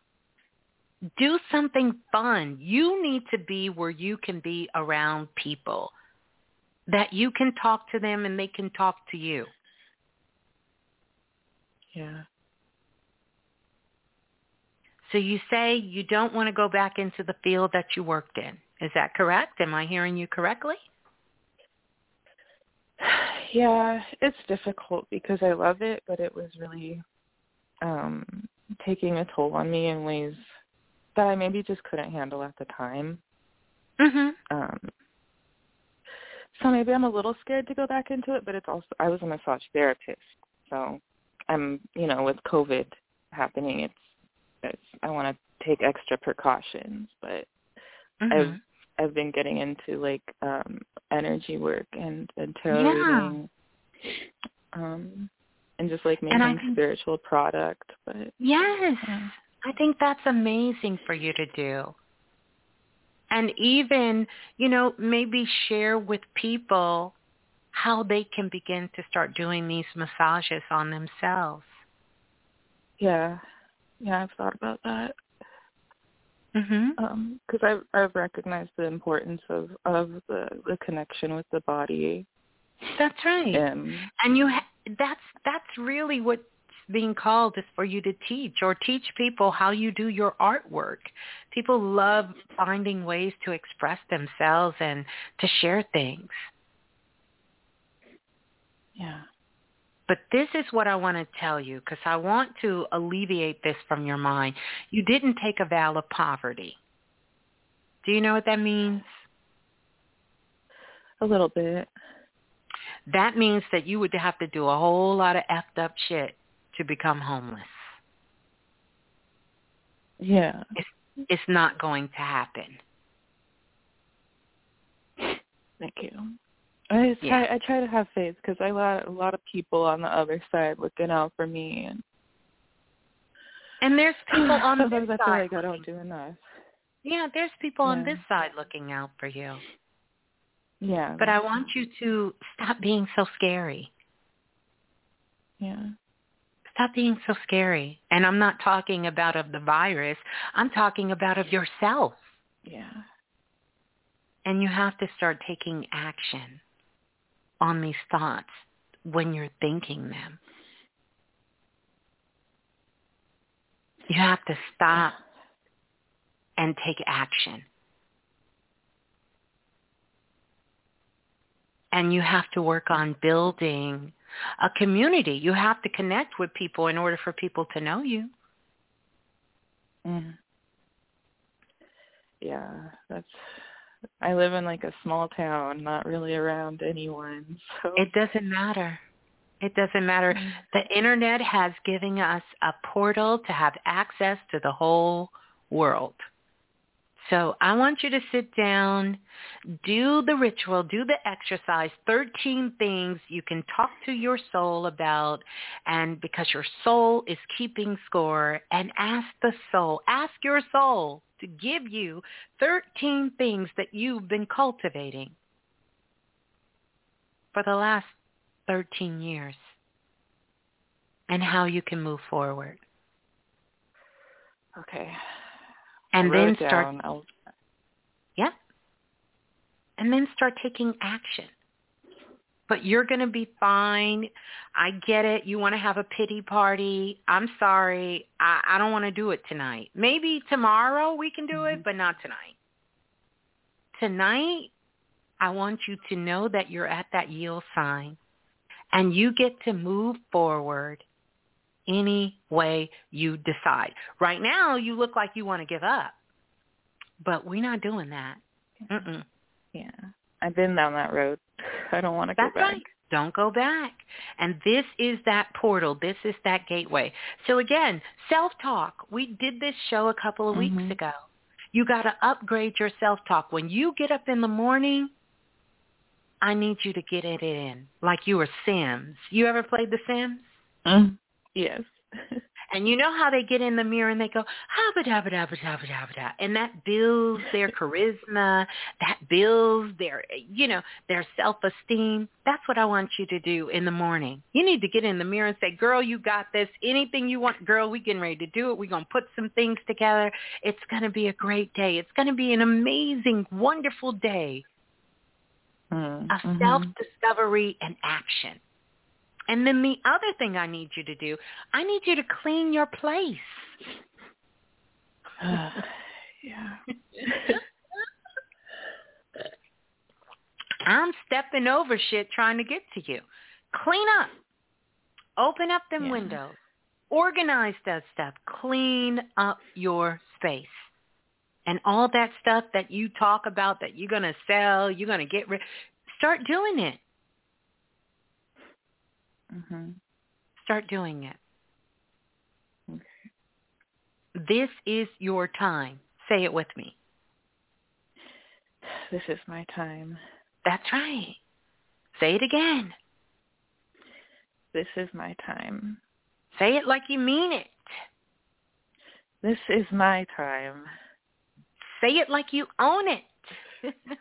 Do something fun. You need to be where you can be around people, that you can talk to them and they can talk to you. Yeah. So you say you don't want to go back into the field that you worked in. Is that correct? Am I hearing you correctly? Yeah, it's difficult because I love it, but it was really um taking a toll on me in ways that I maybe just couldn't handle at the time. Mhm. Um so maybe I'm a little scared to go back into it, but it's also I was a massage therapist. So I'm, you know, with COVID happening, it's, it's I want to take extra precautions, but mm-hmm. I've I've been getting into like um energy work and and tarot yeah. reading, um, and just like making think, spiritual product. But yes, yeah. I think that's amazing for you to do. And even, you know, maybe share with people how they can begin to start doing these massages on themselves. Yeah, yeah, I've thought about that. Mhm. Um, because I've I've recognized the importance of of the the connection with the body. That's right. Um, and you ha- that's that's really what's being called is for you to teach or teach people how you do your artwork. People love finding ways to express themselves and to share things. Yeah. But this is what I want to tell you because I want to alleviate this from your mind. You didn't take a vow of poverty. Do you know what that means? A little bit. That means that you would have to do a whole lot of effed up shit to become homeless. Yeah. It's, it's not going to happen. Thank you. I try. Yeah. I try to have faith because I lot a lot of people on the other side looking out for me, and and there's people on this side. I feel like I don't do enough. Yeah, there's people yeah. on this side looking out for you. Yeah. But I want you to stop being so scary. Yeah. Stop being so scary. And I'm not talking about of the virus. I'm talking about of yourself. Yeah. And you have to start taking action on these thoughts when you're thinking them. You have to stop and take action. And you have to work on building a community. You have to connect with people in order for people to know you. Mm. Yeah, that's I live in like a small town, not really around anyone. So it doesn't matter. It doesn't matter. Mm. The internet has given us a portal to have access to the whole world. So I want you to sit down, do the ritual, do the exercise, 13 things you can talk to your soul about and because your soul is keeping score and ask the soul, ask your soul to give you 13 things that you've been cultivating for the last 13 years and how you can move forward. Okay. And then start. I'll... Yeah. And then start taking action. But you're going to be fine. I get it. You want to have a pity party. I'm sorry. I, I don't want to do it tonight. Maybe tomorrow we can do mm-hmm. it, but not tonight. Tonight, I want you to know that you're at that yield sign and you get to move forward any way you decide. Right now, you look like you want to give up, but we're not doing that. Mm-mm. Yeah, I've been down that road. I don't want to go back. Right. Don't go back. And this is that portal. This is that gateway. So again, self-talk. We did this show a couple of mm-hmm. weeks ago. You got to upgrade your self-talk. When you get up in the morning, I need you to get it in like you were Sims. You ever played The Sims? Mm. Yes. and you know how they get in the mirror and they go habba dabba dabba dabba dabba da, and that builds their charisma, that builds their you know their self esteem. That's what I want you to do in the morning. You need to get in the mirror and say, "Girl, you got this. Anything you want, girl, we getting ready to do it. We're gonna put some things together. It's gonna be a great day. It's gonna be an amazing, wonderful day." Mm-hmm. Of self-discovery and action. And then the other thing I need you to do, I need you to clean your place. Uh, yeah. I'm stepping over shit trying to get to you. Clean up. Open up them yeah. windows. Organize that stuff. Clean up your space. And all that stuff that you talk about that you're going to sell, you're going to get rid start doing it. Mm-hmm. Start doing it. Okay. This is your time. Say it with me. This is my time. That's right. Say it again. This is my time. Say it like you mean it. This is my time. Say it like you own it.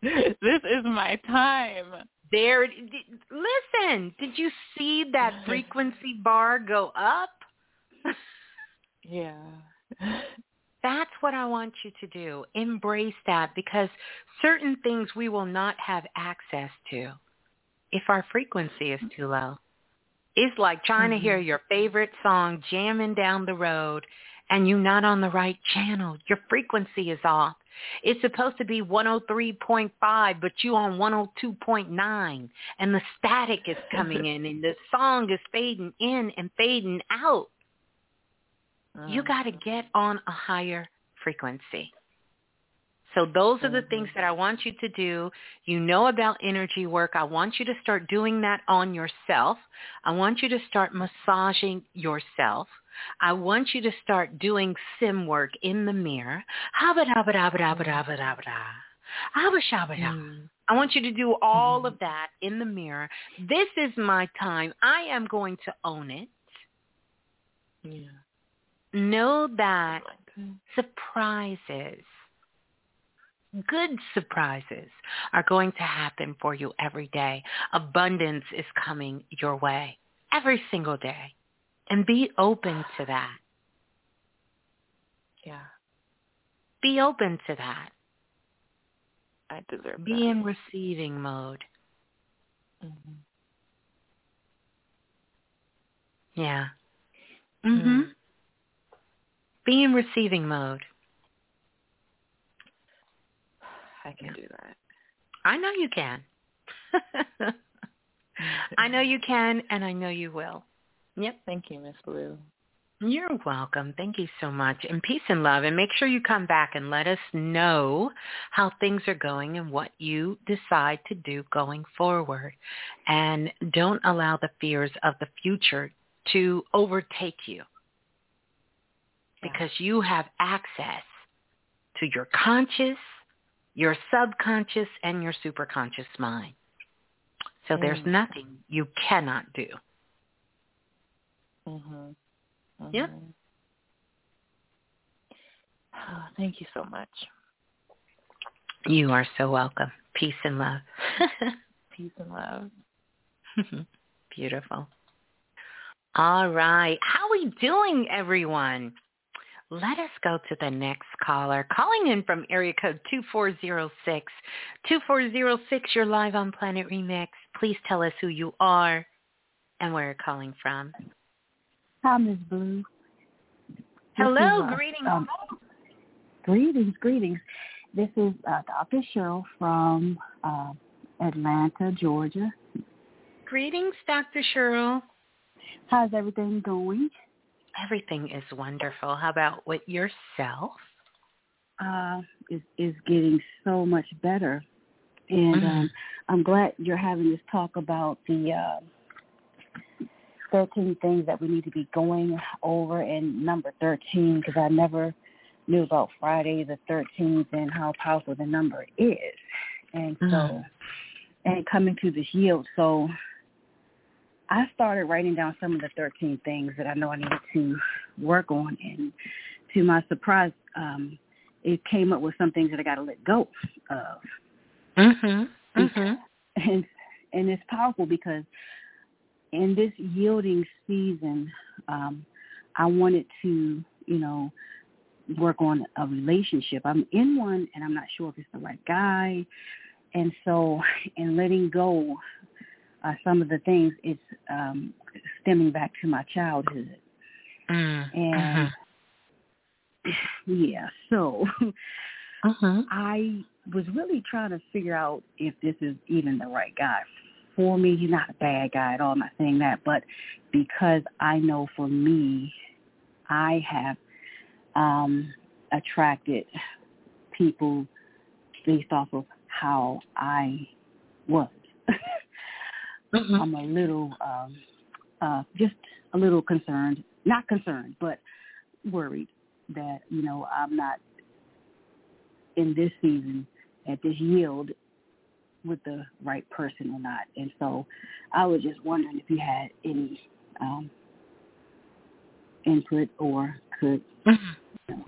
this is my time. There, listen, did you see that frequency bar go up? yeah. That's what I want you to do. Embrace that because certain things we will not have access to if our frequency is too low. It's like trying mm-hmm. to hear your favorite song jamming down the road and you're not on the right channel. Your frequency is off. It's supposed to be 103.5, but you on 102.9, and the static is coming in, and the song is fading in and fading out. You mm. got to get on a higher frequency. So those are the mm-hmm. things that I want you to do. You know about energy work. I want you to start doing that on yourself. I want you to start massaging yourself. I want you to start doing sim work in the mirror. Hmm. I want you to do all of that in the mirror. This is my time. I am going to own it. Yeah. Know that oh surprises, good surprises are going to happen for you every day. Abundance is coming your way every single day. And be open to that. Yeah. Be open to that. I deserve Be that. in receiving mode. Mm-hmm. Yeah. Mhm. Mm. Be in receiving mode. I can do that. I know you can. I know you can and I know you will. Yep. Thank you, Miss Blue. You're welcome. Thank you so much. And peace and love. And make sure you come back and let us know how things are going and what you decide to do going forward. And don't allow the fears of the future to overtake you because you have access to your conscious, your subconscious, and your superconscious mind. So there's nothing you cannot do. Mhm. Mhm. Yep. Oh, thank you so much. You are so welcome. Peace and love. Peace and love. Beautiful. All right. How are we doing, everyone? Let us go to the next caller. Calling in from area code 2406. 2406, you're live on Planet Remix. Please tell us who you are and where you're calling from. Hi, Ms. Blue. Hello, is, uh, greetings. Um, greetings, greetings. This is uh, Dr. Cheryl from uh, Atlanta, Georgia. Greetings, Dr. Cheryl. How's everything going? Everything is wonderful. How about with yourself? Uh, is is getting so much better, and mm-hmm. um, I'm glad you're having this talk about the uh, 13 things that we need to be going over in number 13 because I never knew about Friday the 13th and how powerful the number is, and so mm-hmm. and coming to this yield. So I started writing down some of the 13 things that I know I needed to work on, and to my surprise, um, it came up with some things that I got to let go of. Mhm. Mhm. And and it's powerful because in this yielding season, um, I wanted to, you know, work on a relationship. I'm in one, and I'm not sure if it's the right guy. And so, in letting go uh, some of the things, it's um, stemming back to my childhood. Mm, and uh-huh. yeah, so uh-huh. I was really trying to figure out if this is even the right guy for me. He's not a bad guy at all. I'm not saying that, but because I know for me, I have um, attracted people based off of how I was. mm-hmm. I'm a little, um, uh, just a little concerned, not concerned, but worried that, you know, I'm not in this season at this yield with the right person or not. And so I was just wondering if you had any um, input or could. Mm-hmm.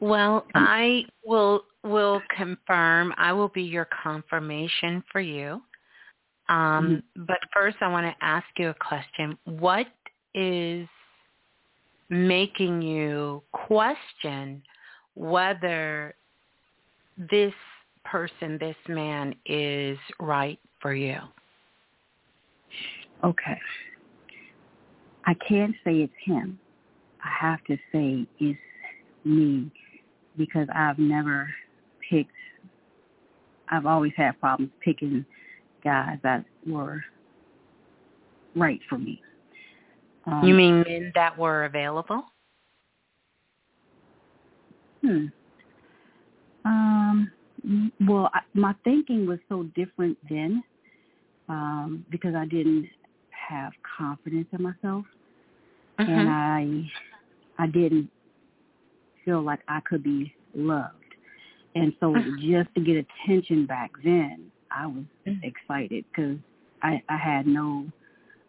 Well, I will will confirm. I will be your confirmation for you. Um, mm-hmm. But first, I want to ask you a question. What is making you question whether this person, this man, is right for you? Okay. I can't say it's him. I have to say it's me because I've never picked, I've always had problems picking guys that were right for me. Um, you mean men that were available? Hmm. Um. Well, I, my thinking was so different then um, because I didn't have confidence in myself, mm-hmm. and I I didn't feel like I could be loved. And so Mm-hmm. just to get attention back then, I was Mm-hmm. excited because I, I had no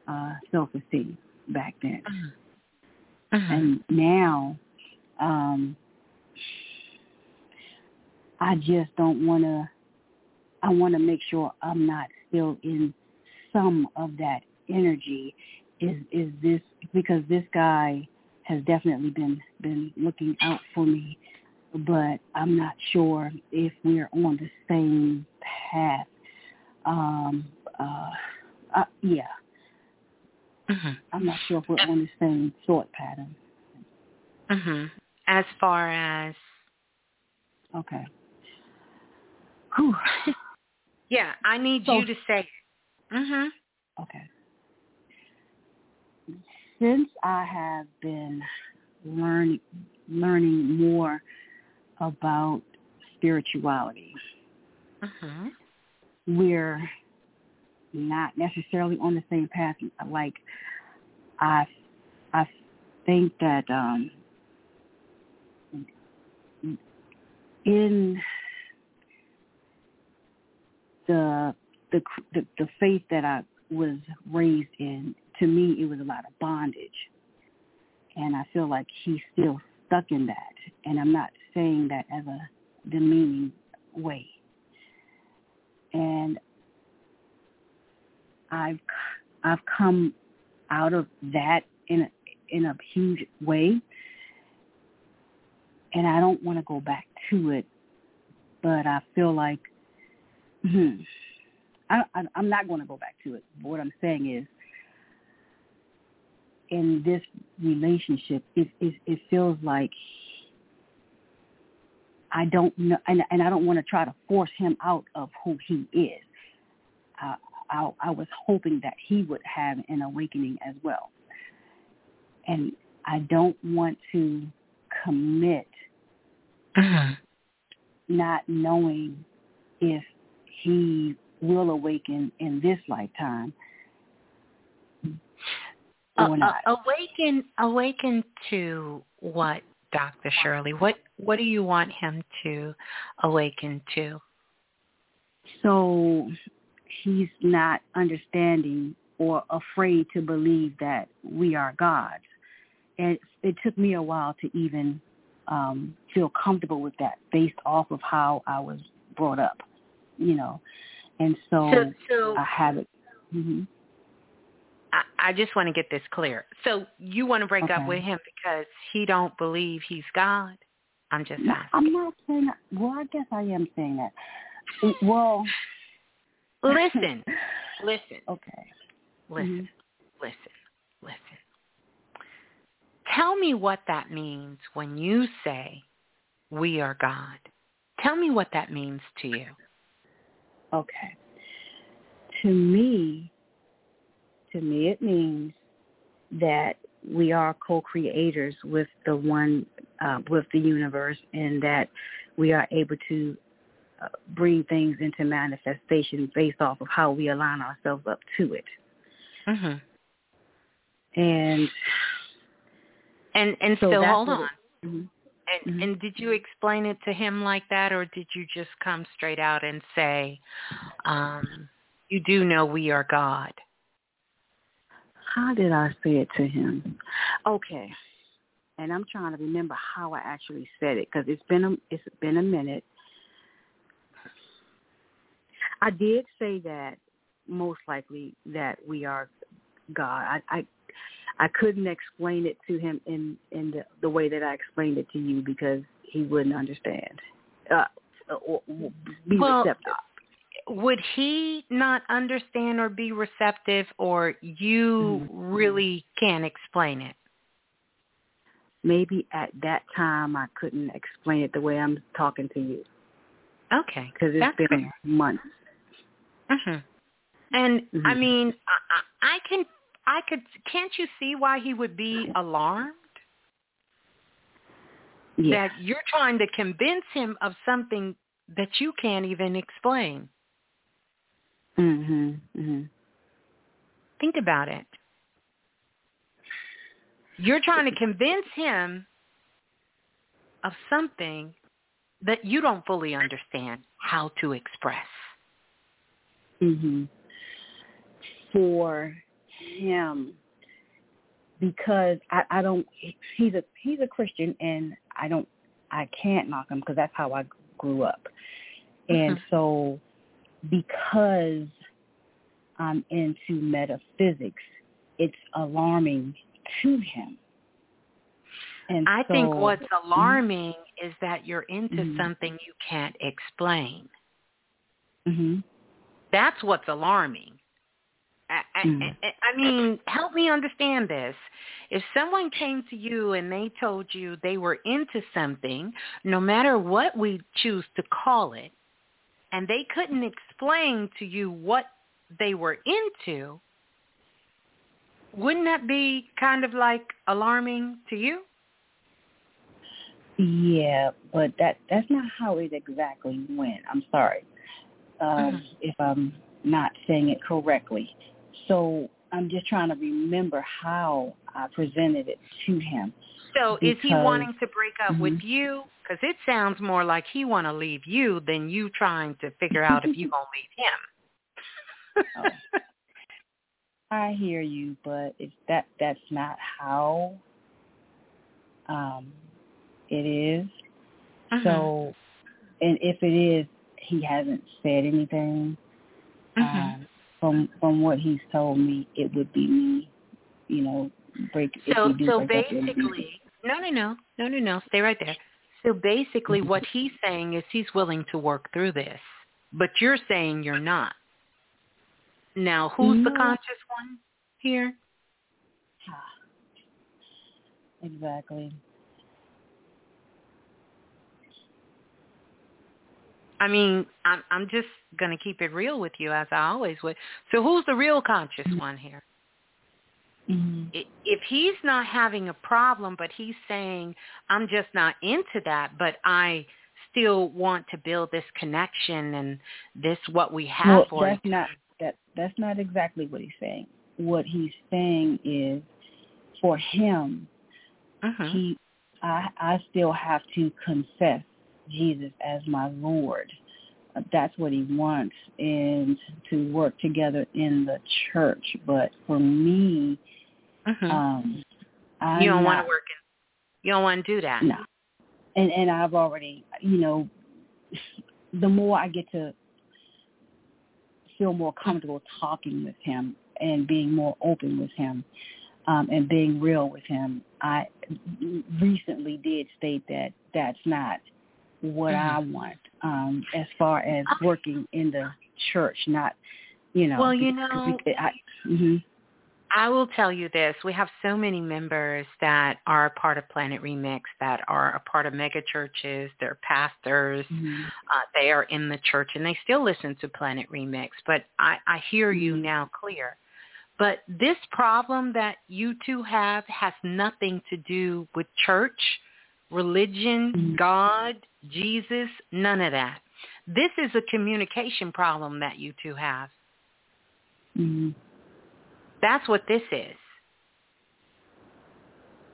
uh, self-esteem back then. Mm-hmm. And now, um, I just don't want to, I want to make sure I'm not still in some of that energy. Is, is this, because this guy has definitely been, been looking out for me but I'm not sure if we're on the same path. Um, uh, uh, yeah. Mm-hmm. I'm not sure if we're on the same thought pattern. Mhm. As far as okay. Whew. yeah, I need So- you to say. Mhm. Okay. Since I have been learning learning more about spirituality, Mhm. we're not necessarily on the same path. Like I, I think that um, in the, the the the faith that I was raised in, to me, it was a lot of bondage, and I feel like he's still stuck in that. And I'm not saying that as a demeaning way. And I've I've come out of that in a, in a huge way, and I don't want to go back to it. But I feel like hmm, I, I, I'm not going to go back to it. But what I'm saying is, in this relationship, it it, it feels like I don't know, and, and I don't want to try to force him out of who he is. Uh, I, I was hoping that he would have an awakening as well. And I don't want to commit Mhm. not knowing if he will awaken in this lifetime Uh, uh, awaken, awaken to what, Dr. Shirley? What What do you want him to awaken to? So he's not understanding or afraid to believe that we are gods. And it took me a while to even um, feel comfortable with that based off of how I was brought up, you know. And so, So, so I have it. hmm I, I just want to get this clear. So you want to break up with him because he don't believe he's God? I'm just No, asking. I'm not saying that. Well, I guess I am saying that. Well, Listen, listen, okay. listen, listen, listen. Tell me what that means when you say we are God. Tell me what that means to you. Okay. To me, to me, it means that we are co-creators with the one, uh, with the universe, and that we are able to uh, bring things into manifestation based off of how we align ourselves up to it. Mm-hmm. And And and So so, hold on. it- mhm. And and did you explain it to him like that, or did you just come straight out and say, um, "You do know we are God"? how did I say it to him? Okay. And I'm trying to remember how I actually said it because it's been a it's been a minute. I did say that most likely that we are God. I I, I couldn't explain it to him in in the, the way that I explained it to you because he wouldn't understand. Uh, or, or be Well, receptive. Would he not understand or be receptive, or you really can't explain it? Maybe at that time I couldn't explain it the way I'm talking to you. Okay, because it's been fair. months. hmm And I Mhm. mean, I, I I can, I could. Can't you see why he would be alarmed? Yeah. That you're trying to convince him of something that you can't even explain. Mhm. Mhm. Think about it. You're trying to convince him of something that you don't fully understand how to express. Mhm. For him, because I, I don't. He's a he's a Christian, and I don't. I can't knock him because that's how I grew up, and Mhm. so because I'm into metaphysics, it's alarming to him. And I think what's alarming is that you're into Mhm. something you can't explain. Mhm. That's what's alarming. I, I, Mm. I, I mean, help me understand this. If someone came to you and they told you they were into something, no matter what we choose to call it, and they couldn't explain to you what they were into, wouldn't that be kind of like alarming to you? Yeah, but that that's not how it exactly went. I'm sorry um, Mhm. if I'm not saying it correctly. So I'm just trying to remember how I presented it to him. So is he wanting to break up with Mhm. you? Because it sounds more like he want to leave you than you trying to figure out if you gonna leave him. Oh. I hear you, but it's that that's not how um, it is. So, and if it is, he hasn't said anything. Mhm. Um, from from what he's told me, it would be me. You know, break. so so break up, it would be me. basically, no, no, no, no, no, no. Stay right there. So basically, mm-hmm. what he's saying is he's willing to work through this, but you're saying you're not. Now, who's the conscious one here? I mean, I'm I'm just going to keep it real with you as I always would. So who's the real conscious Mm-hmm. one here? Mhm. If he's not having a problem, but he's saying, I'm just not into that, but I still want to build this connection and this what we have Well, for that's each not that that's not exactly what he's saying. What he's saying is for him, Mhm. he I I still have to confess Jesus as my Lord. That's what he wants and to work together in the church. But for me, Mhm. um I'm you don't want to work in. You don't want to do that. No. And and I've already, you know, the more I get to feel more comfortable talking with him and being more open with him um, and being real with him, I recently did state that that's not what I want um, as far as working in the church, not, you know. Well, you know- we- I, hmm I will tell you this. We have so many members that are a part of Planet Remix that are a part of mega churches. They're pastors. Mm-hmm. Uh, they are in the church and they still listen to Planet Remix. But I, I hear you Mm-hmm. now clear. But this problem that you two have has nothing to do with church, religion, Mm-hmm. God, Jesus, none of that. This is a communication problem that you two have. hmm That's what this is.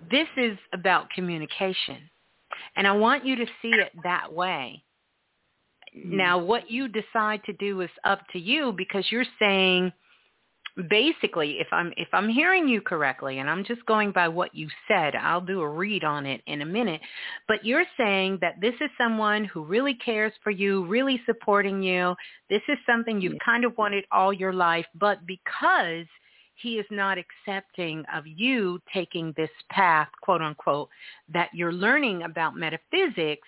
This is about communication. And I want you to see it that way. Now, what you decide to do is up to you because you're saying basically if I'm if I'm hearing you correctly and I'm just going by what you said, I'll do a read on it in a minute, but you're saying that this is someone who really cares for you, really supporting you. This is something you've kind of wanted all your life, but because he is not accepting of you taking this path, quote unquote, that you're learning about metaphysics,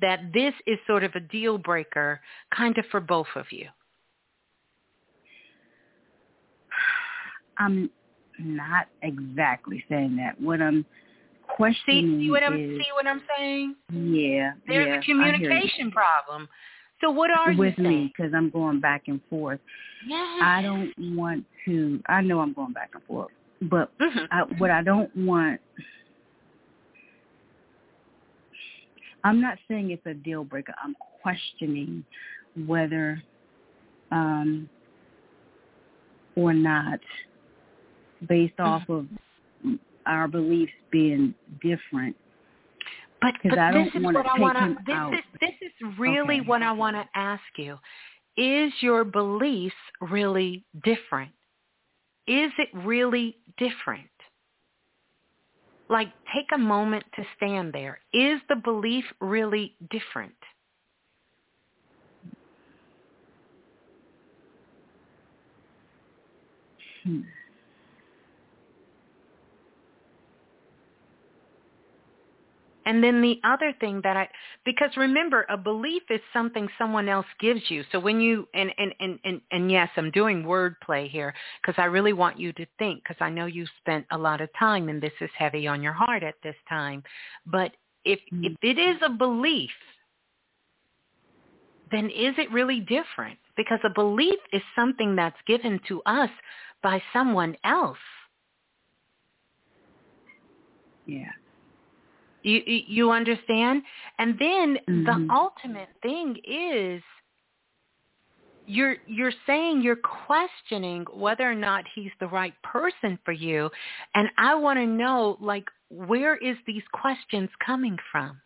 that this is sort of a deal breaker kind of for both of you. I'm not exactly saying that. What I'm questioning see what I'm is, see what I'm saying? yeah, There's yeah, a I hear you. communication problem. So what are with you me saying? because I'm going back and forth. Yeah. I don't want to. I know I'm going back and forth, but Mhm. I, what I don't want. I'm not saying it's a deal breaker. I'm questioning whether um, or not, based Mm-hmm. off of our beliefs being different. But, but I this don't is what I want to. This out. is this is really Okay. what I want to ask you. Is your beliefs really different? Is it really different? Like, take a moment to stand there. Is the belief really different? Hmm. And then the other thing that I, because remember, a belief is something someone else gives you. So when you, and, and, and, and, and yes, I'm doing wordplay here because I really want you to think because I know you spent a lot of time and this is heavy on your heart at this time. But if, mm-hmm. if it is a belief, then is it really different? Because a belief is something that's given to us by someone else. Yeah. You you understand? And then Mhm. the ultimate thing is you're you're saying you're questioning whether or not he's the right person for you and I want to know like where is these questions coming from?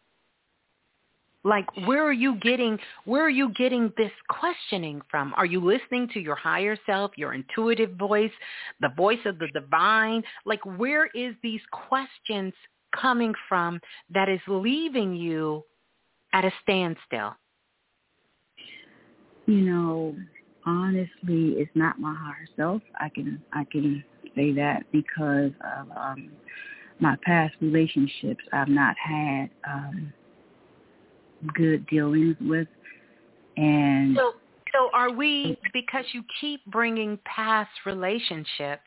Like where are you getting where are you getting this questioning from? Are you listening to your higher self, your intuitive voice, the voice of the divine? Like where is these questions coming from that is leaving you at a standstill? You know, honestly, it's not my higher self. I can I can say that because of um, my past relationships. I've not had um, good dealings with, and So so are we because you keep bringing past relationships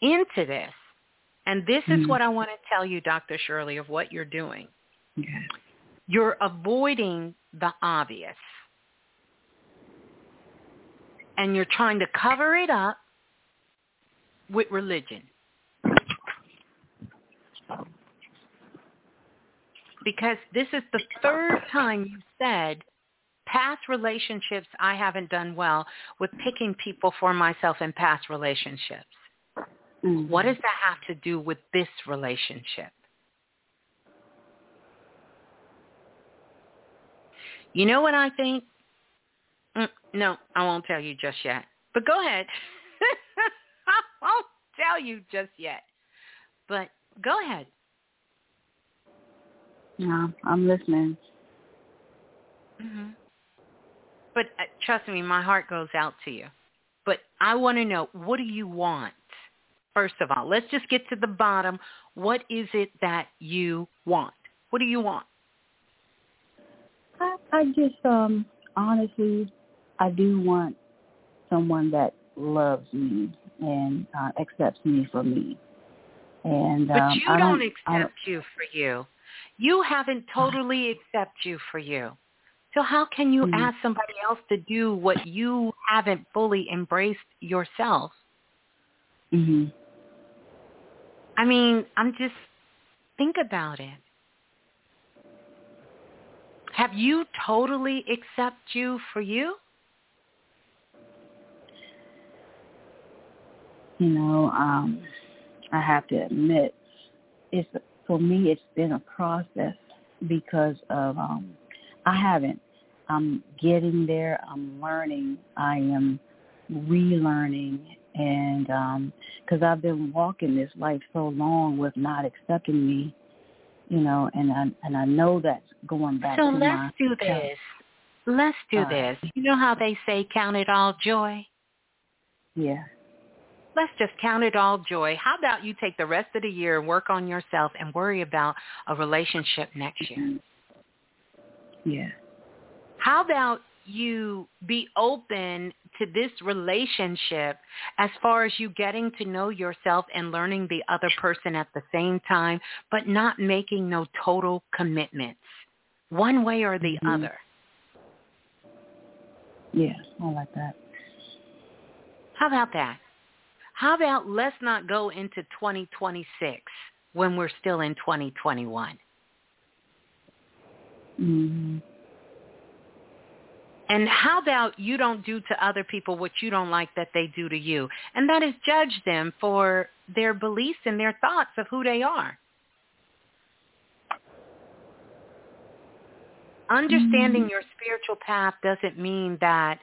into this? And this is Mhm. what I want to tell you Dr. Shirley of what you're doing. okay. You're avoiding the obvious. and you're trying to cover it up with religion. Because this is the third time you said past relationships I haven't done well with picking people for myself in past relationships. Mm-hmm. What does that have to do with this relationship? You know what I think? Mm, no, I won't tell you just yet. But go ahead. I won't tell you just yet. But go ahead. No, I'm listening. Mm-hmm. But uh, trust me, my heart goes out to you. But I want to know, what do you want? First of all, let's just get to the bottom. What is it that you want? What do you want? I, I just um honestly, I do want someone that loves me and uh, accepts me for me. And but um, you I don't, don't accept I don't, you for you. You haven't totally accept you for you. So how can you Mhm. ask somebody else to do what you haven't fully embraced yourself? hmm I mean, I'm just think about it. Have you totally accept you for you? you know, um, I have to admit, it's for me. It's been a process because of um, I haven't. I'm getting there. I'm learning. I am relearning, and um, because I've been walking this life so long with not accepting me, you know, and I and I know that's going back So to let's my do this. Let's do right. this. You know how they say count it all joy? yeah. Let's just count it all joy. How about you take the rest of the year and work on yourself and worry about a relationship next year? Mm-hmm. Yeah. How about you be open to this relationship as far as you getting to know yourself and learning the other person at the same time, but not making no total commitments, one way or the Mhm. other? Yeah. I like that. How about that? How about let's not go into 2026 when we're still in 2021? hmm And how about you don't do to other people what you don't like that they do to you? And that is judge them for their beliefs and their thoughts of who they are. Understanding your spiritual path doesn't mean that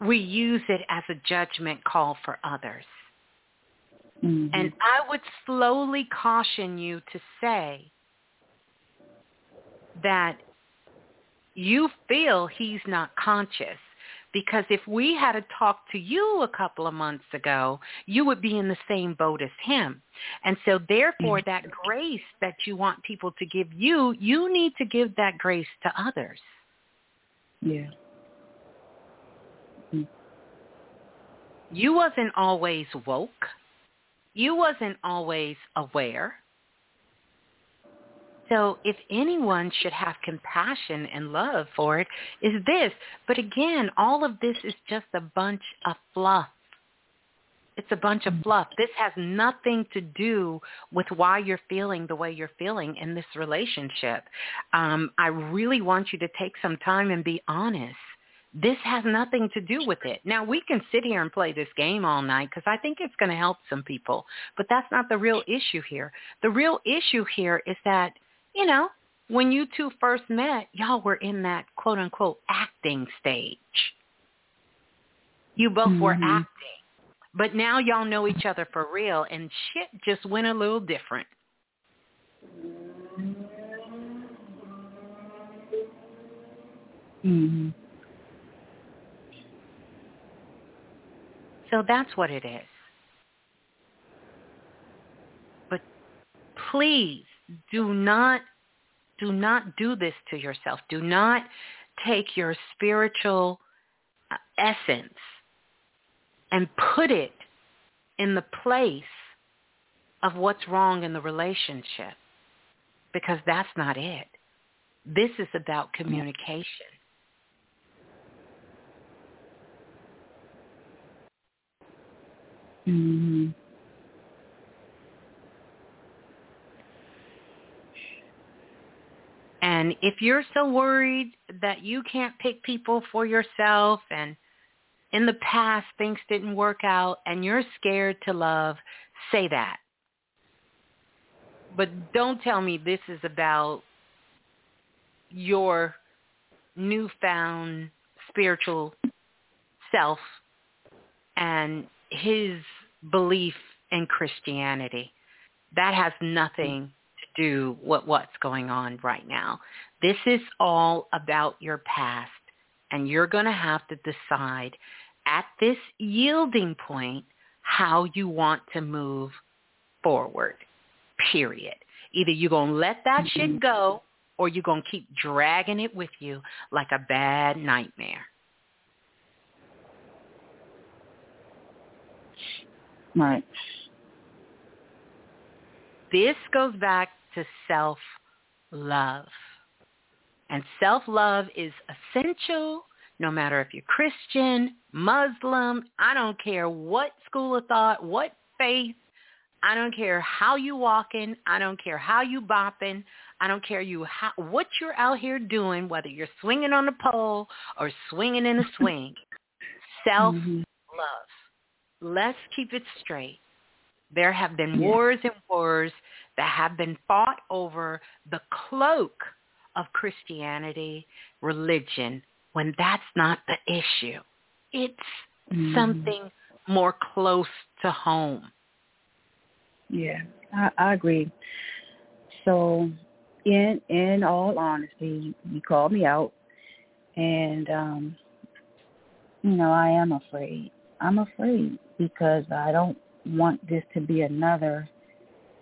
we use it as a judgment call for others. hmm And I would slowly caution you to say that you feel he's not conscious. Because if we had to talk to you a couple of months ago, you would be in the same boat as him. And so therefore that grace that you want people to give you, you need to give that grace to others. yeah. Mm. You wasn't always woke. You wasn't always aware. So if anyone should have compassion and love for it, is this. But again, all of this is just a bunch of fluff. It's a bunch of fluff. This has nothing to do with why you're feeling the way you're feeling in this relationship. Um, I really want you to take some time and be honest. This has nothing to do with it. Now, we can sit here and play this game all night because I think it's going to help some people, but that's not the real issue here. The real issue here is that, you know, when you two first met, y'all were in that quote unquote acting stage. You both were Mhm. acting. But now y'all know each other for real and shit just went a little different. hmm So that's what it is. But please do not do not do this to yourself. Do not take your spiritual uh, essence and put it in the place of what's wrong in the relationship because that's not it. This is about communication. Mm-hmm. And if you're so worried that you can't pick people for yourself and in the past things didn't work out and you're scared to love, say that. But don't tell me this is about your newfound spiritual self and his belief in Christianity. That has nothing do with what's going on right now. This is all about your past, and you're going to have to decide at this yielding point how you want to move forward, period. Either you're going to let that mm-hmm. shit go or you're going to keep dragging it with you like a bad nightmare. Right. This goes back to self-love. And self-love is essential no matter if you're Christian, Muslim, I don't care what school of thought, what faith, I don't care how you walking, I don't care how you bopping, I don't care you how, what you're out here doing, whether you're swinging on a pole or swinging in a swing. Self-love. Mm-hmm. Let's keep it straight. There have been wars and wars that have been fought over the cloak of Christianity, religion, when that's not the issue. It's mm. something more close to home. Yeah, I, I agree. So, in in all honesty, you called me out, and um, you know I am afraid. I'm afraid because I don't want this to be another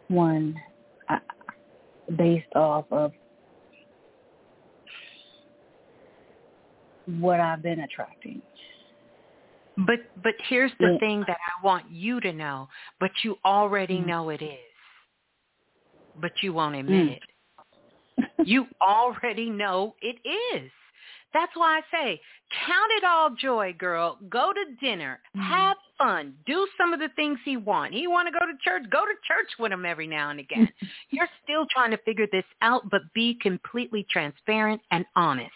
one uh, based off of what I've been attracting. But but here's the yeah. thing that I want you to know, but you already mm. know it is. But you won't admit mm. it. you already know it is. That's why I say, count it all joy, girl. Go to dinner. Mm. Have fun. Do some of the things he want. He want to go to church. Go to church with him every now and again. You're still trying to figure this out, but be completely transparent and honest.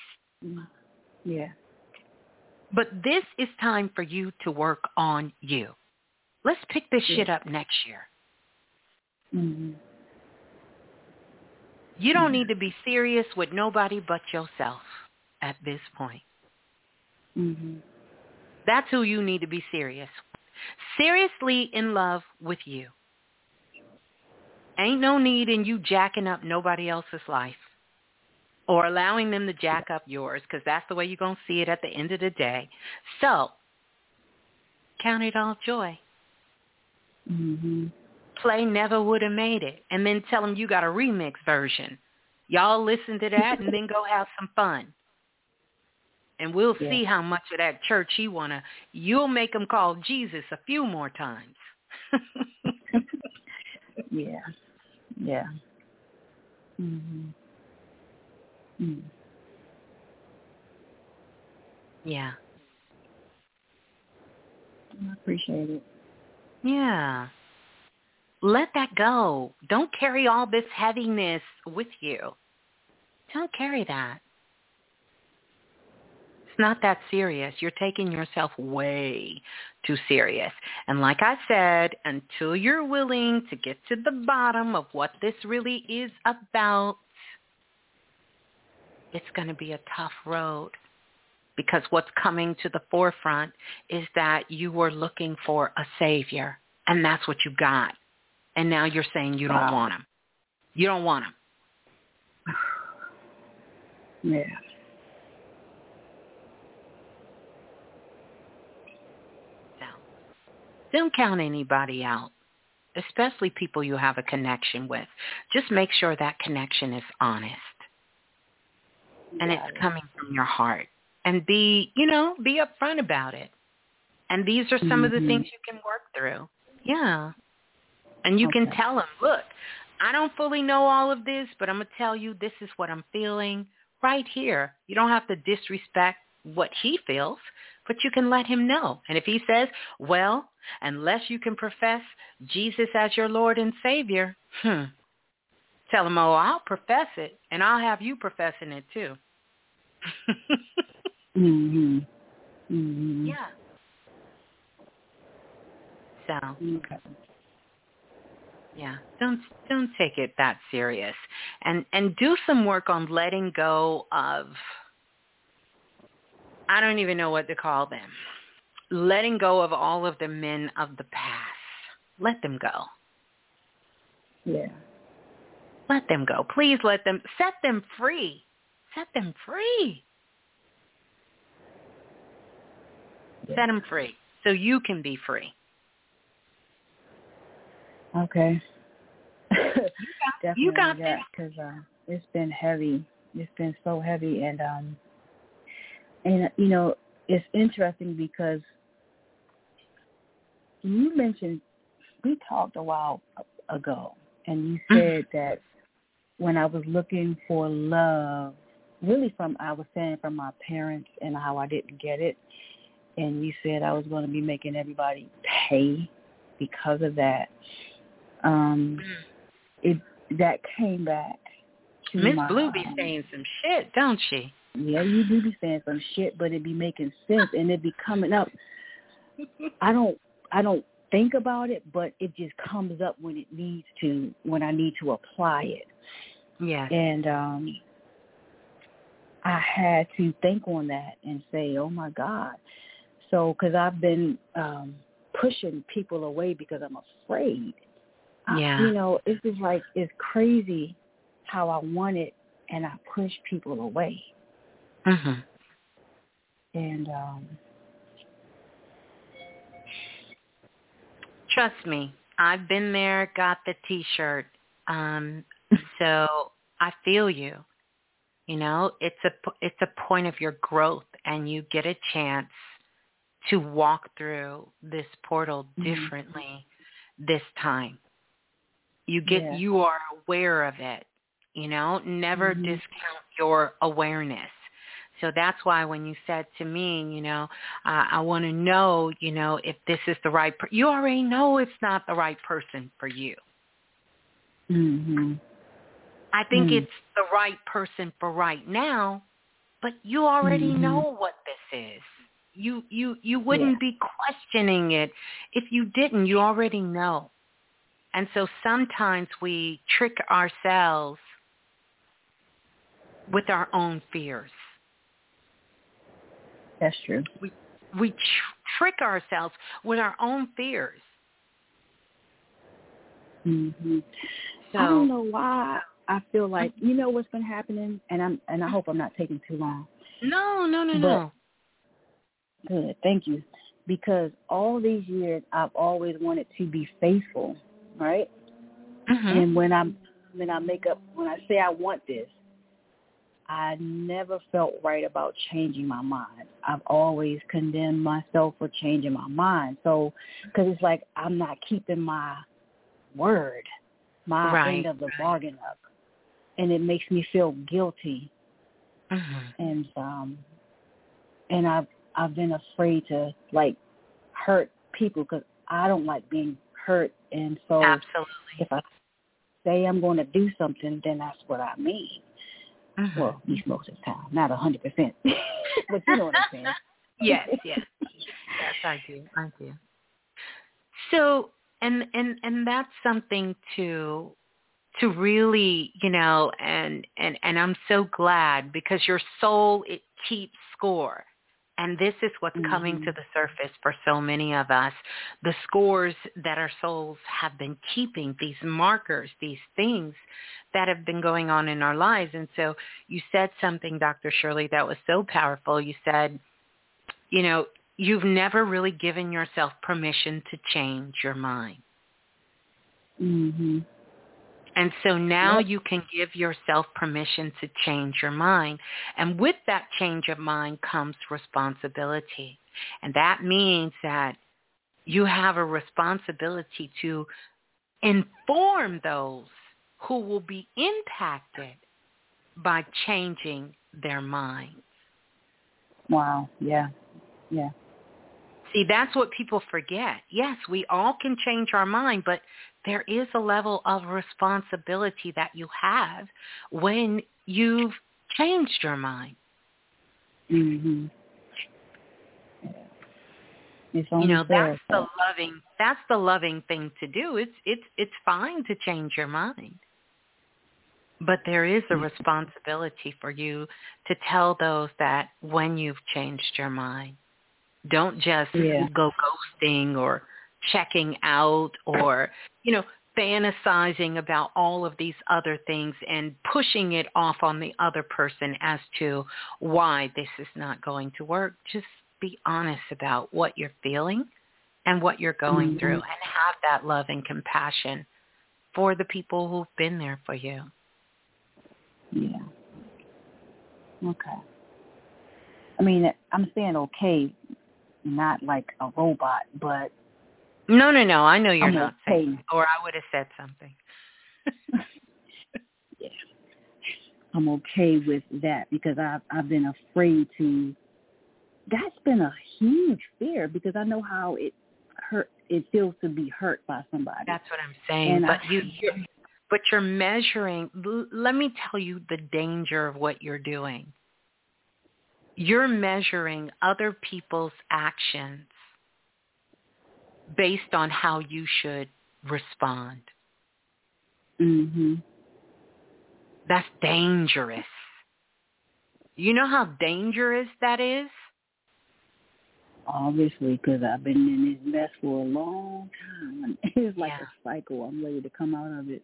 Mm. Yeah. But this is time for you to work on you. Let's pick this yeah. shit up next year. Mm-hmm. You don't need to be serious with nobody but yourself at this point. Mm-hmm. That's who you need to be serious. Seriously in love with you. Ain't no need in you jacking up nobody else's life or allowing them to jack up yours because that's the way you're going to see it at the end of the day. So count it all joy. Mm-hmm. Play never would have made it. And then tell them you got a remix version. Y'all listen to that and then go have some fun. And we'll yeah. see how much of that church he want to. You'll make him call Jesus a few more times. yeah. Yeah. Mhm. Mm. Yeah. I appreciate it. Yeah. Let that go. Don't carry all this heaviness with you. Don't carry that. It's not that serious. You're taking yourself way too serious. And like I said, until you're willing to get to the bottom of what this really is about, it's going to be a tough road because what's coming to the forefront is that you were looking for a savior and that's what you got. And now you're saying you don't want him. You don't want him. Yeah. So, don't count anybody out, especially people you have a connection with. Just make sure that connection is honest and it's coming from your heart. And be, you know, be upfront about it. And these are some mm-hmm. of the things you can work through. Yeah. And you okay. can tell them, look, I don't fully know all of this, but I'm going to tell you this is what I'm feeling right here. You don't have to disrespect what he feels. But you can let him know. And if he says, well, unless you can profess Jesus as your Lord and Savior, hmm, tell him, oh, I'll profess it, and I'll have you professing it too. mhm. Mhm. Yeah. So. Okay. Yeah, don't don't take it that serious, and and do some work on letting go of. I don't even know what to call them. Letting go of all of the men of the past. Let them go. Yeah. Let them go. Please let them set them free. Set them free. Yeah. Set them free so you can be free. Okay. Definitely you got that because uh, it's been heavy. It's been so heavy, and um, and you know, it's interesting because you mentioned we talked a while ago, and you said that when I was looking for love, really from I was saying from my parents and how I didn't get it, and you said I was going to be making everybody pay because of that. Um it that came back Miss Blue be saying some shit, don't she? Yeah, you do be saying some shit, but it be making sense and it be coming up. I don't I don't think about it, but it just comes up when it needs to, when I need to apply it. Yeah. And um I had to think on that and say, "Oh my God." So cuz I've been um pushing people away because I'm afraid yeah. I, you know, it's just like it's crazy how I want it and I push people away. Mhm. And um trust me, I've been there, got the t-shirt. Um so I feel you. You know, it's a it's a point of your growth and you get a chance to walk through this portal differently mm-hmm. this time. You get yeah. you are aware of it. You know, never mm-hmm. discount your awareness. So that's why when you said to me, you know, uh, I want to know, you know, if this is the right. Per- you already know it's not the right person for you. Mhm. I think mm. it's the right person for right now, but you already mm-hmm. know what this is. You you you wouldn't yeah. be questioning it if you didn't. You already know. And so sometimes we trick ourselves with our own fears. That's true. We we tr- trick ourselves with our own fears. Mhm. So, I don't know why I feel like you know what's been happening, and I'm and I hope I'm not taking too long. No, no, no, but, no. Good, thank you. Because all these years I've always wanted to be faithful, right? Mm-hmm. And when I'm when I make up when I say I want this, I never felt right about changing my mind. I've always condemned myself for changing my mind. So, because it's like I'm not keeping my word, my right, end of the bargain up, and it makes me feel guilty. Mm-hmm. And um, and I've I've been afraid to like hurt people because I don't like being hurt, and so Absolutely. if I say I'm going to do something, then that's what I mean. Mm-hmm. Well, at least most of the time, not a hundred percent, but you know what I'm saying. yes, yes, yes, I do, I do. So, and and and that's something to to really, you know, and and and I'm so glad because your soul it keeps score. And this is what's mm-hmm. coming to the surface for so many of us. The scores that our souls have been keeping, these markers, these things that have been going on in our lives. And so you said something, Dr. Shirley, that was so powerful. You said, you know, you've never really given yourself permission to change your mind. Mhm. And so now yep. you can give yourself permission to change your mind. And with that change of mind comes responsibility. And that means that you have a responsibility to inform those who will be impacted by changing their minds. Wow, yeah. Yeah. See, that's what people forget. Yes, we all can change our mind, but there is a level of responsibility that you have when you've changed your mind. Mhm. It's you know, that's the loving that's the loving thing to do. It's it's it's fine to change your mind. But there is a responsibility for you to tell those that when you've changed your mind. Don't just yeah. go ghosting or checking out or, you know, fantasizing about all of these other things and pushing it off on the other person as to why this is not going to work. Just be honest about what you're feeling and what you're going mm-hmm. through and have that love and compassion for the people who've been there for you. Yeah. Okay. I mean, I'm saying okay, not like a robot, but no, no, no. I know you're I'm not okay. saying, or I would have said something. yeah, I'm okay with that because I've I've been afraid to. That's been a huge fear because I know how it hurt. It feels to be hurt by somebody. That's what I'm saying. And but I, you, you're, but you're measuring. Let me tell you the danger of what you're doing. You're measuring other people's actions based on how you should respond. Mhm. That's dangerous. You know how dangerous that is? Obviously, because I've been in this mess for a long time. It's like yeah. a cycle. I'm ready to come out of it.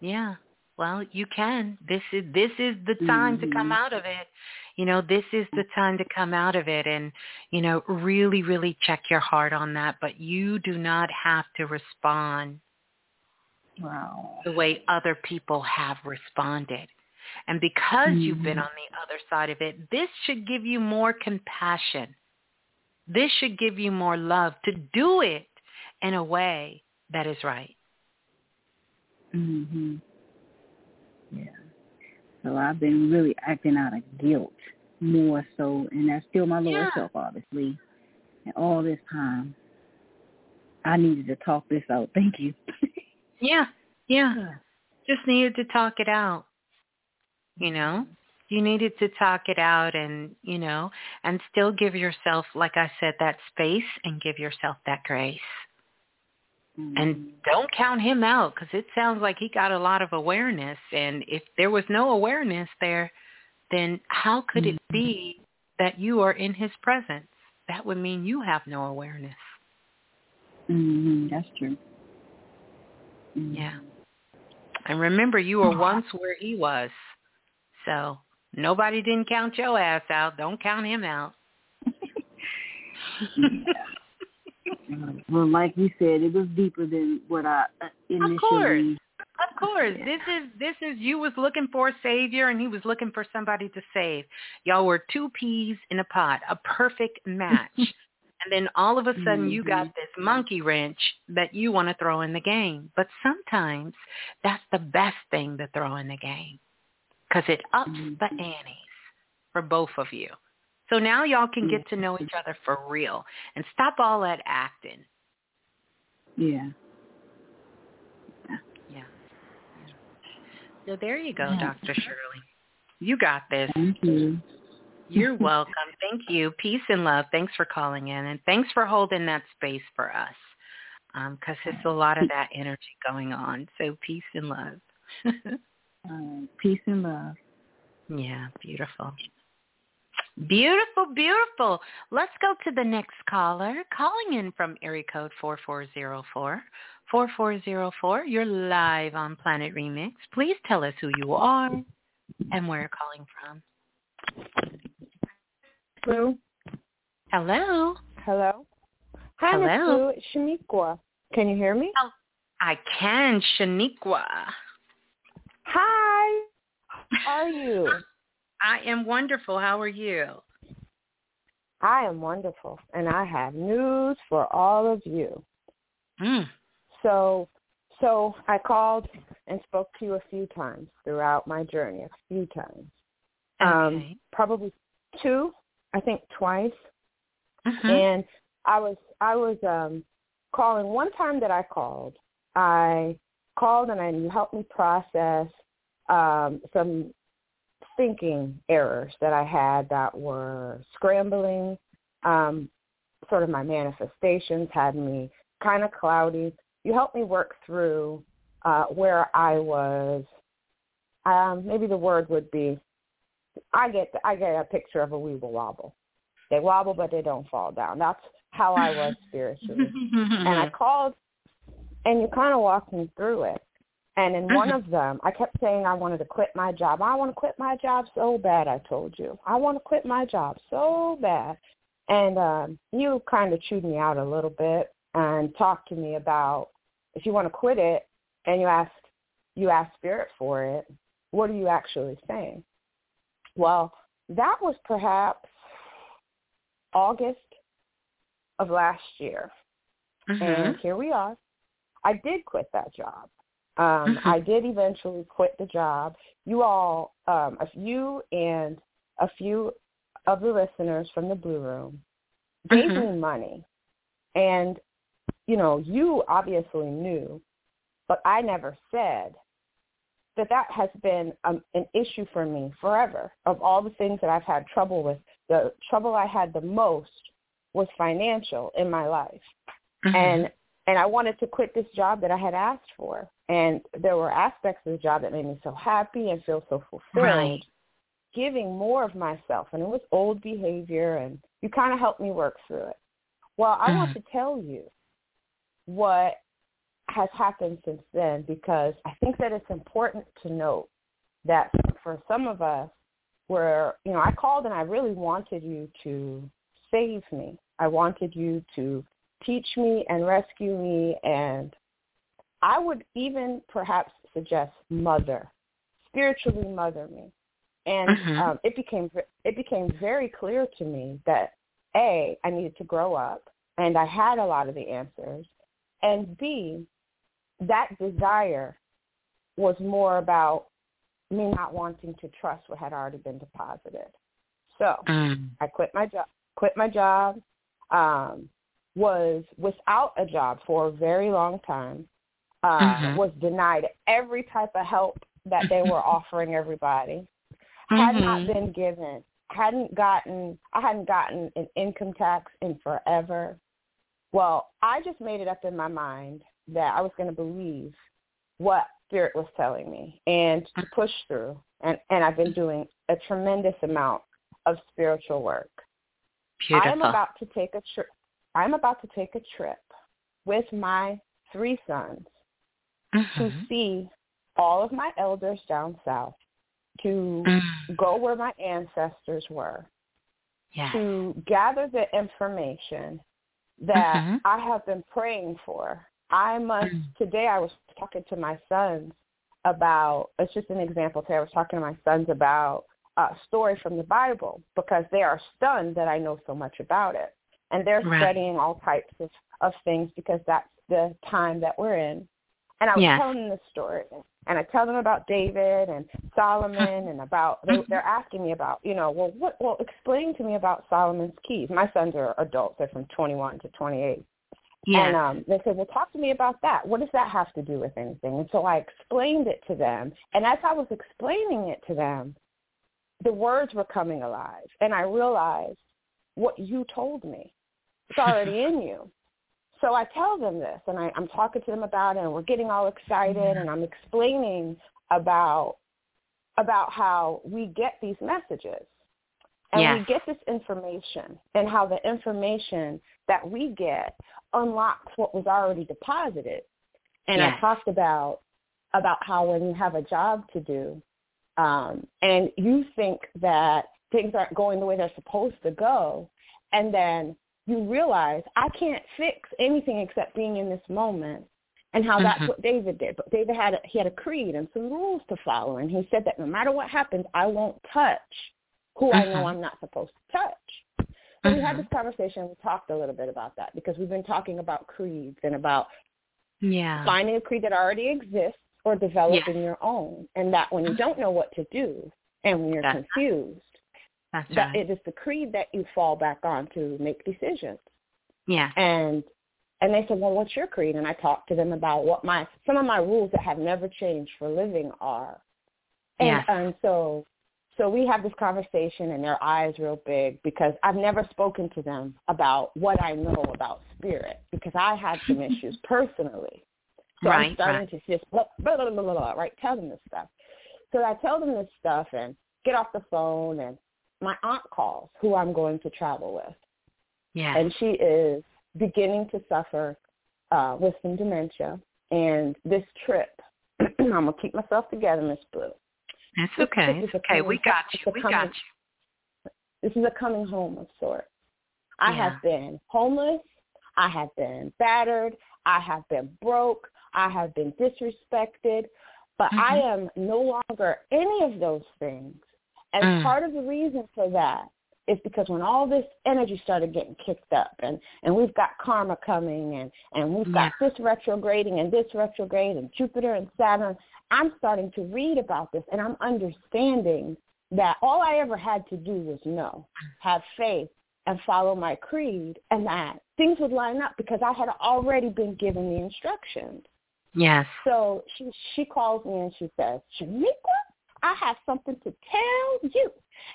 Yeah. Well, you can. This is this is the time mm-hmm. to come out of it. You know, this is the time to come out of it and, you know, really really check your heart on that, but you do not have to respond wow. the way other people have responded. And because mm-hmm. you've been on the other side of it, this should give you more compassion. This should give you more love to do it in a way that is right. Mhm. Yeah. So I've been really acting out of guilt more so, and that's still my lower yeah. self, obviously. And all this time, I needed to talk this out. Thank you. yeah, yeah. Just needed to talk it out. You know, you needed to talk it out, and you know, and still give yourself, like I said, that space, and give yourself that grace. Mm-hmm. And don't count him out because it sounds like he got a lot of awareness. And if there was no awareness there, then how could mm-hmm. it be that you are in his presence? That would mean you have no awareness. Mm-hmm. That's true. Mm-hmm. Yeah. And remember, you were once where he was. So nobody didn't count your ass out. Don't count him out. yeah. Well, like you said, it was deeper than what I initially. Of course, of course. This is this is you was looking for a savior, and he was looking for somebody to save. Y'all were two peas in a pot, a perfect match. and then all of a sudden, mm-hmm. you got this monkey wrench that you want to throw in the game. But sometimes that's the best thing to throw in the game because it ups mm-hmm. the antes for both of you. So now y'all can get to know each other for real and stop all that acting. Yeah. Yeah. So there you go, yeah. Dr. Shirley. You got this. Thank you. You're welcome. Thank you. Peace and love. Thanks for calling in, and thanks for holding that space for us because um, there's a lot of that energy going on. So peace and love. uh, peace and love. Yeah, beautiful. Beautiful, beautiful. Let's go to the next caller. Calling in from area code 4404. 4404, you're live on Planet Remix. Please tell us who you are and where you're calling from. Hello. Hello. Hello. Hi, Hello. Blue. Shaniqua. Can you hear me? Oh, I can, Shaniqua. Hi. How are you? I am wonderful. How are you? I am wonderful, and I have news for all of you. Mm. So, so I called and spoke to you a few times throughout my journey, a few times. Okay. Um, probably two, I think twice. Mm-hmm. And I was I was um calling one time that I called. I called and I you helped me process um some thinking errors that I had that were scrambling. Um, sort of my manifestations had me kind of cloudy. You helped me work through uh, where I was. Um, maybe the word would be, I get I get a picture of a weeble wobble. They wobble, but they don't fall down. That's how I was spiritually. and I called, and you kind of walked me through it. And in one of them, I kept saying I wanted to quit my job. I want to quit my job so bad, I told you. I want to quit my job so bad. And um, you kind of chewed me out a little bit and talked to me about if you want to quit it and you ask you ask spirit for it, what are you actually saying? Well, that was perhaps August of last year. Mm-hmm. And here we are. I did quit that job. Um, Mm-hmm. I did eventually quit the job. You all, um, a few and a few of the listeners from the Blue Room gave Mhm. me money. And, you know, you obviously knew, but I never said that that has been um, an issue for me forever. Of all the things that I've had trouble with, the trouble I had the most was financial in my life. Mhm. And and I wanted to quit this job that I had asked for. And there were aspects of the job that made me so happy and feel so fulfilled. Right. Giving more of myself. And it was old behavior and you kind of helped me work through it. Well, I want Mhm. to tell you what has happened since then because I think that it's important to note that for some of us where, you know, I called and I really wanted you to save me. I wanted you to teach me and rescue me and I would even perhaps suggest mother, spiritually mother me. And Mhm. um, it became it became very clear to me that a I needed to grow up, and I had a lot of the answers, and b that desire was more about me not wanting to trust what had already been deposited. So Mm. I quit my job. Quit my job. Um, was without a job for a very long time. Uh, Mhm. Was denied every type of help that they were offering everybody. Had not Mhm. been given. Hadn't gotten. I hadn't gotten an income tax in forever. Well, I just made it up in my mind that I was going to believe what spirit was telling me and to push through. And and I've been doing a tremendous amount of spiritual work. Beautiful. I am about to take a trip. I'm about to take a trip with my three sons to Mhm. see all of my elders down south, to Mm. go where my ancestors were, Yes. to gather the information that Mhm. I have been praying for. I must Mm. today I was talking to my sons about it's just an example today. I was talking to my sons about a story from the Bible because they are stunned that I know so much about it. And they're Right. studying all types of, of things because that's the time that we're in. And I was Yes. telling them the story. And I tell them about David and Solomon and about they, they're asking me about, you know, well what well explain to me about Solomon's keys. My sons are adults, they're from twenty one to twenty eight. Yes. And um, they said, well, talk to me about that. What does that have to do with anything? And so I explained it to them. And as I was explaining it to them, the words were coming alive. And I realized what you told me. It's already in you. So I tell them this, and I, I'm talking to them about it, and we're getting all excited, and I'm explaining about about how we get these messages and Yes. we get this information and how the information that we get unlocks what was already deposited. And Yes. I talked about about how when you have a job to do, um, and you think that things aren't going the way they're supposed to go, and then you realize I can't fix anything except being in this moment. And how that's Mhm. what David did. But David had a, he had a creed and some rules to follow, and he said that no matter what happens, I won't touch who I know Mhm. I'm not supposed to touch. So we had Mhm. this conversation. We talked a little bit about that because we've been talking about creeds and about Yeah. finding a creed that already exists or developing Yes. your own, and that when you don't know what to do and when you're That's- confused, That's that right. it is the creed that you fall back on to make decisions. Yeah. And and they said, well, what's your creed? And I talked to them about what my some of my rules that have never changed for living are. And Yes. and um, so so we have this conversation and their eyes real big because I've never spoken to them about what I know about spirit because I had some issues personally. So Right, I'm starting right. to just blah, blah, blah, blah, blah, blah, right, tell them this stuff. So I tell them this stuff and get off the phone and my aunt calls who I'm going to travel with. Yeah. And she is beginning to suffer uh, with some dementia. And this trip, I'm going to keep myself together, Miss Blue. That's okay. It's okay. We got you. We coming- got you. This is a coming home of sorts. I Yeah. have been homeless. I have been battered. I have been broke. I have been disrespected. But I Mm-hmm. am no longer any of those things. And Mm. part of the reason for that is because when all this energy started getting kicked up and, and we've got karma coming and, and we've got this retrograding and this retrograde and Jupiter and Saturn, I'm starting to read about this and I'm understanding that all I ever had to do was know, have faith, and follow my creed, and that things would line up because I had already been given the instructions. Yes. So she she calls me and she says, Shamika, I have something to tell you.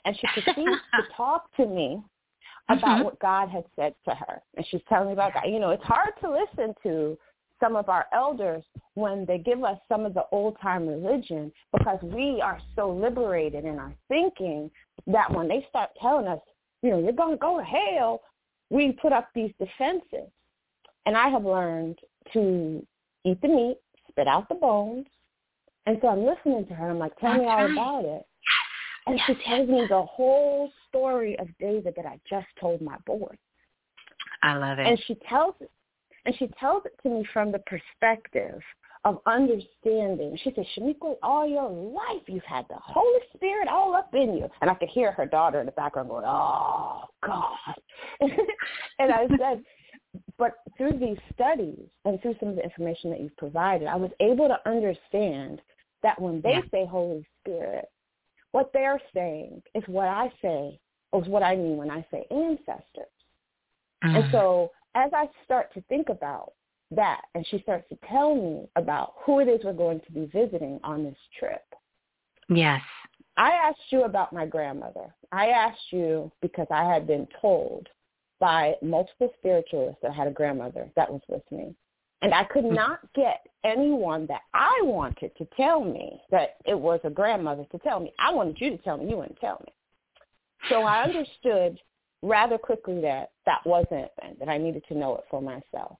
And she proceeds to talk to me about Mhm. what God had said to her. And she's telling me about God. You know, it's hard to listen to some of our elders when they give us some of the old time religion because we are so liberated in our thinking that when they start telling us, you know, you're going to go to hell, we put up these defenses. And I have learned to eat the meat, spit out the bones. And so I'm listening to her. I'm like, tell me That's all right. about it. And she tells me the whole story of David that I just told my boy. I love it. And she tells it, and she tells it to me from the perspective of understanding. She says, Shamika, all your life you've had the Holy Spirit all up in you. And I could hear her daughter in the background going, oh, God. and I said, but through these studies and through some of the information that you've provided, I was able to understand that when they Yeah. say Holy Spirit, what they're saying is what I say, is what I mean when I say ancestors. And Mm. so as I start to think about that, and she starts to tell me about who it is we're going to be visiting on this trip, yes. I asked you about my grandmother. I asked you because I had been told by multiple spiritualists that I had a grandmother that was with me. And I could hmm. not get anyone that I wanted to tell me that it was a grandmother to tell me. I wanted you to tell me. You wouldn't tell me. So I understood rather quickly that that wasn't and that I needed to know it for myself.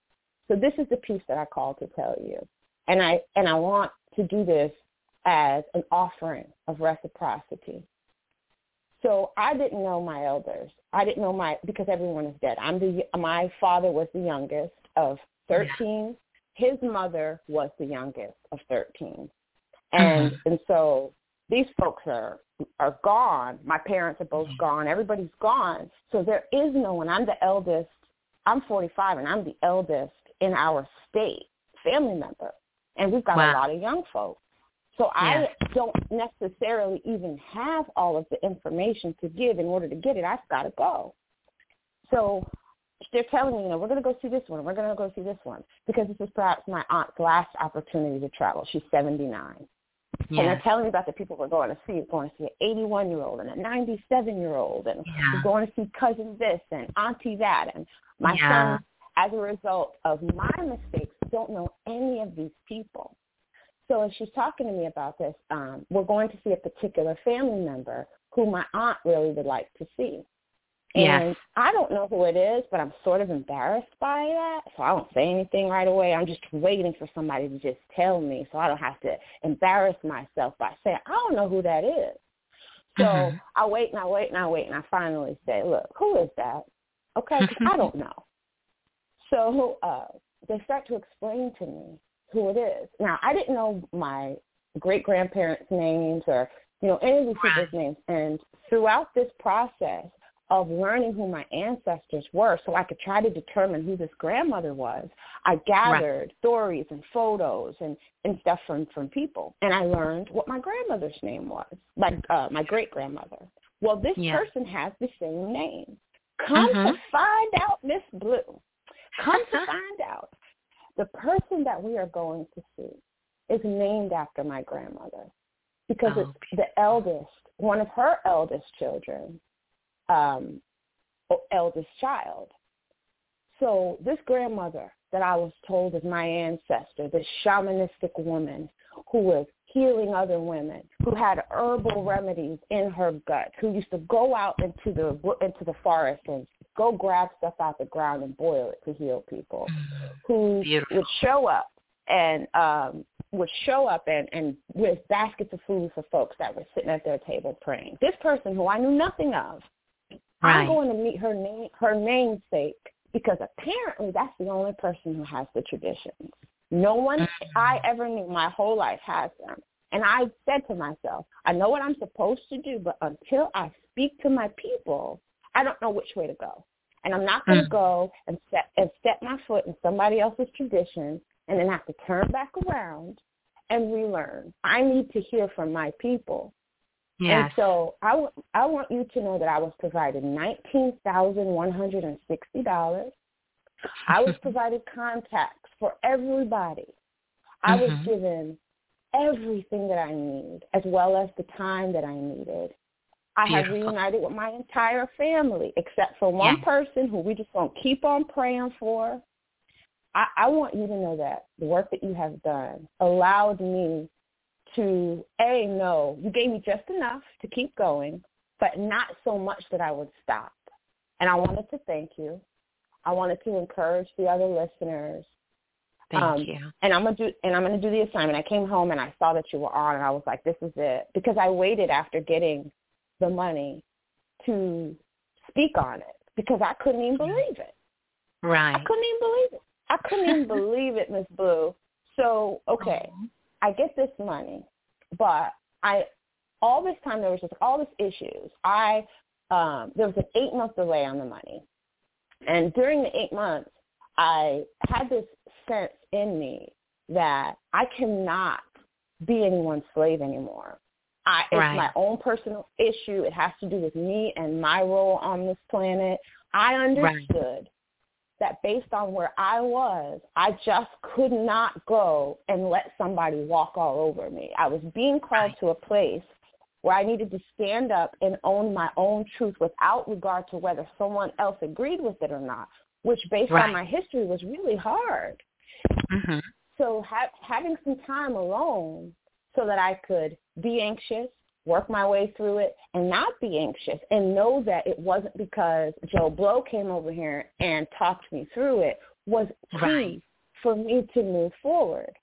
So this is the piece that I called to tell you. And I and I want to do this as an offering of reciprocity. So I didn't know my elders. I didn't know my because everyone is dead. I'm the my father was the youngest of 13. His mother was the youngest of 13. Mm-hmm. And and so these folks are are gone. My parents are both mm-hmm. gone. Everybody's gone. So there is no one. I'm the eldest. I'm 45 and I'm the eldest in our state family member. And we've got a lot of young folks. So I don't necessarily even have all of the information to give in order to get it. I've got to go. So they're telling me, you know, we're going to go see this one. We're going to go see this one because this is perhaps my aunt's last opportunity to travel. She's 79. And they're telling me about the people we're going to see. We're going to see an 81 year old and a 97 year old, and Yeah. we're going to see cousin this and auntie that. And my Yeah. son, as a result of my mistakes, don't know any of these people. So as she's talking to me about this, um, we're going to see a particular family member who my aunt really would like to see. Yes. And I don't know who it is, but I'm sort of embarrassed by that. So I don't say anything right away. I'm just waiting for somebody to just tell me so I don't have to embarrass myself by saying, I don't know who that is. So Mhm. I wait and I wait and I wait and I finally say, look, who is that? Okay, I don't know. So uh, they start to explain to me who it is. Now, I didn't know my great-grandparents' names or, you know, any of these people's names. And throughout this process of learning who my ancestors were so I could try to determine who this grandmother was, I gathered stories and photos and, and stuff from, from people. And I learned what my grandmother's name was, my, uh, my great-grandmother. Well, this Yeah. person has the same name. Come Mhm. to find out, Miss Blue. Come to find out, the person that we are going to see is named after my grandmother because Oh, it's the eldest, one of her eldest children, um, eldest child. So this grandmother that I was told is my ancestor, this shamanistic woman who was healing other women, who had herbal remedies in her gut, who used to go out into the into the forest and go grab stuff out the ground and boil it to heal people, who Beautiful. would show up and um would show up and and with baskets of food for folks that were sitting at their table praying. This person who I knew nothing of, I'm going to meet her name her namesake because apparently that's the only person who has the traditions. No one I ever knew my whole life has them. And I said to myself, I know what I'm supposed to do, but until I speak to my people, I don't know which way to go. And I'm not going to Mm. go and set and step my foot in somebody else's tradition and then have to turn back around and relearn. I need to hear from my people. And Yes. so I, w- I want you to know that I was provided nineteen thousand one hundred and sixty dollars. I was provided contacts for everybody. I was Mhm. given everything that I need, as well as the time that I needed. I have reunited with my entire family, except for one Yes. person who we just gonna keep on praying for. I, I want you to know that the work that you have done allowed me to a know you gave me just enough to keep going, but not so much that I would stop. And I wanted to thank you. I wanted to encourage the other listeners. Thank Um, you. And I'm gonna do and I'm gonna do the assignment. I came home and I saw that you were on and I was like, This is it because I waited after getting the money to speak on it because I couldn't even believe it. Right. I couldn't even believe it. I couldn't even believe it, Miss Blue. So, okay, I get this money, but I all this time there was just all these issues. I um there was an eight month delay on the money. And during the eight months I had this sense in me that I cannot be anyone's slave anymore. I, it's Right. my own personal issue. It has to do with me and my role on this planet. I understood that based on where I was, I just could not go and let somebody walk all over me. I was being called to a place where I needed to stand up and own my own truth without regard to whether someone else agreed with it or not, which based Right. on my history was really hard. Mhm. So ha- having some time alone so that I could be anxious, work my way through it, and not be anxious, and know that it wasn't because Joe Blow came over here and talked me through it was key Right. for me to move forward.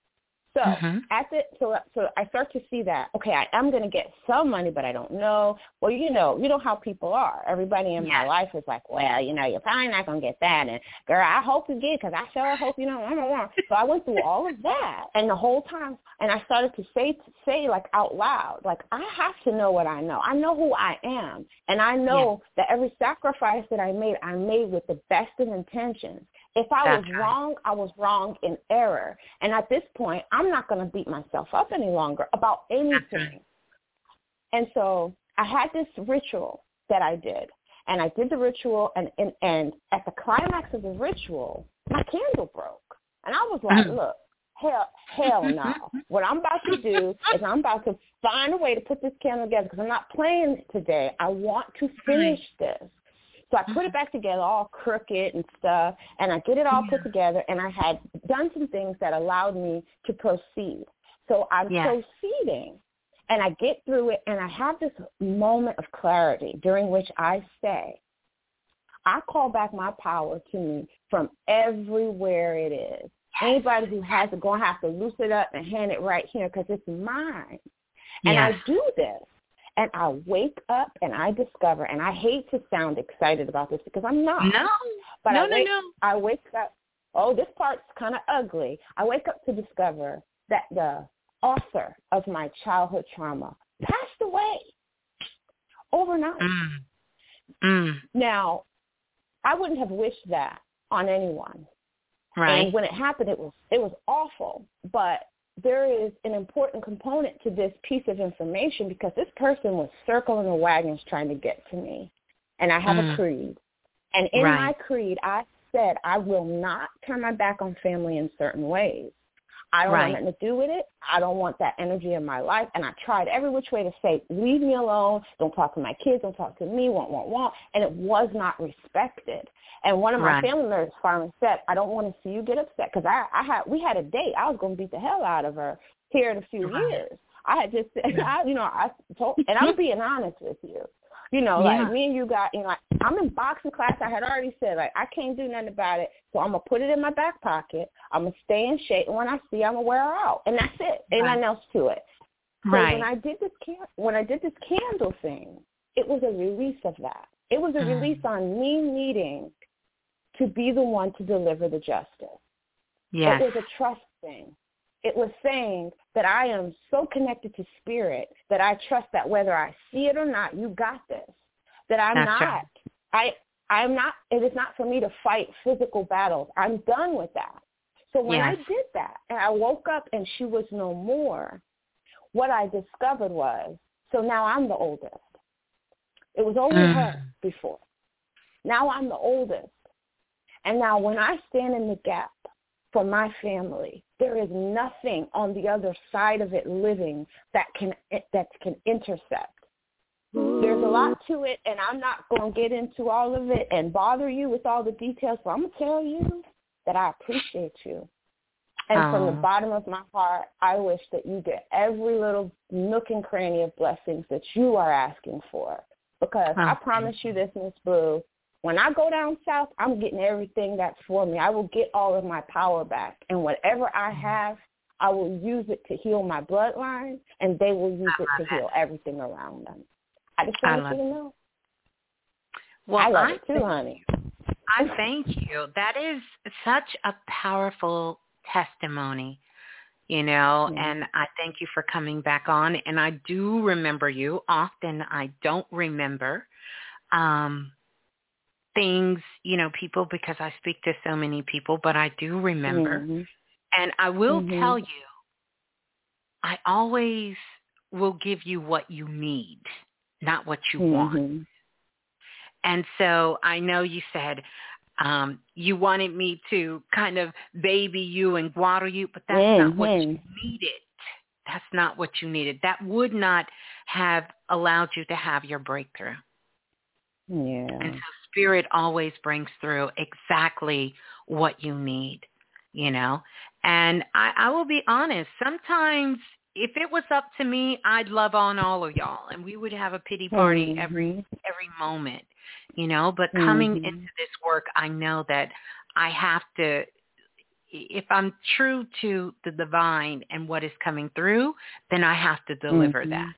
So Mhm. at the so so I start to see that okay, I am going to get some money, but I don't know. Well, you know, you know how people are. Everybody in my life is like, well, you know, you're probably not going to get that, and girl, I hope you get because I sure hope you know. I don't want. So I went through all of that, and the whole time, and I started to say say like out loud, like I have to know what I know. I know who I am, and I know that every sacrifice that I made, I made with the best of intentions. If I That's was right. wrong, I was wrong in error. And at this point, I'm not going to beat myself up any longer about anything. And so I had this ritual that I did. And I did the ritual, and, and, and at the climax of the ritual, my candle broke. And I was like, Mm. look, hell, hell no. what I'm about to do is I'm about to find a way to put this candle together because I'm not playing today. I want to finish this. So I put it mm-hmm. back together all crooked and stuff, and I get it all put together, and I had done some things that allowed me to proceed. So I'm Yeah. proceeding, and I get through it, and I have this moment of clarity during which I say, I call back my power to me from everywhere it is. Anybody who has it going to have to loose it up and hand it right here because it's mine. And Yes. I do this. And I wake up and I discover, and I hate to sound excited about this because I'm not. No. But no, I no, wake, no. I wake up. Oh, this part's kind of ugly. I wake up to discover that the author of my childhood trauma passed away overnight. Mm. Mm. Now, I wouldn't have wished that on anyone. Right. And when it happened, it was it was awful. But there is an important component to this piece of information because this person was circling the wagons trying to get to me. And I have Mm. a creed. And in Right. my creed, I said I will not turn my back on family in certain ways. I don't Right. want nothing to do with it. I don't want that energy in my life. And I tried every which way to say, leave me alone. Don't talk to my kids. Don't talk to me. Want, want, want. And it was not respected. And one of my Right. family members finally said, I don't want to see you get upset because I, I had we had a date. I was going to beat the hell out of her here in a few Right. years. I had just, I, you know, I told, and I'm being honest with you. You know, Yeah. like me and you got, you know, like, I'm in boxing class. I had already said, like, I can't do nothing about it. So I'm going to put it in my back pocket. I'm going to stay in shape. And when I see, I'm going to wear her out. And that's it. Ain't Right. nothing else to it. So Right. when I did this can- when I did this candle thing, it was a release of that. It was a Mm. release on me needing to be the one to deliver the justice. Yes. It was a trust thing. It was saying that I am so connected to spirit that I trust that whether I see it or not, you got this. That I'm That's not right. I I'm not it is not for me to fight physical battles. I'm done with that. So when I did that and I woke up and she was no more, what I discovered was so now I'm the oldest. It was only Mm. her before. Now I'm the oldest. And now when I stand in the gap for my family, there is nothing on the other side of it living that can that can intercept. There's a lot to it, and I'm not going to get into all of it and bother you with all the details. So I'm going to tell you that I appreciate you. And from the bottom of my heart, I wish that you get every little nook and cranny of blessings that you are asking for. Because I Oh, promise you this, Miss Blue, when I go down south, I'm getting everything that's for me. I will get all of my power back. And whatever I Mm-hmm. have, I will use it to heal my bloodline, and they will use it to it. heal everything around them. I just I want you to know. Well, I love I it too, think- honey. I thank you. That is such a powerful testimony, you know, Mhm. and I thank you for coming back on. And I do remember you. Often I don't remember um, things, you know, people because I speak to so many people, but I do remember. Mhm. And I will Mhm. tell you, I always will give you what you need, not what you want. Mhm. And so I know you said um, you wanted me to kind of baby you and water you, but that's not what you needed. That's not what you needed. That would not have allowed you to have your breakthrough. Yeah. And so spirit always brings through exactly what you need, you know. And I, I will be honest, sometimes if it was up to me, I'd love on all of y'all and we would have a pity party every Mhm. every moment, you know. But coming Mhm. into this work, I know that I have to if I'm true to the divine and what is coming through, then I have to deliver Mhm. that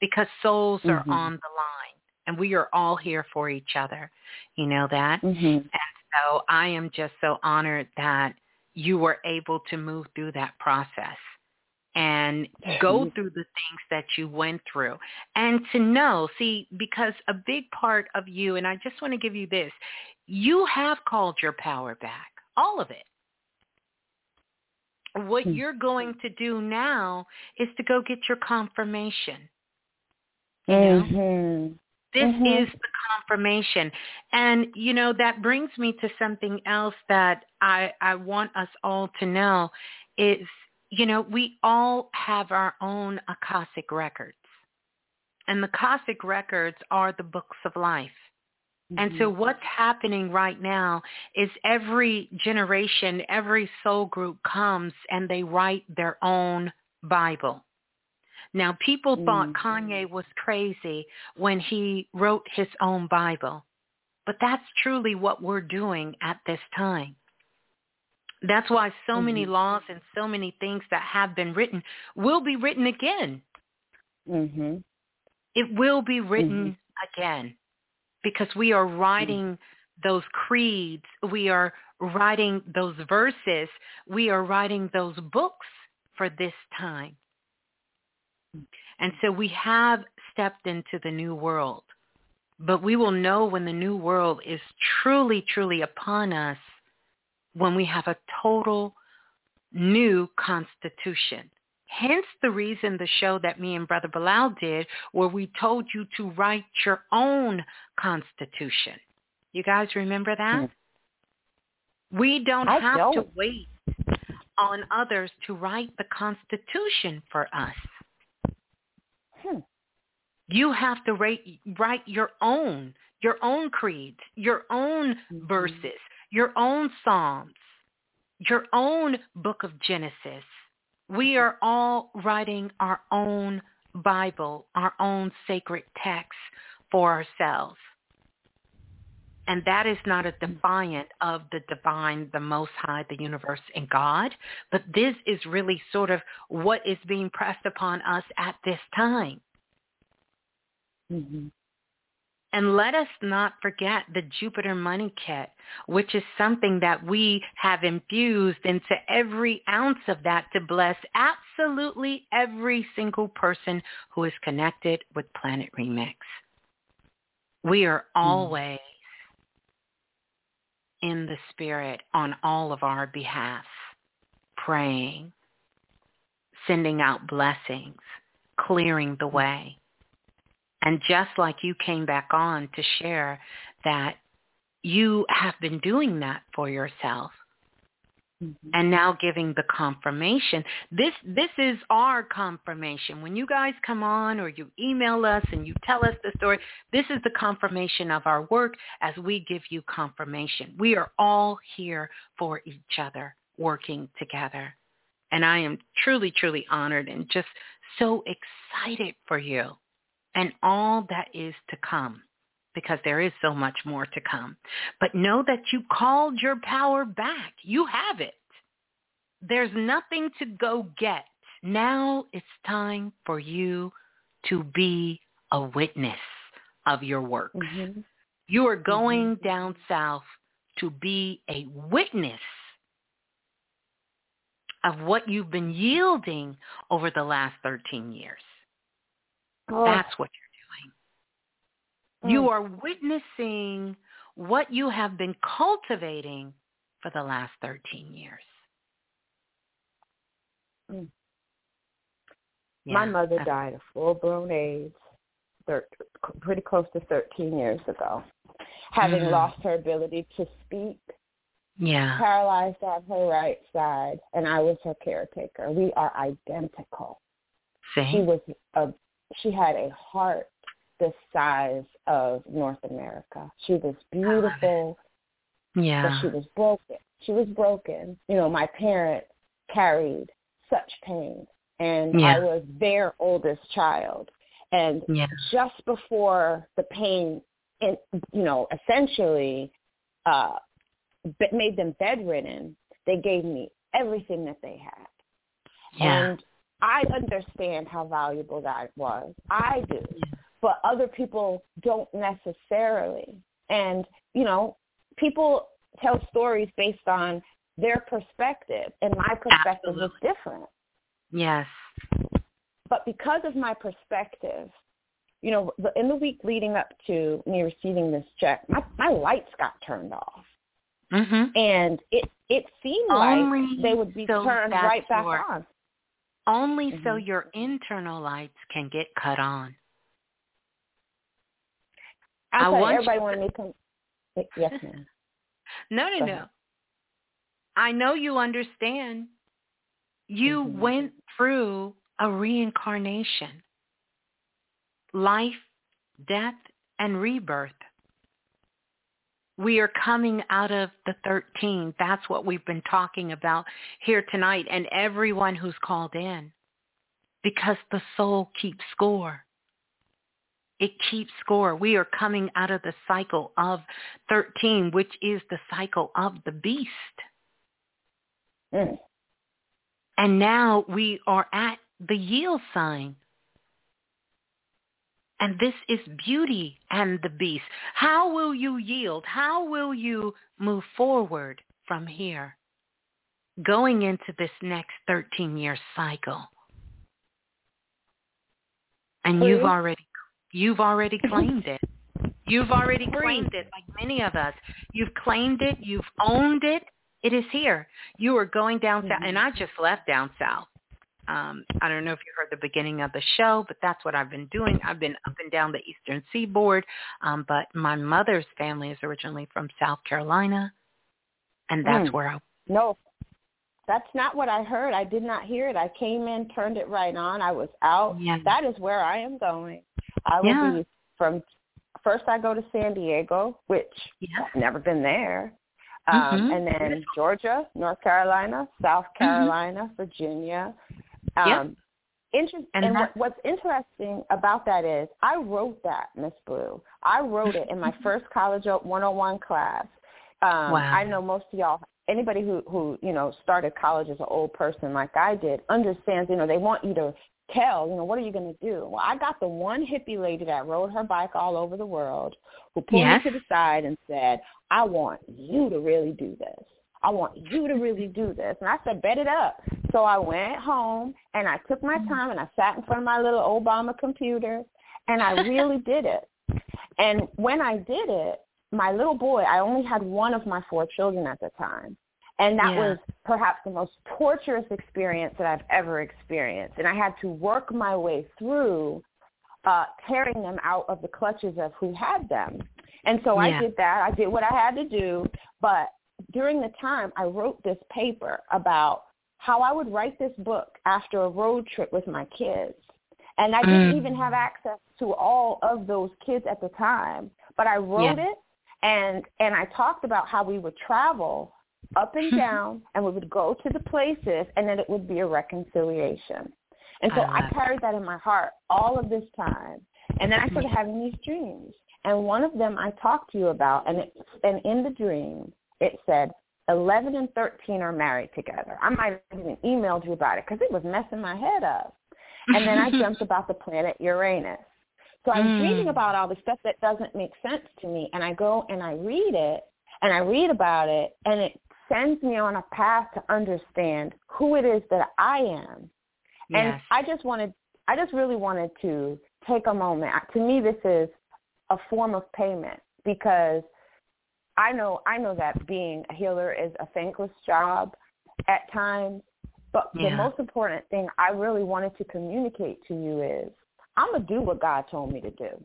because souls are Mhm. on the line and we are all here for each other. You know that? Mhm. And so I am just so honored that you were able to move through that process and go through the things that you went through and to know, see, because a big part of you, and I just want to give you this, you have called your power back, all of it. What Hmm. you're going to do now is to go get your confirmation. You know? Mhm. This Mhm. is the confirmation. And, you know, that brings me to something else that I, I want us all to know is, you know, we all have our own Akashic records. And the Akashic records are the books of life. And so what's happening right now is every generation, every soul group comes and they write their own Bible. Now, people thought Mm. Kanye was crazy when he wrote his own Bible, but that's truly what we're doing at this time. That's why so many Mhm. laws and so many things that have been written will be written again. Mhm. It will be written again because we are writing those creeds. We are writing those verses. We are writing those books for this time. And so we have stepped into the new world. But we will know when the new world is truly, truly upon us when we have a total new constitution. Hence the reason the show that me and Brother Balah did where we told you to write your own constitution. You guys remember that? Mm. We don't I have don't. to wait on others to write the Constitution for us. You have to write, write your own, your own creeds, your own mm-hmm. verses, your own psalms, your own book of Genesis. We are all writing our own Bible, our own sacred text for ourselves. And that is not a defiant of the divine, the most high, the universe, and God. But this is really sort of what is being pressed upon us at this time. Mm-hmm. And let us not forget the Jupiter Money Kit, which is something that we have infused into every ounce of that to bless absolutely every single person who is connected with Planet Remix. We are always in the Spirit on all of our behalf, praying, sending out blessings, clearing the way. And just like you came back on to share that you have been doing that for yourself, Mm-hmm. and now giving the confirmation. This this is our confirmation. When you guys come on or you email us and you tell us the story, this is the confirmation of our work as we give you confirmation. We are all here for each other, working together. And I am truly, truly honored and just so excited for you and all that is to come because there is so much more to come. But know that you called your power back. You have it. There's nothing to go get. Now it's time for you to be a witness of your works. Mm-hmm. You are going mm-hmm. down south to be a witness of what you've been yielding over the last 13 years. Oh. That's what you're doing. you Mm. are witnessing what you have been cultivating for the last 13 years. Mm. Yeah, My mother that's- died of full-blown AIDS thir- pretty close to 13 years ago, having Mhm. lost her ability to speak, Yeah. paralyzed on her right side, and I was her caretaker. We are identical. She was a she had a heart the size of North America. She was beautiful, but Yeah. she was broken. She was broken. You know, my parents carried such pain, and Yeah. I was their oldest child. And Yeah. just before the pain, in, you know, essentially uh, made them bedridden, they gave me everything that they had. Yeah. And I understand how valuable that was. I do. But other people don't necessarily. And, you know, people tell stories based on their perspective, and my perspective Absolutely. is different. Yes. But because of my perspective, you know, in the week leading up to me receiving this check, my, my lights got turned off. Mhm. And it it seemed Only like they would be turned right back your- on. Only so Mhm. your internal lights can get cut on. I, I want you everybody to- wanted me to. Yes, ma'am. No, no, Go no. ahead. I know you understand. You Mhm. went through a reincarnation. Life, death, and rebirth. We are coming out of the 13. That's what we've been talking about here tonight and everyone who's called in. Because the soul keeps score. It keeps score. We are coming out of the cycle of 13, which is the cycle of the beast. Mm. And now we are at the yield sign. And this is beauty and the beast. How will you yield? How will you move forward from here? Going into this next 13-year cycle. And you've already you've already claimed it. You've already claimed it like many of us. You've claimed it, you've owned it. It is here. You are going down south and I just left down south. Um, I don't know if you heard the beginning of the show, but that's what I've been doing. I've been up and down the eastern seaboard, um, but my mother's family is originally from South Carolina, and that's Mm. where I. No, that's not what I heard. I did not hear it. I came in, turned it right on. I was out. Yeah. That is where I am going. I will Yeah. be from first. I go to San Diego, which Yeah. I've never been there, um, Mhm. and then Georgia, North Carolina, South Carolina, Virginia. Um, Yeah. Inter- And and what, what's interesting about that is I wrote that, Miss Blue. I wrote it in my first College 101 class. Um, Wow. I know most of y'all, anybody who, who, you know, started college as an old person like I did, understands, you know, they want you to tell, you know, what are you going to do? Well, I got the one hippie lady that rode her bike all over the world who pulled Yes. me to the side and said, I want you to really do this. I want you to really do this. And I said, bet it up. So I went home and I took my time and I sat in front of my little Obama computer and I really did it. And when I did it, my little boy, I only had one of my four children at the time. And that Yeah. was perhaps the most torturous experience that I've ever experienced. And I had to work my way through uh, tearing them out of the clutches of who had them. And so Yeah. I did that. I did what I had to do. But during the time, I wrote this paper about how I would write this book after a road trip with my kids. And I didn't Mm. even have access to all of those kids at the time, but I wrote Yeah. it and and I talked about how we would travel up and down and we would go to the places and then it would be a reconciliation. And so I I carried that in my heart all of this time. And then I started having these dreams. And one of them I talked to you about and it and in the dream it said 11 and 13 are married together. I might have even emailed you about it because it was messing my head up. And then I dreamt about the planet Uranus. So I'm Mm. reading about all the stuff that doesn't make sense to me, and I go and I read it, and I read about it, and it sends me on a path to understand who it is that I am. And I just wanted, I just really wanted to take a moment. To me, this is a form of payment because I know, I know that being a healer is a thankless job at times. But the most important thing I really wanted to communicate to you is I'm gonna do what God told me to do.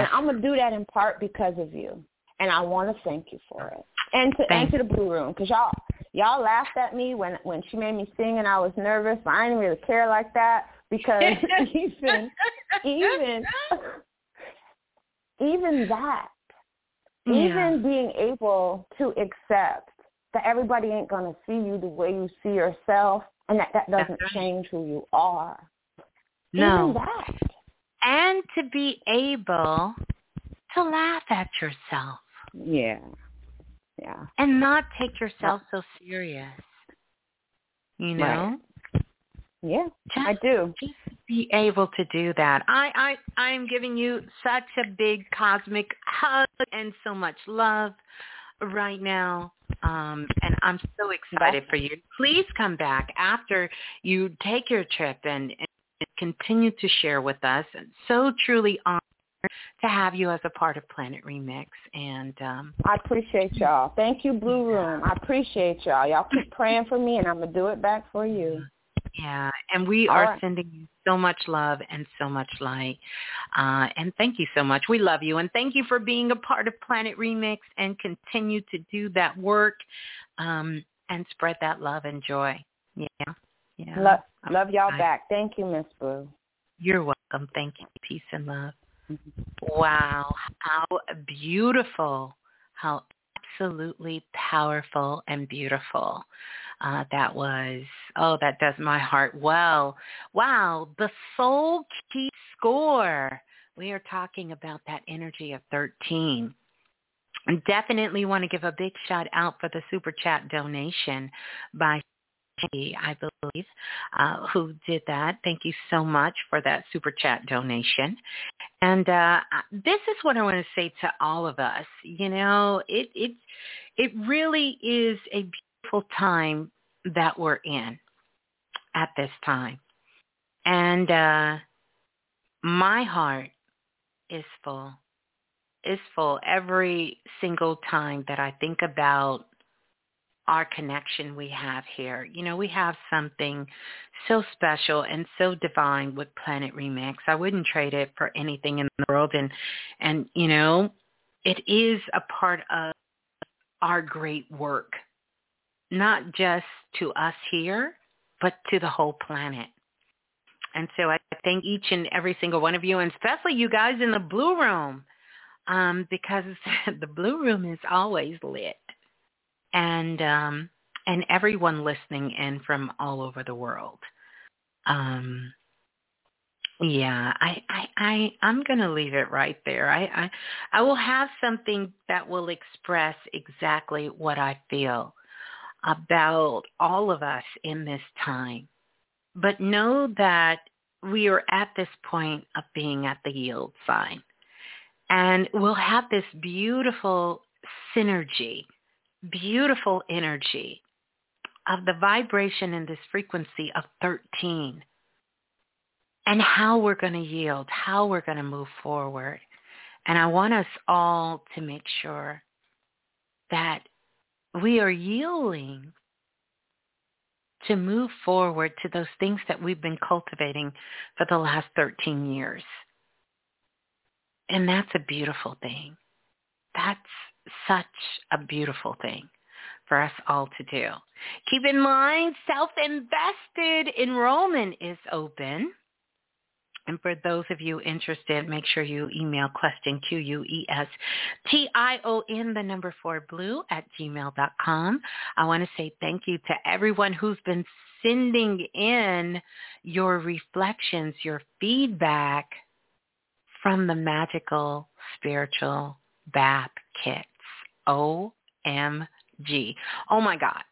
And I'm gonna do that in part because of you. And I want to thank you for it. And to and to the Blue Room because y'all y'all laughed at me when when she made me sing and I was nervous, but I didn't really care like that because even even even that Yeah. even being able to accept that everybody ain't gonna see you the way you see yourself and that that doesn't right. change who you are. No. Even that. and to be able to laugh at yourself Yeah. Yeah. and not take yourself so serious. You know? Yeah. Just, I do. just be able to do that. I, I I am giving you such a big cosmic hug and so much love right now. Um, and I'm so excited for you. Please come back after you take your trip and, and continue to share with us. So truly honored to have you as a part of Planet Remix. And um, I appreciate y'all. Thank you, Blue Room. I appreciate y'all. Y'all keep praying for me and I'm gonna do it back for you. Yeah, and we All are right. sending you so much love and so much light. Uh, and thank you so much. We love you. And thank you for being a part of Planet Remix and continue to do that work um, and spread that love and joy. Yeah. Yeah. Love love y'all I- back. Thank you, Miss Blue. You're welcome. Thank you. Peace and love. Wow. How beautiful. How absolutely powerful and beautiful uh, that was. Oh, that does my heart well. Wow. The soul key score. We are talking about that energy of 13. And definitely want to give a big shout out for the super chat donation by I believe, uh, who did that. Thank you so much for that super chat donation. And uh, this is what I want to say to all of us. You know, it it it really is a beautiful time that we're in at this time, and uh, my heart is full. Is full every single time that I think about our connection we have here. You know, we have something so special and so divine with Planet Remix. I wouldn't trade it for anything in the world and and you know, it is a part of our great work. Not just to us here, but to the whole planet. And so I thank each and every single one of you, and especially you guys in the blue room, um, because the blue room is always lit and um, and everyone listening in from all over the world. Um, yeah, I, I, I, I'm going to leave it right there. I, I, I will have something that will express exactly what I feel about all of us in this time. But know that we are at this point of being at the yield sign. And we'll have this beautiful synergy beautiful energy of the vibration in this frequency of 13 and how we're going to yield, how we're going to move forward. And I want us all to make sure that we are yielding to move forward to those things that we've been cultivating for the last 13 years. And that's a beautiful thing. That's such a beautiful thing for us all to do. Keep in mind, self-invested enrollment is open. And for those of you interested, make sure you email question, Q-U-E-S-T-I-O-N, the number four blue at gmail.com. I want to say thank you to everyone who's been sending in your reflections, your feedback from the magical spiritual bath kits. OMG. Oh my God.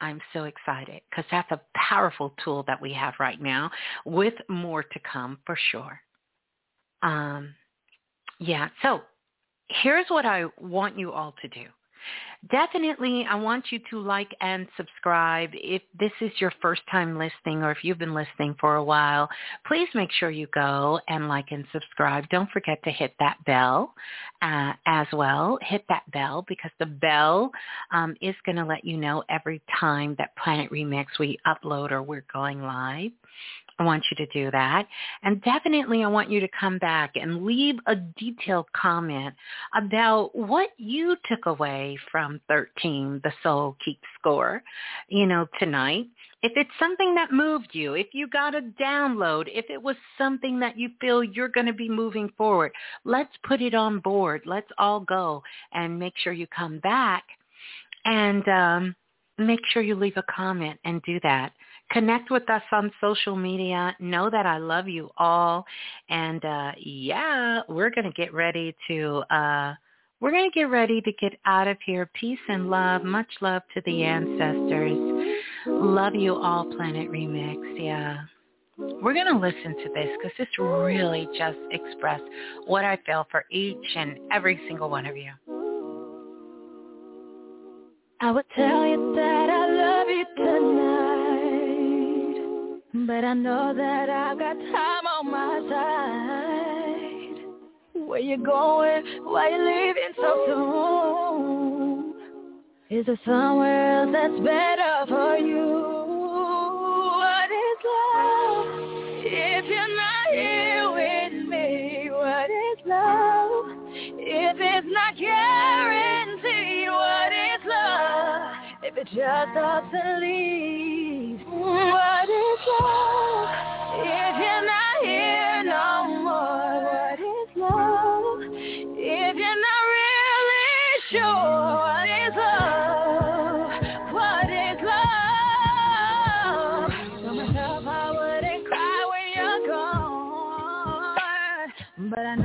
I'm so excited because that's a powerful tool that we have right now with more to come for sure. Um, yeah, so here's what I want you all to do. Definitely, I want you to like and subscribe. If this is your first time listening or if you've been listening for a while, please make sure you go and like and subscribe. Don't forget to hit that bell uh, as well. Hit that bell because the bell um, is going to let you know every time that Planet Remix we upload or we're going live. I want you to do that. And definitely I want you to come back and leave a detailed comment about what you took away from 13, the Soul Keep Score, you know, tonight. If it's something that moved you, if you got a download, if it was something that you feel you're going to be moving forward, let's put it on board. Let's all go and make sure you come back and um, make sure you leave a comment and do that. Connect with us on social media. Know that I love you all. And uh, yeah, we're going to get ready to, uh, we're going to get ready to get out of here. Peace and love. Much love to the ancestors. Love you all, Planet Remix. Yeah. We're going to listen to this because this really just expressed what I feel for each and every single one of you. I would tell you that But I know that I've got time on my side. Where you going? Why you leaving so soon? Is there somewhere else that's better for you? What is love? If you're not here with me, what is love? If it's not guaranteed, it just doesn't leave, what is love? If you're not here no more, what is love? If you're not really sure, what is love? What is love? Tell myself I wouldn't cry when you're gone, but I know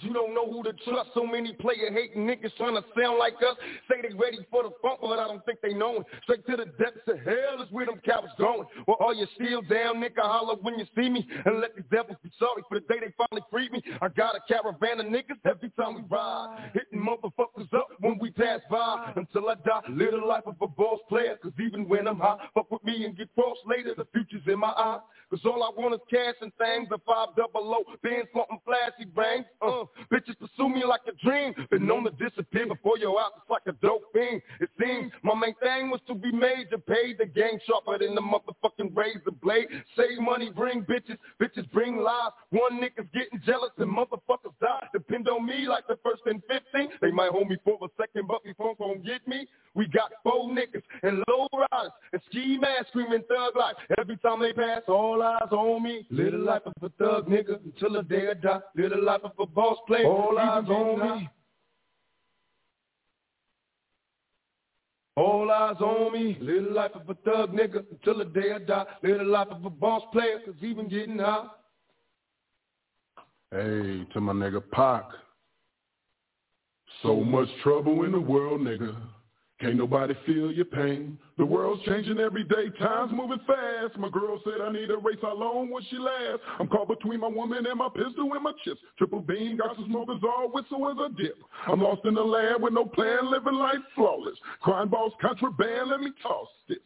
You don't know who to trust. So many player hating niggas trying to sound like us. Say they ready for the funk, but I don't think they know it. Straight to the depths of hell is where them cowards going. Well, are you still down, nigga? Holler when you see me. And let the devils be sorry for the day they finally freed me. I got a caravan of niggas every time we ride. Hitting motherfuckers up when we pass by. Until I die, live the life of a boss player. Cause even when I'm high, fuck with me and get crossed later. The future's in my eyes. Cause all I want is cash and things. A five double O, Benz flaunting flashy brains. Pursue me like a dream. Been known to disappear before your eyes. It's like a dope thing. It seems my main thing was to be major. Paid the game sharper than the motherfucking razor blade. Save money, bring bitches. Bitches bring lies. One nigga's getting jealous and motherfuckers die. Depend on me like the first and 15. They might hold me for a second, but before gon' get me. We got four niggas and low riders and ski masks screaming thug life. Every time they pass, all eyes on me. Live the life of a thug nigga until the day I die. Live the life of a boss player. All eyes on me. All eyes on me. Live the life of a thug nigga until the day I die. Live the life of a boss player, cause even getting high. Hey, to my nigga Pac. So much trouble in the world, nigga. Can't nobody feel your pain. The world's changing every day, time's moving fast. My girl said I need a race, how long will she last? I'm caught between my woman and my pistol and my chips. Triple beam, got some smokers all whistle as a dip. I'm lost in the land with no plan, living life flawless. Crime boss, contraband, let me toss this.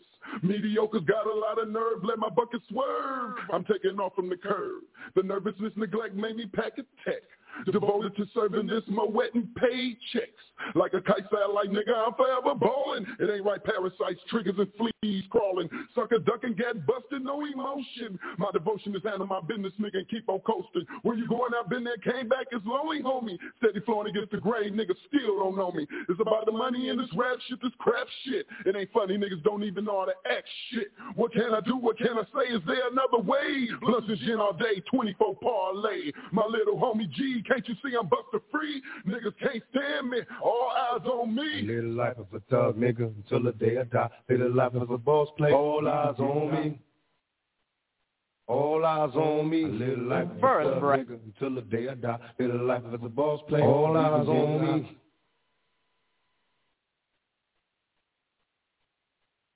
Mediocre's got a lot of nerve, let my bucket swerve. I'm taking off from the curb. The nervousness, neglect made me pack a tech. Devoted to serving this Moët and paychecks. Like a kite satellite, nigga, I'm forever ballin'. It ain't right, parasites, triggers, and fleas crawling. Sucker ducking, get busted, no emotion. My devotion is handle my business, nigga, and keep on coasting. Where you going? I've been there, came back, it's lonely, homie. Steady flowing against the grain, nigga, still don't know me. It's about the money in this rap shit, this crap shit. It ain't funny, niggas don't even know how to act shit. What can I do? What can I say? Is there another way? Blunts and gin all day, 24 parlay. My little homie G, can't you see I'm buster free? Niggas can't stand me, all eyes on me. Live the life of a thug nigga until the day I die. Live the life of a boss player. All eyes on me. All eyes on me. Live the life of a First, thug bro. nigga until the day I die. Live the life of a boss player. All eyes on me.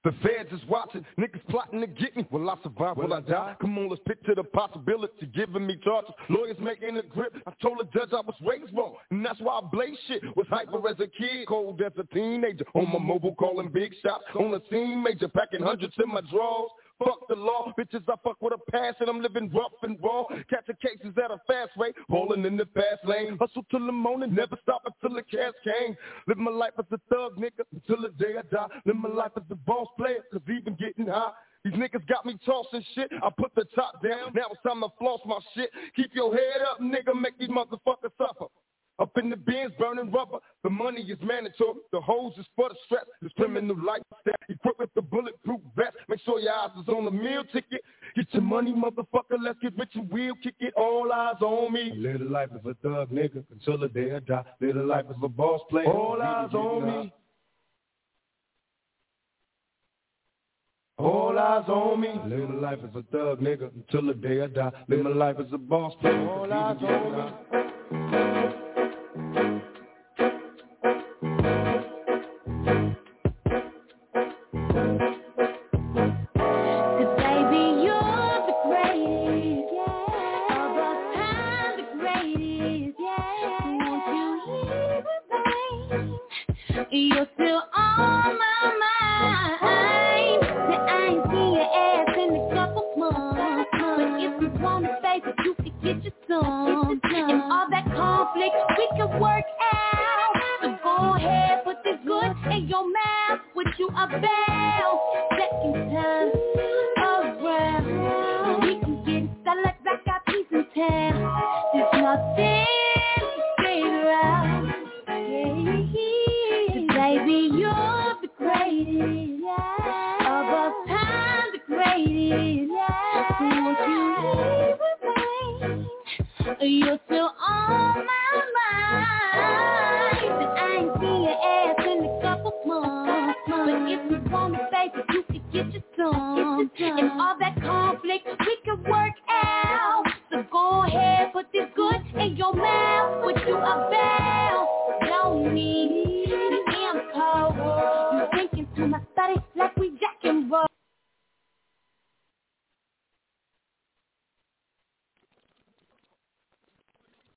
The feds is watching, niggas plotting to get me. Will I survive? Will I die? Come on, let's picture the possibility, giving me charges. Lawyers making a grip. I told the judge I was raised wrong, and that's why I blaze shit. Was hyper as a kid, cold as a teenager. On my mobile, calling big shots. On the scene, major, packing hundreds in my drawers. Fuck the law, bitches. I fuck with a passion. I'm living rough and raw. Catching cases at a fast rate, rolling in the fast lane. Hustle till the morning, never stop until the cash came. Live my life as a thug, nigga, until the day I die. Live my life as a boss player, cause even getting high. These niggas got me tossing shit. I put the top down. Now it's time to floss my shit. Keep your head up, nigga. Make these motherfuckers suffer. Up in the Benz, burning rubber. The money is mandatory. The hose is for the stress. This criminal lifestyle. Equipped with the bulletproof vest. Make sure your eyes is on the meal ticket. Get your money, motherfucker. Let's get rich and we'll kick it. All eyes on me. Live the life of a thug nigga until the day I die. Live the life of a boss player. All eyes on me. All eyes on me. Live my life as a thug, nigga, until the day I die. Live my life as a boss player. All eyes on me.